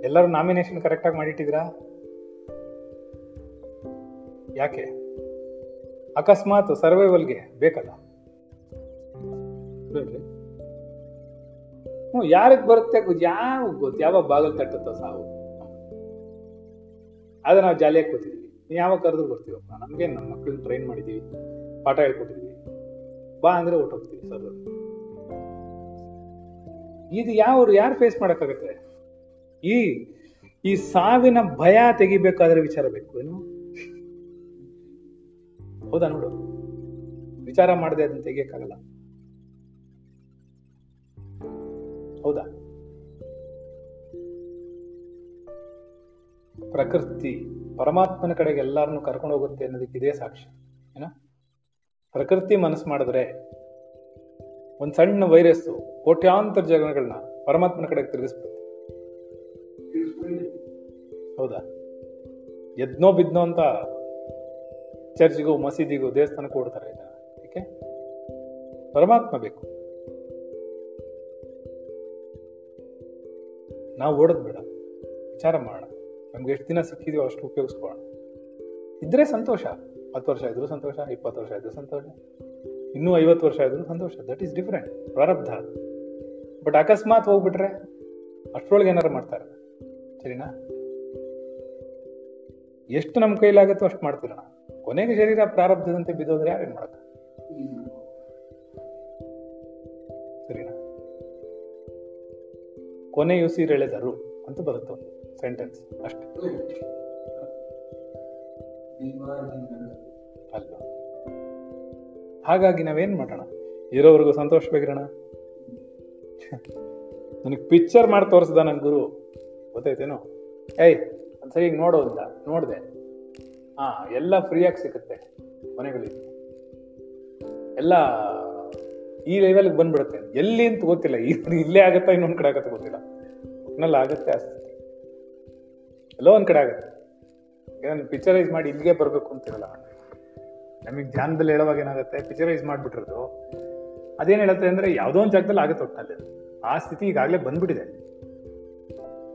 ಎಲ್ಲರೂ ನಾಮಿನೇಷನ್ ಕರೆಕ್ಟಾಗಿ ಮಾಡಿಟ್ಟಿದ್ರಾ ಯಾಕೆ? ಅಕಸ್ಮಾತ್ ಸರ್ವೈವಲ್ಗೆ ಬೇಕಲ್ಲ. ಬೇಡ್ರಿ? ಹ್ಞೂ ಬರುತ್ತೆ ಯಾವ ಗೊತ್ತು, ಯಾವಾಗ ಬಾಗಲ್ ತಟ್ಟುತ್ತೋ ಸಾವು. ಆದ್ರೆ ನಾವು ಜಾಲಿಯಾಗಿ ಕೂತಿದ್ವಿ. ನೀವು ಯಾವಾಗ ಕರೆದ್ರು ಬರ್ತೀವಪ್ಪ ನಮ್ಗೆ ನಮ್ಮ ಮಕ್ಕಳನ್ನ ಟ್ರೈನ್ ಮಾಡಿದ್ದೀವಿ ಪಾಠ ಹೇಳ್ಕೊಟ್ಟಿದ್ವಿ. ಬಾ ಅಂದ್ರೆ ಹೋಗ್ತೀವಿ ಸರ್. ಇದು ಯಾವ ಯಾರು ಫೇಸ್ ಮಾಡಕ್ಕಾಗತ್ತೆ? ಈ ಈ ಸಾವಿನ ಭಯ ತೆಗಿಬೇಕಾದ್ರೆ ವಿಚಾರ ಬೇಕು ಏನು? ಹೌದಾ ನೋಡು. ವಿಚಾರ ಮಾಡದೆ ಅದನ್ನ ತೆಗಿಯಕ್ಕಾಗಲ್ಲ. ಹೌದಾ? ಪ್ರಕೃತಿ ಪರಮಾತ್ಮನ ಕಡೆಗೆ ಎಲ್ಲಾರನ್ನು ಕರ್ಕೊಂಡು ಹೋಗುತ್ತೆ ಅನ್ನೋದಕ್ಕೆ ಇದೇ ಸಾಕ್ಷಿ, ಏನ? ಪ್ರಕೃತಿ ಮನಸ್ಸು ಮಾಡಿದ್ರೆ ಒಂದ್ ಸಣ್ಣ ವೈರಸ್ ಕೋಟ್ಯಾಂತರ ಜನಗಳನ್ನ ಪರಮಾತ್ಮನ ಕಡೆಗೆ ತಿರುಗಿಸ್ಬಿಡುತ್ತೆ. ಹೌದಾ? ಎದ್ನೋ ಬಿದ್ನೋ ಅಂತ ಚರ್ಚ್ಗೂ, ಮಸೀದಿಗೂ, ದೇವಸ್ಥಾನಕ್ಕೂ ಓಡ್ತಾರೆ ಓಕೆ ಪರಮಾತ್ಮ ಬೇಕು. ನಾವು ಓಡೋದು ಬೇಡ. ವಿಚಾರ ಮಾಡೋಣ ನಮ್ಗೆ ಎಷ್ಟು ದಿನ ಸಿಕ್ಕಿದೆಯೋ ಅಷ್ಟು ಉಪಯೋಗಿಸ್ಕೊಳ್ಳೋಣ ಇದ್ರೆ ಸಂತೋಷ. ಹತ್ತು ವರ್ಷ ಇದ್ರೂ ಸಂತೋಷ, ಇಪ್ಪತ್ತು ವರ್ಷ ಇದ್ರೂ ಸಂತೋಷ. ಇನ್ನೂ ಐವತ್ತು ವರ್ಷ ಇದ್ರೂ ಸಂತೋಷ. ದಟ್ ಈಸ್ ಡಿಫ್ರೆಂಟ್ ಪ್ರಾರಬ್ಧ. ಬಟ್ ಅಕಸ್ಮಾತ್ ಹೋಗ್ಬಿಟ್ರೆ ಅಷ್ಟರೊಳಗೆ ಏನಾರು ಮಾಡ್ತಾರೆ. ಸರಿನಾ? ಎಷ್ಟು ನಮ್ಮ ಕೈಲಾಗುತ್ತೋ ಅಷ್ಟು ಮಾಡ್ತಿರೋಣ ಕೊನೆಗೆ ಶರೀರ ಪ್ರಾರಬ್ಧದಂತೆ ಬಿದ್ದೋದ್ರೆ ಯಾರೇನು ಮಾಡಕ್ಕ ಕೊನೆ ಉಸಿರೆಳೆದರು ಅಂತ ಬರುತ್ತೆ ಒಂದು ಸೆಂಟೆನ್ಸ್ ಅಷ್ಟೇ. ಅಲ್ಲ. ಹಾಗಾಗಿ ನಾವೇನ್ ಮಾಡೋಣ? ಇರೋವರೆಗೂ ಸಂತೋಷವಾಗಿರೋಣ ನನಗೆ ಪಿಕ್ಚರ್ ಮಾಡಿ ತೋರಿಸ್ದ ನನ್ ಗುರು. ಗೊತ್ತಾಯ್ತೇನೋ? ಏಯ್ ಸರಿ ನೋಡೋದಿಲ್ಲ ನೋಡ್ದೆ. ಹಾ, ಎಲ್ಲ ಫ್ರೀಯಾಗಿ ಸಿಗುತ್ತೆ ಮನೆಗಳಿಗೆ ಎಲ್ಲ ಈ ಲೆವೆಲ್ಗೆ ಬಂದ್ಬಿಡುತ್ತೆ. ಎಲ್ಲಿ ಅಂತ ಗೊತ್ತಿಲ್ಲ. ಇಲ್ಲೇ ಆಗತ್ತಾ ಇನ್ನೊಂದು ಕಡೆ ಆಗತ್ತೆ ಗೊತ್ತಿಲ್ಲ. ಒಟ್ನಲ್ಲಿ ಆಗುತ್ತೆ ಸ್ಥಿತಿ ಎಲ್ಲೋ ಒಂದ್ ಕಡೆ ಆಗತ್ತೆ. ಪಿಕ್ಚರೈಸ್ ಮಾಡಿ ಇಲ್ಲಿಗೆ ಬರಬೇಕು ಅಂತಿರಲ್ಲ ನಮಗೆ ಧ್ಯಾನದಲ್ಲಿ ಹೇಳುವಾಗ ಏನಾಗುತ್ತೆ? ಪಿಕ್ಚರೈಸ್ ಮಾಡ್ಬಿಟ್ಟಿರೋದು. ಅದೇನ್ ಹೇಳುತ್ತೆ ಅಂದ್ರೆ ಯಾವ್ದೋ ಒಂದ್ ಜಾಗದಲ್ಲಿ ಆಗುತ್ತೆ ಒಟ್ಟಿನಲ್ಲಿ. ಆ ಸ್ಥಿತಿ ಈಗಾಗಲೇ ಬಂದ್ಬಿಟ್ಟಿದೆ.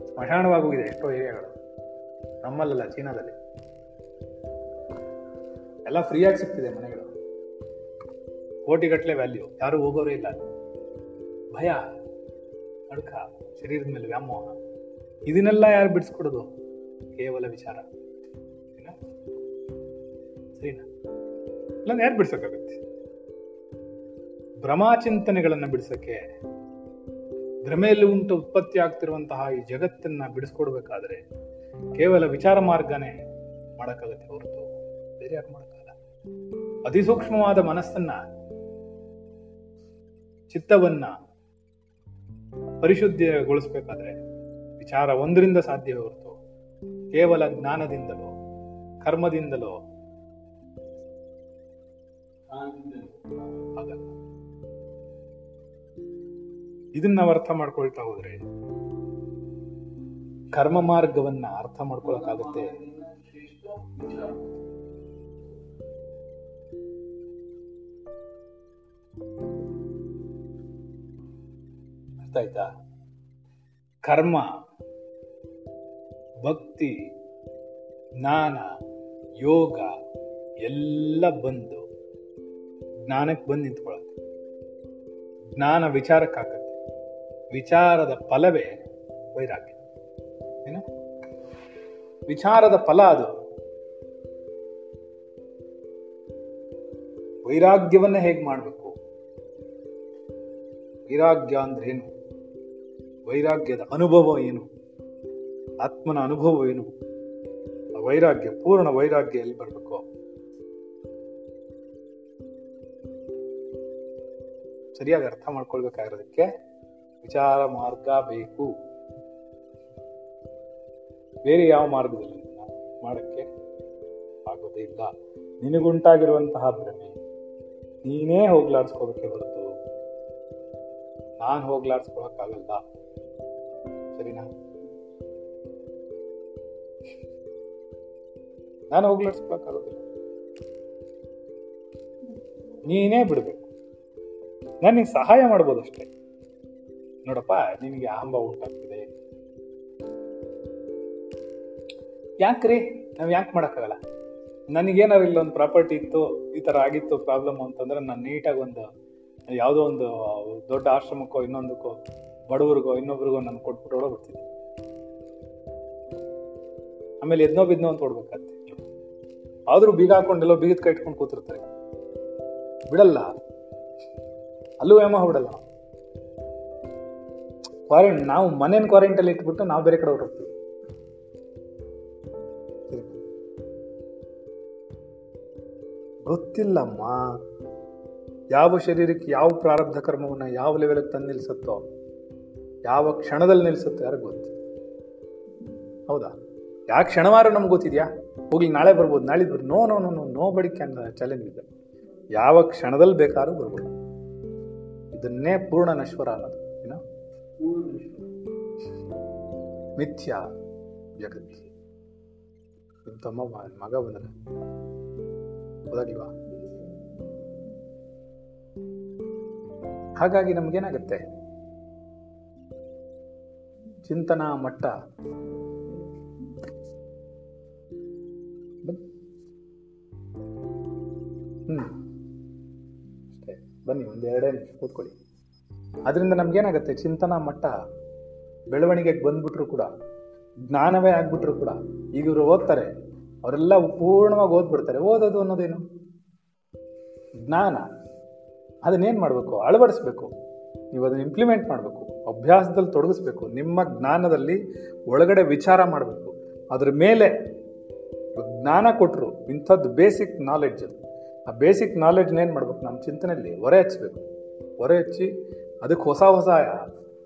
ಸ್ಮಶಾನವಾಗಿ ಹೋಗಿದೆ ಎಷ್ಟೋ ಏರಿಯಾಗಳು. ನಮ್ಮಲ್ಲಲ್ಲ ಚೀನಾದಲ್ಲಿ. ಎಲ್ಲ ಫ್ರೀಯಾಗಿ ಸಿಗ್ತಿದೆ ಮನೆಗಳು. ಕೋಟಿಗಟ್ಟಲೆ ವ್ಯಾಲ್ಯೂ ಯಾರು ಹೋಗೋರೇ ಇಲ್ಲ. ಭಯ, ನಡುಕ, ಶರೀರದ ಮೇಲೆ ವ್ಯಾಮೋಹ. ಇದನ್ನೆಲ್ಲ ಯಾರು ಬಿಡಿಸ್ಕೊಡೋದು? ಕೇವಲ ವಿಚಾರ. ಸರಿನಾ? ಇಲ್ಲ ಯಾರು ಬಿಡ್ಸಕ್ಕಾಗತ್ತೆ? ಭ್ರಮಾಚಿಂತನೆಗಳನ್ನ ಬಿಡಿಸಕ್ಕೆ, ಭ್ರಮೆಯಲ್ಲಿ ಉಂಟು ಉತ್ಪತ್ತಿ ಆಗ್ತಿರುವಂತಹ ಈ ಜಗತ್ತನ್ನ ಬಿಡಿಸ್ಕೊಡ್ಬೇಕಾದ್ರೆ ಕೇವಲ ವಿಚಾರ ಮಾರ್ಗನೇ ಮಾಡಕ್ಕಾಗತ್ತೆ ಹೊರತು. ಬೇರೆ ಯಾರು ಮಾಡೋಕ್ಕಾಗಲ್ಲ. ಅತಿ ಸೂಕ್ಷ್ಮವಾದ ಮನಸ್ಸನ್ನ ಚಿತ್ತವನ್ನ ಪರಿಶುದ್ಧಗೊಳಿಸಬೇಕಾದ್ರೆ ವಿಚಾರ ಒಂದರಿಂದ ಸಾಧ್ಯವೇ ಹೊರತು ಕೇವಲ ಜ್ಞಾನದಿಂದಲೋ, ಕರ್ಮದಿಂದಲೋ ಇದನ್ನ ನಾವು ಅರ್ಥ ಮಾಡ್ಕೊಳ್ತಾ ಹೋದ್ರೆ ಕರ್ಮ ಮಾರ್ಗವನ್ನ ಅರ್ಥ ಮಾಡ್ಕೊಳಕ್ಕಾಗತ್ತೆ. ಅರ್ಥ ಆಯ್ತಾ ಕರ್ಮ, ಭಕ್ತಿ, ಜ್ಞಾನ, ಯೋಗ ಎಲ್ಲ ಬಂದು ಜ್ಞಾನಕ್ಕೆ ಬಂದು ನಿಂತ್ಕೊಳ್ಳುತ್ತೆ ಜ್ಞಾನ ವಿಚಾರಕ್ಕಾಗತ್ತೆ ವಿಚಾರದ ಫಲವೇ ವೈರಾಗ್ಯ. ಏನ? ವಿಚಾರದ ಫಲ ಅದು. ವೈರಾಗ್ಯವನ್ನ ಹೇಗೆ ಮಾಡಬೇಕು? ವೈರಾಗ್ಯ ಅಂದ್ರೆ ವೈರಾಗ್ಯದ ಅನುಭವ ಏನು? ಆತ್ಮನ ಅನುಭವ ಏನು? ಆ ವೈರಾಗ್ಯ, ಪೂರ್ಣ ವೈರಾಗ್ಯ ಎಲ್ಲಿ ಬರಬೇಕು? ಸರಿಯಾಗಿ ಅರ್ಥ ಮಾಡ್ಕೊಳ್ಬೇಕಾಗಿರೋದಕ್ಕೆ ವಿಚಾರ ಮಾರ್ಗ ಬೇಕು. ಬೇರೆ ಯಾವ ಮಾರ್ಗದಲ್ಲಿ ಮಾಡಕ್ಕೆ ಆಗೋದೇ ಇಲ್ಲ. ನಿನಗುಂಟಾಗಿರುವಂತಹ ಭ್ರಮೆ. ನೀನೇ ಹೋಗ್ಲಾಡ್ಸ್ಕೋಬೇಕೆ ಹೊರತು. ನಾನು ಹೋಗ್ಲಾಡ್ಸ್ಕೊಳಕ್ಕಾಗಲ್ಲ. ಸರಿನಾ? ನಾನು ಹೋಗ್ಲಾಡ್ಸ್ಕೊಳಕ್ಕಾಗೋದಿಲ್ಲ ನೀನೇ ಬಿಡ್ಬೇಕು. ನಾನು ನಿಂಗೆ ಸಹಾಯ ಮಾಡ್ಬೋದಷ್ಟೇ ನೋಡಪ್ಪ, ನಿನಗೆ ಆಂಬ ಉಂಟಾಗ್ತಿದೆ. ಯಾಕ್ರಿ? ನಾವು ಯಾಕೆ ಮಾಡಕ್ಕಾಗಲ್ಲ? ನನಗೇನಾರು ಇಲ್ಲೊಂದು ಪ್ರಾಪರ್ಟಿ ಇತ್ತು, ಈ ಥರ ಆಗಿತ್ತು ಪ್ರಾಬ್ಲಮ್ ಅಂತಂದ್ರೆ ನಾನು ನೀಟಾಗಿ ಒಂದು, ಯಾವುದೋ ಒಂದು ದೊಡ್ಡ ಆಶ್ರಮಕ್ಕೋ, ಇನ್ನೊಂದಕ್ಕೋ ಬಡವರಿಗೋ, ಇನ್ನೊಬ್ರಿಗೋ ನಾನು ಕೊಟ್ಬಿಟ್ಟು ಹೊಡೋಗ್ಬಿಡ್ತಿದ್ದೆ ಆಮೇಲೆ ಎದ್ನೋ ಬಿದ್ನೋ ಅಂತ ಹೊಡ್ಬೇಕಾಗ್ತದೆ ಆದರೂ ಬೀಗ ಹಾಕೊಂಡೆಲ್ಲೋ ಬೀಗದ ಕೈ ಇಟ್ಕೊಂಡು ಕೂತಿರ್ತಾರೆ. ಬಿಡಲ್ಲ. ಅಲ್ಲೂ ಯಮ ಬಿಡಲ್ಲ. ಕ್ವಾರಂಟ್ ನಾವು ಮನೇನ ಕ್ವಾರಂಟೈನ್ ಇಟ್ಬಿಟ್ಟು ನಾವು ಬೇರೆ ಕಡೆ ಹೊರಡ್ತೀವಿ. ಗೊತ್ತಿಲ್ಲಮ್ಮ. ಯಾವ ಶರೀರಕ್ಕೆ ಯಾವ ಪ್ರಾರಬ್ಧ ಕರ್ಮವನ್ನ ಯಾವ ಲೆವೆಲ್ಗೆ ತಂದು ಯಾವ ಕ್ಷಣದಲ್ಲಿ ನಿಲ್ಲಿಸುತ್ತೆ ಯಾರು ಗೊತ್ತು. ಹೌದಾ? ಯಾವ ಕ್ಷಣವಾರು ನಮ್ಗೆ ಗೊತ್ತಿದ್ಯಾ? ಹೋಗ್ಲಿ ನಾಳೆ ಬರ್ಬೋದು. ನಾಳೆ ಬರ್ no no no no nobody can challenge ಇದೆ. ಯಾವ ಕ್ಷಣದಲ್ಲಿ ಬೇಕಾದ್ರೂ ಬರ್ಬೋದು. ಇದನ್ನೇ ಪೂರ್ಣ ನಶ್ವರ ಅನ್ನೋದು ಏನೋ? ಮಿಥ್ಯ ಜಗತ್ತಿ ನಿಮ್ ತಮ್ಮ ಮಗ ಬಂದ್ರೆ? ಓದಾಗಿಲ್ವಾ ಹಾಗಾಗಿ ನಮ್ಗೇನಾಗತ್ತೆ? ಚಿಂತನಾ ಮಟ್ಟ. ಹ್ಮ್. ಅಷ್ಟೇ. ಬನ್ನಿ, ಒಂದು ಎರಡೇ ನಿಮಿಷ ಕೂತ್ಕೊಳ್ಳಿ. ಅದರಿಂದ ನಮ್ಗೇನಾಗತ್ತೆ? ಚಿಂತನಾ ಮಟ್ಟ ಬೆಳವಣಿಗೆಗೆ ಬಂದ್ಬಿಟ್ರು ಕೂಡ, ಜ್ಞಾನವೇ ಆಗ್ಬಿಟ್ರು ಕೂಡ, ಈಗ ಇವರು ಓದ್ತಾರೆ, ಅವರೆಲ್ಲ ಪೂರ್ಣವಾಗಿ ಓದ್ಬಿಡ್ತಾರೆ. ಓದೋದು ಅನ್ನೋದೇನು? ಜ್ಞಾನ. ಅದನ್ನೇನು ಮಾಡಬೇಕು? ಅಳವಡಿಸ್ಬೇಕು. ನೀವು ಅದನ್ನ ಇಂಪ್ಲಿಮೆಂಟ್ ಮಾಡಬೇಕು. ಅಭ್ಯಾಸದಲ್ಲಿ ತೊಡಗಿಸ್ಬೇಕು. ನಿಮ್ಮ ಜ್ಞಾನದಲ್ಲಿ ಒಳಗಡೆ ವಿಚಾರ ಮಾಡಬೇಕು. ಅದ್ರ ಮೇಲೆ ಜ್ಞಾನ ಕೊಟ್ಟರು ಇಂಥದ್ದು ಬೇಸಿಕ್ ನಾಲೆಡ್ಜ್ ಆ ಬೇಸಿಕ್ ನಾಲೆಡ್ಜ್ನ ಏನು ಮಾಡ್ಬೇಕು? ನಮ್ಮ ಚಿಂತನೆಯಲ್ಲಿ ಹೊರೆ ಹಚ್ಚಬೇಕು ಹೊರೆ ಹಚ್ಚಿ ಅದಕ್ಕೆ ಹೊಸ ಹೊಸ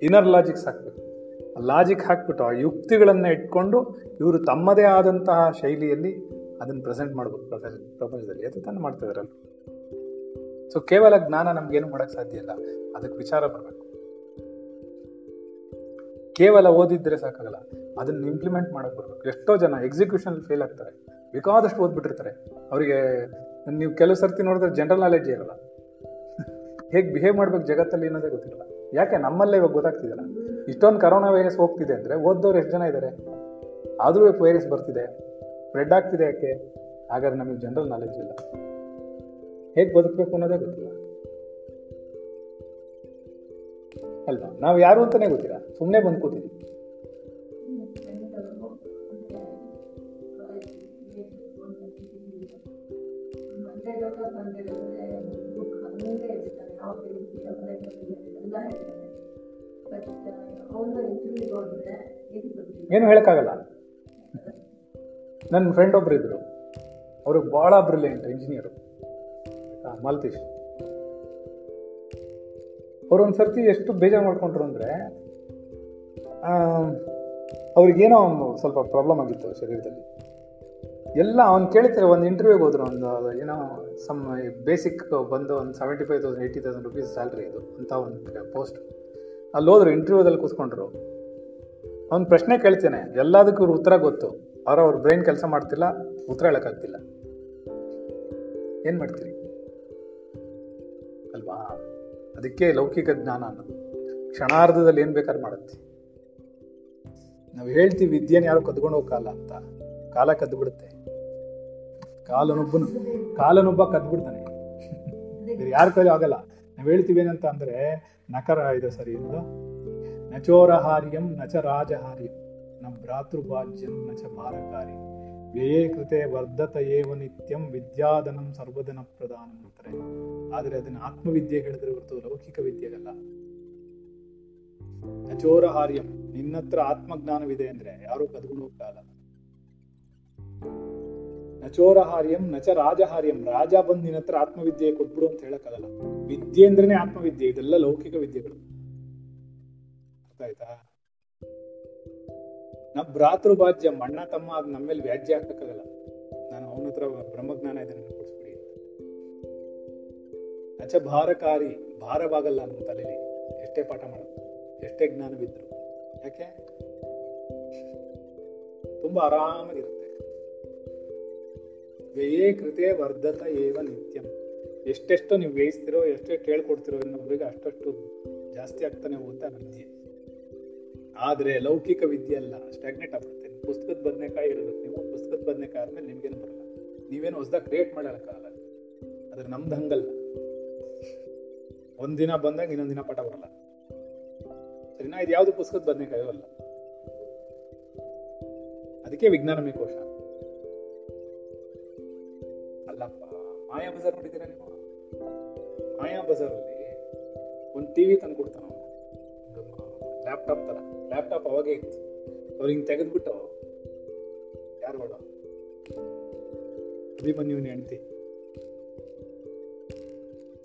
ಇನರ್ ಲಾಜಿಕ್ಸ್ ಹಾಕ್ಬೇಕು. ಆ ಲಾಜಿಕ್ ಹಾಕ್ಬಿಟ್ಟು ಆ ಯುಕ್ತಿಗಳನ್ನು ಇಟ್ಕೊಂಡು ಇವರು ತಮ್ಮದೇ ಆದಂತಹ ಶೈಲಿಯಲ್ಲಿ ಅದನ್ನು ಪ್ರೆಸೆಂಟ್ ಮಾಡ್ಬೇಕು ಪ್ರಪಂಚ ಪ್ರಪಂಚದಲ್ಲಿ. ಅದು ತಾನು ಮಾಡ್ತಿದಾರಲ್ಲ ಸೊ ಕೇವಲ ಜ್ಞಾನ ನಮ್ಗೇನು ಮಾಡೋಕ್ಕೆ ಸಾಧ್ಯ ಇಲ್ಲ. ಅದಕ್ಕೆ ವಿಚಾರ ಬರಬೇಕು. ಕೇವಲ ಓದಿದ್ರೆ ಸಾಕಾಗಲ್ಲ. ಅದನ್ನ ಇಂಪ್ಲಿಮೆಂಟ್ ಮಾಡಕ್ ಬರ್ಬೇಕು. ಎಷ್ಟೋ ಜನ ಎಕ್ಸಿಕ್ಯೂಷನ್ ಫೇಲ್ ಆಗ್ತಾರೆ. ಬೇಕಾದಷ್ಟು ಓದ್ಬಿಟ್ಟಿರ್ತಾರೆ. ಅವರಿಗೆ, ನೀವು ಕೆಲವು ಸರ್ತಿ ನೋಡಿದ್ರೆ ಜನರಲ್ ನಾಲೆಡ್ಜ್ ಇರಲ್ಲ. [LAUGHS] ಹೇಗೆ ಬಿಹೇವ್ ಮಾಡ್ಬೇಕು ಜಗತ್ತಲ್ಲಿ ಅನ್ನೋದೇ ಗೊತ್ತಿರಲ್ಲ. ಯಾಕೆ? ನಮ್ಮಲ್ಲೇ ಇವಾಗ ಗೊತ್ತಾಗ್ತಿದೆಯಲ್ಲ. ಇಷ್ಟೊಂದು ಕರೋನಾ ವೈರಸ್ ಹೋಗ್ತಿದೆ ಅಂದ್ರೆ ಓದ್ದವ್ರು ಎಷ್ಟು ಜನ ಇದ್ದಾರೆ ಆದರೂ ವೈರಸ್ ಬರ್ತಿದೆ. ಸ್ಪ್ರೆಡ್ ಆಗ್ತಿದೆ ಯಾಕೆ? ಹಾಗಾದ್ರೆ ನಮಗೆ ಜನರಲ್ ನಾಲೆಡ್ಜ್ ಇಲ್ಲ. ಹೇಗೆ ಬದುಕಬೇಕು ಅನ್ನೋದೇ ಗೊತ್ತಿಲ್ಲ. ಅಲ್ವಾ? ನಾವು ಯಾರು ಅಂತಾನೆ ಗೊತ್ತಿಲ್ಲ. ಸುಮ್ಮನೆ ಬಂದು ಕೂತಿದ್ವಿ. ಏನು ಹೇಳಕ್ಕಾಗಲ್ಲ. ನನ್ನ ಫ್ರೆಂಡ್ ಒಬ್ರು ಇದ್ರು. ಅವರು ಬಹಳ ಬ್ರಿಲಿಯಂಟ್ ಇಂಜಿನಿಯರು ಮಲ್ತೀಶ್. ಅವ್ರು ಒಂದ್ಸರ್ತಿ ಎಷ್ಟು ಬೇಜಾರು ಮಾಡ್ಕೊಂಡ್ರು ಅಂದ್ರೆ ಅವ್ರಿಗೇನೋ ಸ್ವಲ್ಪ ಪ್ರಾಬ್ಲಮ್ ಆಗಿತ್ತು ಶರೀರದಲ್ಲಿ. ಎಲ್ಲ ಅವ್ನು ಕೇಳ್ತಾರೆ ಒಂದು ಇಂಟರ್ವ್ಯೂಗೆ ಹೋದ್ರು ಒಂದು ಏನೋ ಸಮ್ ಬೇಸಿಕ್ ಬಂದು ಒಂದು seventy five thousand eighty thousand rupees salary ಇದು ಅಂತ ಒಂದು ಪೋಸ್ಟ್ ಅಲ್ಲಿ ಹೋದ್ರು ಇಂಟರ್ವ್ಯೂದಲ್ಲಿ ಕೂತ್ಕೊಂಡ್ರು. ಅವ್ನು ಪ್ರಶ್ನೆ ಕೇಳ್ತೇನೆ, ಎಲ್ಲದಕ್ಕೂ ಉತ್ತರ ಗೊತ್ತು. ಅವ್ರ ಅವ್ರ ಬ್ರೈನ್ ಕೆಲಸ ಮಾಡ್ತಿಲ್ಲ, ಉತ್ತರ ಹೇಳೋಕ್ಕಾಗ್ತಿಲ್ಲ. ಏನು ಮಾಡ್ತೀರಿ? ಅಲ್ವಾ? ಅದಕ್ಕೆ ಲೌಕಿಕ ಜ್ಞಾನ ಅನ್ನೋದು. ಕ್ಷಣಾರ್ಧದಲ್ಲಿ ಏನು ಬೇಕಾದ್ರೂ ಮಾಡುತ್ತೆ. ನಾವು ಹೇಳ್ತೀವಿ, ವಿದ್ಯೆನ ಯಾರು ಕದ್ಕೊಂಡು ಹೋಗಲ್ಲ ಅಂತ. ಕಾಲ ಕದ್ಬಿಡುತ್ತೆ. ಕಾಲನೊಬ್ಬನು, ಕಾಲನೊಬ್ಬ ಕದ್ಬಿಡ್ತಾನೆ. ಯಾರ ಕೈಲೂ ಆಗಲ್ಲ. ನಾವ್ ಹೇಳ್ತೀವಿ ಏನಂತ ಅಂದ್ರೆ, ನಕರ ಇದೆ ಸರಿ ಇದು ನಚೋರಹಾರ್ಯಂ ನಚ ರಾಜಹಾರ್ಯಂ ನಮ್ ಭ್ರಾತೃಭಾಜ್ಯಂ ನಚ ಭಾರಕಾರಿ ವ್ಯಯೇ ಕೃತೆ ವರ್ಧತ ಏವ ನಿತ್ಯಂ ವಿದ್ಯಾಧನಂ ಸರ್ವಧನ ಪ್ರಧಾನ ಅಂತಾರೆ ಆದ್ರೆ ಅದನ್ನ ಆತ್ಮವಿದ್ಯೆ ಹೇಳಿದ್ರೆ ಹೊರತು ಲೌಕಿಕ ವಿದ್ಯೆಗಲ್ಲ. ಅಚೋರ ಹಾರ್ಯಂ ನಿನ್ನತ್ರ ಆತ್ಮಜ್ಞಾನವಿದೆ ಅಂದ್ರೆ ಯಾರು ಕದ್ಕೊಂಡು ಹೋಗ್ತಾಗಲ್ಲ ನಚೋರ ಹಾರ್ಯಂ ನಚ ರಾಜಹಾರ್ಯಂ, ರಾಜ ಬಂದ್ ನಿನ್ನ ಹತ್ರ ಆತ್ಮವಿದ್ಯೆ ಕೊಟ್ಬಿಡು ಅಂತ ಹೇಳಕ್ಕಾಗಲ್ಲ. ವಿದ್ಯೆ ಅಂದ್ರೇನೆ ಆತ್ಮವಿದ್ಯೆ, ಇದೆಲ್ಲ ಲೌಕಿಕ ವಿದ್ಯೆಗಳು. ಅರ್ಥ ಆಯ್ತಾ ನ ಭ್ರಾತೃ ಭಾಜ್ಯ ಅಣ್ಣ ತಮ್ಮ ಅದ್ ನಮ್ಮೇಲೆ ವ್ಯಾಜ್ಯ ಹಾಕಕ್ಕಾಗಲ್ಲ ನಾನು ಅವನ ಹತ್ರ ಬ್ರಹ್ಮಜ್ಞಾನ ಇದೆ ನನಗೆ ನಚ ಭಾರಕಾರಿ, ಭಾರವಾಗಲ್ಲ ನಮ್ಮ ತಲೆಯಲ್ಲಿ ಎಷ್ಟೇ ಪಾಠ ಮಾಡೋದು ಎಷ್ಟೇ ಜ್ಞಾನವಿದ್ರು. ಯಾಕೆ? ತುಂಬಾ ಆರಾಮಾಗಿರುತ್ತೆ. ವ್ಯಯೇ ಕೃತೆ ವರ್ಧತ ಏವ ನಿತ್ಯಂ. ಎಷ್ಟೆಷ್ಟು ನೀವು ವ್ಯಯಿಸ್ತಿರೋ ಎಷ್ಟೆಷ್ಟು ಹೇಳ್ಕೊಡ್ತಿರೋ ಇನ್ನೊಬ್ರಿಗೆ ಅಷ್ಟಷ್ಟು ಜಾಸ್ತಿ ಆಗ್ತಾನೆ ಆ ವಿದ್ಯೆ ಆದ್ರೆ ಲೌಕಿಕ ವಿದ್ಯೆ ಅಲ್ಲ ಸ್ಟಾಗ್ನೆಟ್ ಆಗ್ಬಿಡುತ್ತೆ. ಪುಸ್ತಕದ ಬದನೆಕಾಯಿ ಇರಬೇಕು ನೀವು ಪುಸ್ತಕದ ಬದನೆಕಾಯಿ ಆದ್ಮೇಲೆ ನಿಮ್ಗೇನು ಬರಲ್ಲ. ನೀವೇನು ಹೊಸದಾಗಿ ಕ್ರಿಯೇಟ್ ಮಾಡೋಕ್ಕಾಗಲ್ಲ ಆದ್ರೆ ನಮ್ದು ಹಂಗಲ್ಲ. ಒಂದಿನ ಬಂದಾಗ ಇನ್ನೊಂದಿನ ದಿನ ಪಾಠ ಬರಲ್ಲ. ಸರಿನಾ ಇದು ಯಾವುದು ಪುಸ್ತಕದ ಬದನೆಕಾಯೂ ಅಲ್ಲ? ಅದಕ್ಕೆ ವಿಜ್ಞಾನಮಯ ಕೋಶ. ಅಲ್ಲಪ್ಪ, ಮಾಯಾ ಬಜಾರ್ ನೋಡಿದ್ದೀರಾ ನೀವು? ಮಾಯಾ ಬಜಾರಲ್ಲಿ ಒಂದು ಟಿವಿ ತಂದು ಕೊಡ್ತಾನ ಲ್ಯಾಪ್ಟಾಪ್ ತರ. ಲ್ಯಾಪ್ಟಾಪ್ ಅವಾಗೇ ಇತ್ತು. ಅವ್ರು ಹಿಂಗೆ ತೆಗೆದ್ಬಿಟ್ಟು ಯಾರು ನೋಡ? ಅಭಿಮನ್ಯುವಿನ ಹೆಂಡತಿ.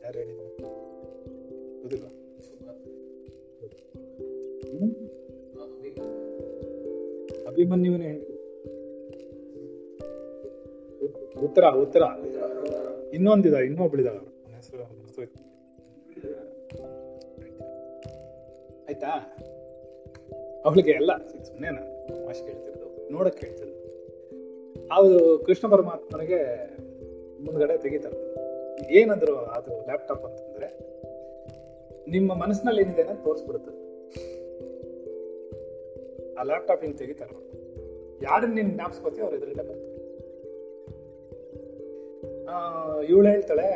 ಯಾರು ಹೇಳಿದ್ರು ಗೊತ್ತಿಲ್ಲ ಅಭಿಮನ್ಯುವಿನ ಹೆಂಡತಿ. ಉತ್ತರ ಉತ್ತರ. ಇನ್ನೊಂದಿದ, ಇನ್ನೊಬ್ಳಿದಾಳ. ಅವನ ಹೆಸರು ಆಯ್ತಾ? ಅವಳಿಗೆ ಎಲ್ಲ ಸುಮ್ಮನೆ ಮಾಷಿ ಕೇಳ್ತಿರೋದು ನೋಡಕ್ ಕೇಳ್ತಿರೋದು ಅದು ಕೃಷ್ಣ ಪರಮಾತ್ಮನಿಗೆ ಮುಂದ್ಗಡೆ ತೆಗಿತಾರೆ. ಏನಂದ್ರು ಅದು ಲ್ಯಾಪ್ಟಾಪ್ ಅಂತಂದ್ರೆ ನಿಮ್ಮ ಮನಸ್ಸಿನಲ್ಲಿ ಏನಿದೆ ತೋರಿಸ್ಬಿಡುತ್ತೆ. ಆ ಲ್ಯಾಪ್ಟಾಪ್ ಹಿಂಗ್ ತೆಗಿತಾರೆ. ಯಾರನ್ನ ನೀನ್ ಜ್ಞಾಪಿಸ್ಕೋತೀವಿ ಅವ್ರ ಎದುರುಗಡೆ ಬರ್ತಾರೆ ಇವಳು ಹೇಳ್ತಾಳೆ,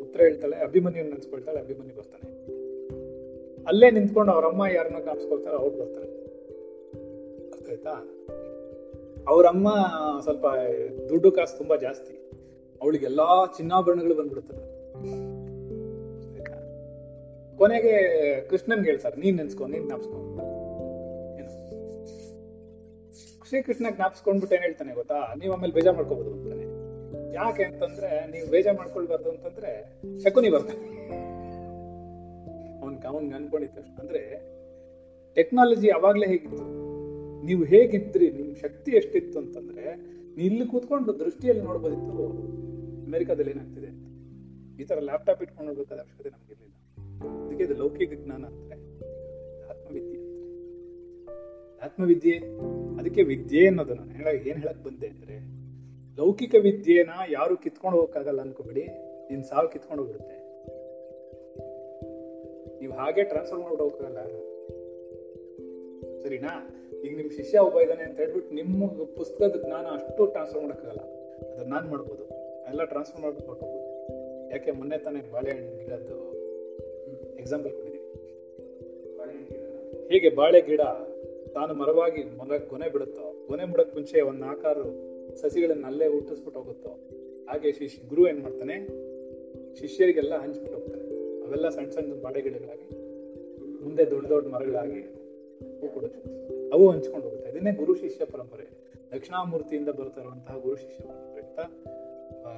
ಉತ್ತರ ಹೇಳ್ತಾಳೆ ಅಭಿಮನ್ಯು ನೆನ್ಸ್ಕೊಳ್ತಾಳೆ, ಅಭಿಮನ್ಯು ಬರ್ತಾನೆ. ಅಲ್ಲೇ ನಿಂತ್ಕೊಂಡು ಅವ್ರ ಅಮ್ಮ ಯಾರನ್ನ ಜ್ಞಾಪಿಸ್ಕೊಳ್ತಾರೆ ಅವ್ರು ಬರ್ತಾರೆ. ಅರ್ಥ ಆಯ್ತಾ ಅವ್ರಮ್ಮ ಸ್ವಲ್ಪ ದುಡ್ಡು ಕಾಸು ತುಂಬಾ ಜಾಸ್ತಿ. ಅವಳಿಗೆ ಎಲ್ಲಾ ಚಿನ್ನಾಭರಣಗಳು ಬಂದ್ಬಿಡ್ತವೆ? ಕೊನೆಗೆ ಕೃಷ್ಣನ್ಗೆ ಹೇಳ್ತಾರೆ, ನೀನ್ ನೆನ್ಸ್ಕೊ, ನೀನ್ ಜ್ಞಾಪಿಸ್ಕೊ. ಶ್ರೀಕೃಷ್ಣ ಜ್ಞಾಪಿಸ್ಕೊಂಡ್ಬಿಟ್ಟು ಏನ್ ಹೇಳ್ತಾನೆ ಗೊತ್ತಾ? ನೀವ್ ಆಮೇಲೆ ಬೇಜಾರ್ ಮಾಡ್ಕೋಬಹುದು ಅಂತಾನೆ. ಯಾಕೆ ಅಂತಂದ್ರೆ ನೀವು ಬೇಜಾರ್ ಮಾಡ್ಕೊಳ್ಬಾರ್ದು ಅಂತಂದ್ರೆ ಶಕುನಿ ಬರ್ತಾನೆ. ಅವನ್ ಅವನ್ ಅನ್ಕೊಂಡಿದ್ದ ಅಂದ್ರೆ ಟೆಕ್ನಾಲಜಿ ಅವಾಗ್ಲೇ ಹೇಗಿತ್ತು? ನೀವು ಹೇಗಿದ್ರಿ? ನಿಮ್ ಶಕ್ತಿ ಎಷ್ಟಿತ್ತು ಅಂತಂದ್ರೆ ಇಲ್ಲಿ ಕೂತ್ಕೊಂಡು ದೃಷ್ಟಿಯಲ್ಲಿ ನೋಡ್ಬೋದಿತ್ತು ಅಮೆರಿಕಾದಲ್ಲಿ ಏನಾಗ್ತಿದೆ ಈ ತರ ಲ್ಯಾಪ್ಟಾಪ್ ಇಟ್ಕೊಂಡು ಹೋಗ್ಬೇಕಾದ ಅವಶ್ಯಕತೆ ನಮ್ಗಿರ್ಲಿಲ್ಲ ಅದಕ್ಕೆ ಇದು ಲೌಕಿಕ ಜ್ಞಾನ ಆತ್ಮವಿದ್ಯೆ ಅಂತಾರೆ ಆತ್ಮವಿದ್ಯೆ, ಅದಕ್ಕೆ ವಿದ್ಯೆ ಅನ್ನೋದು ನಾನು ಹೇಳ, ಏನ್ ಹೇಳಕ್ ಬಂದೆ ಅಂದ್ರೆ, ಲೌಕಿಕ ವಿದ್ಯೆನ ಯಾರು ಕಿತ್ಕೊಂಡು ಹೋಗಕ್ಕಾಗಲ್ಲ ಅನ್ಕೋಬೇಡಿ, ನಿನ್ ಸಾವು ಕಿತ್ಕೊಂಡು ಹೋಗ್ಬಿಡುತ್ತೆ ನೀವು ಹಾಗೆ ಟ್ರಾನ್ಸ್ಫರ್ ಮಾಡ್ಬಿಟ್ಟು ಹೋಗಕ್ಕಾಗಲ್ಲ. ಸರಿನಾ? ಈಗ ನಿಮ್ ಶಿಷ್ಯ ಒಬ್ಬ ಇದ್ದಾನೆ ಅಂತ ಹೇಳ್ಬಿಟ್ಟು ನಿಮ್ಮ ಪುಸ್ತಕದ ಜ್ಞಾನ ಅಷ್ಟು ಟ್ರಾನ್ಸ್ಫರ್ ಮಾಡೋಕ್ಕಾಗಲ್ಲ. ಅದನ್ನ ನಾನು ಮಾಡ್ಬೋದು. ಎಲ್ಲ ಟ್ರಾನ್ಸ್ಫರ್ ಮಾಡ್ಬಿಟ್ಟು ಯಾಕೆ, ಮೊನ್ನೆ ತಾನೇ ಬಾಳೆಹಣ್ಣು ಗಿಡದ್ದು ಎಕ್ಸಾಂಪಲ್ ಕೊಟ್ಟಿದ್ದೀನಿ. ಹೇಗೆ? ಬಾಳೆ ಗಿಡ. ತಾನು ಮರವಾಗಿ ಮೊಲ ಕೊನೆ ಬಿಡುತ್ತೋ? ಕೊನೆ ಬಿಡಕ್ ಮುಂಚೆ ಒಂದು ನಾಕಾರು ಸಸಿಗಳನ್ನ ಅಲ್ಲೇ ಹುಟ್ಟಿಸ್ಬಿಟ್ಟು ಹೋಗುತ್ತೋ? ಹಾಗೆ ಶಿಷ್ಯ ಗುರು ಏನ್ ಮಾಡ್ತಾನೆ? ಶಿಷ್ಯರಿಗೆಲ್ಲ ಹಂಚ್ಬಿಟ್ಟು ಹೋಗ್ತಾನೆ. ಅವೆಲ್ಲ ಸಣ್ಣ ಸಣ್ಣ ಬಾಡೆಗಿಡಗಳಾಗಿ, ಮುಂದೆ ದೊಡ್ಡ ದೊಡ್ಡ ಮರಗಳಾಗಿ ಹೂ ಕೊಡುತ್ತೆ. ಅವು ಹಂಚ್ಕೊಂಡು ಹೋಗುತ್ತೆ. ಇದನ್ನೇ ಗುರು ಶಿಷ್ಯ ಪರಂಪರೆ. ದಕ್ಷಿಣಾಮೂರ್ತಿಯಿಂದ ಬರ್ತಾ ಇರುವಂತಹ ಗುರು ಶಿಷ್ಯ ಪರಂಪರೆ ಅಂತ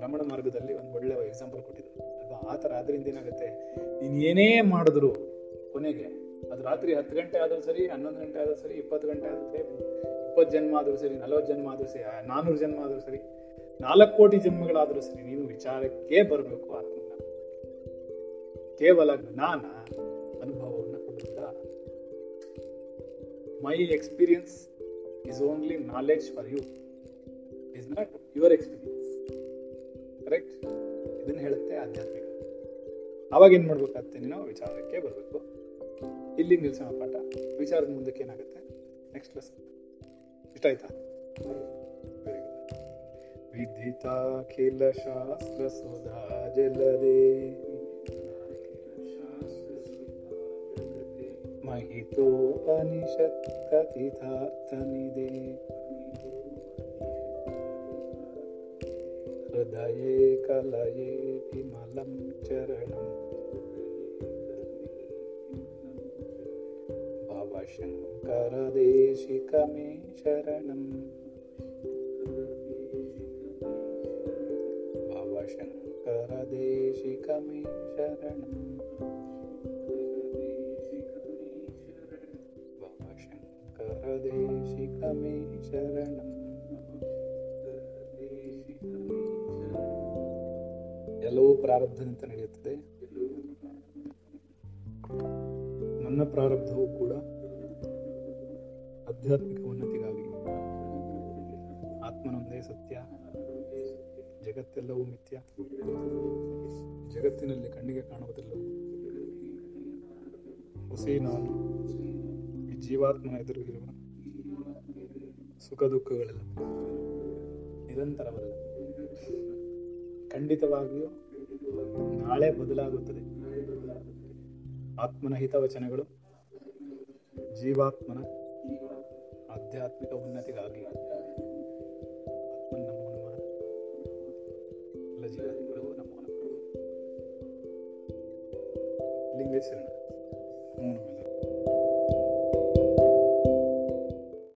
ರಮಣ ಮಾರ್ಗದಲ್ಲಿ ಒಂದು ಒಳ್ಳೆ ಎಕ್ಸಾಂಪಲ್ ಕೊಟ್ಟಿದ್ರು. ಅದು ಆ ಥರ ಆದ್ರಿಂದ ಏನಾಗುತ್ತೆ ನೀನು ಏನೇ ಮಾಡಿದ್ರು ಕೊನೆಗೆ ಅದು ರಾತ್ರಿ ಹತ್ತು ಗಂಟೆ ಆದರೂ ಸರಿ, ಹನ್ನೊಂದು ಗಂಟೆ ಆದರೂ ಸರಿ, ಇಪ್ಪತ್ತು ಗಂಟೆ ಆದ್ರೂ ಸರಿ, ಇಪ್ಪತ್ತು ಜನ್ಮ ಆದರೂ ಸರಿ, ನಲವತ್ತು ಜನ್ಮ ಆದರೂ ಸರಿ, ನಾನೂರು ಜನ್ಮ ಆದರೂ ಸರಿ, ನಾಲ್ಕು ಕೋಟಿ ಜನ್ಮಗಳಾದರೂ ಸರಿ ನೀನು ವಿಚಾರಕ್ಕೆ ಬರಬೇಕು ಆತ್ಮಜ್ಞಾನ ಕೇವಲ ಜ್ಞಾನ, ಅನುಭವವನ್ನು ಕೊಡುತ್ತ. My experience is only knowledge for you is not your experience correct ಇದನ್ನು ಹೇಳುತ್ತೆ ಆಧ್ಯಾತ್ಮಿಕ. ಅವಾಗ ಏನ್ ಮಾಡ್ಬೇಕಾಗತ್ತೆ ನೀನು? ವಿಚಾರಕ್ಕೆ ಬರಬೇಕು. ಇಲ್ಲಿ ನಿಲ್ಸೋಣ ಪಾಠ. ವಿಚಾರದ ಮುಂದಕ್ಕೆ ಏನಾಗುತ್ತೆ? ನೆಕ್ಸ್ಟ್ ಲೆಸನ್ ಇಷ್ಟ ಆಯ್ತಾ? ವಿದಿತಾಖಿಲ ಶಾಸ್ತ್ರ ಸುಧಾ ಜಲದೆ. ಮಹಿತೋಪನಿಷತ್ ಕಥಿತಾರ್ಥನಿದೆ ಹೃದಯೇ ಕಲಯೇ ವಿಮಲಂ ಚರಣಂ. भवशङ्करदेशिकमे शरणम् भवशङ्करदेशिकमे शरणम् भवशङ्करदेशिकमे शरणम् ಎಲ್ಲವೂ ಪ್ರಾರಬ್ಧದಂತೆ ನಡೆಯುತ್ತದೆ ನನ್ನ ಪ್ರಾರಬ್ಧವೂ ಕೂಡ ಆಧ್ಯಾತ್ಮಿಕ ಉನ್ನತಿಗಾಗಿ. ಆತ್ಮನೊಂದೇ ಸತ್ಯ. ಜಗತ್ತೆಲ್ಲವೂ ಮಿಥ್ಯ. ಜಗತ್ತಿನಲ್ಲಿ ಕಣ್ಣಿಗೆ ಕಾಣುವುದೆಲ್ಲವೂ ಹುಸಿ ನಾನು. ಈ ಜೀವಾತ್ಮನ ಎದುರಿಗಿರುವ ಸುಖ ದುಃಖಗಳೆಲ್ಲ ನಿರಂತರವಲ್ಲ. ಖಂಡಿತವಾಗಿಯೂ ನಾಳೆ ಬದಲಾಗುತ್ತದೆ. ಆತ್ಮನ ಹಿತವಚನಗಳು ಜೀವಾತ್ಮನ ಆಧ್ಯಾತ್ಮಿಕ ಉನ್ನತಿಗಾಗಿ ಆತ್ಮನ ನಮೋ ನಮಃ ಎಲ್ಲ ಜೀವಾತ್ಮಗಳು ನಮೋ ನಮಃ ಲಿಂಗೇಶ್ವರನ ನಮೋ ನಮಃ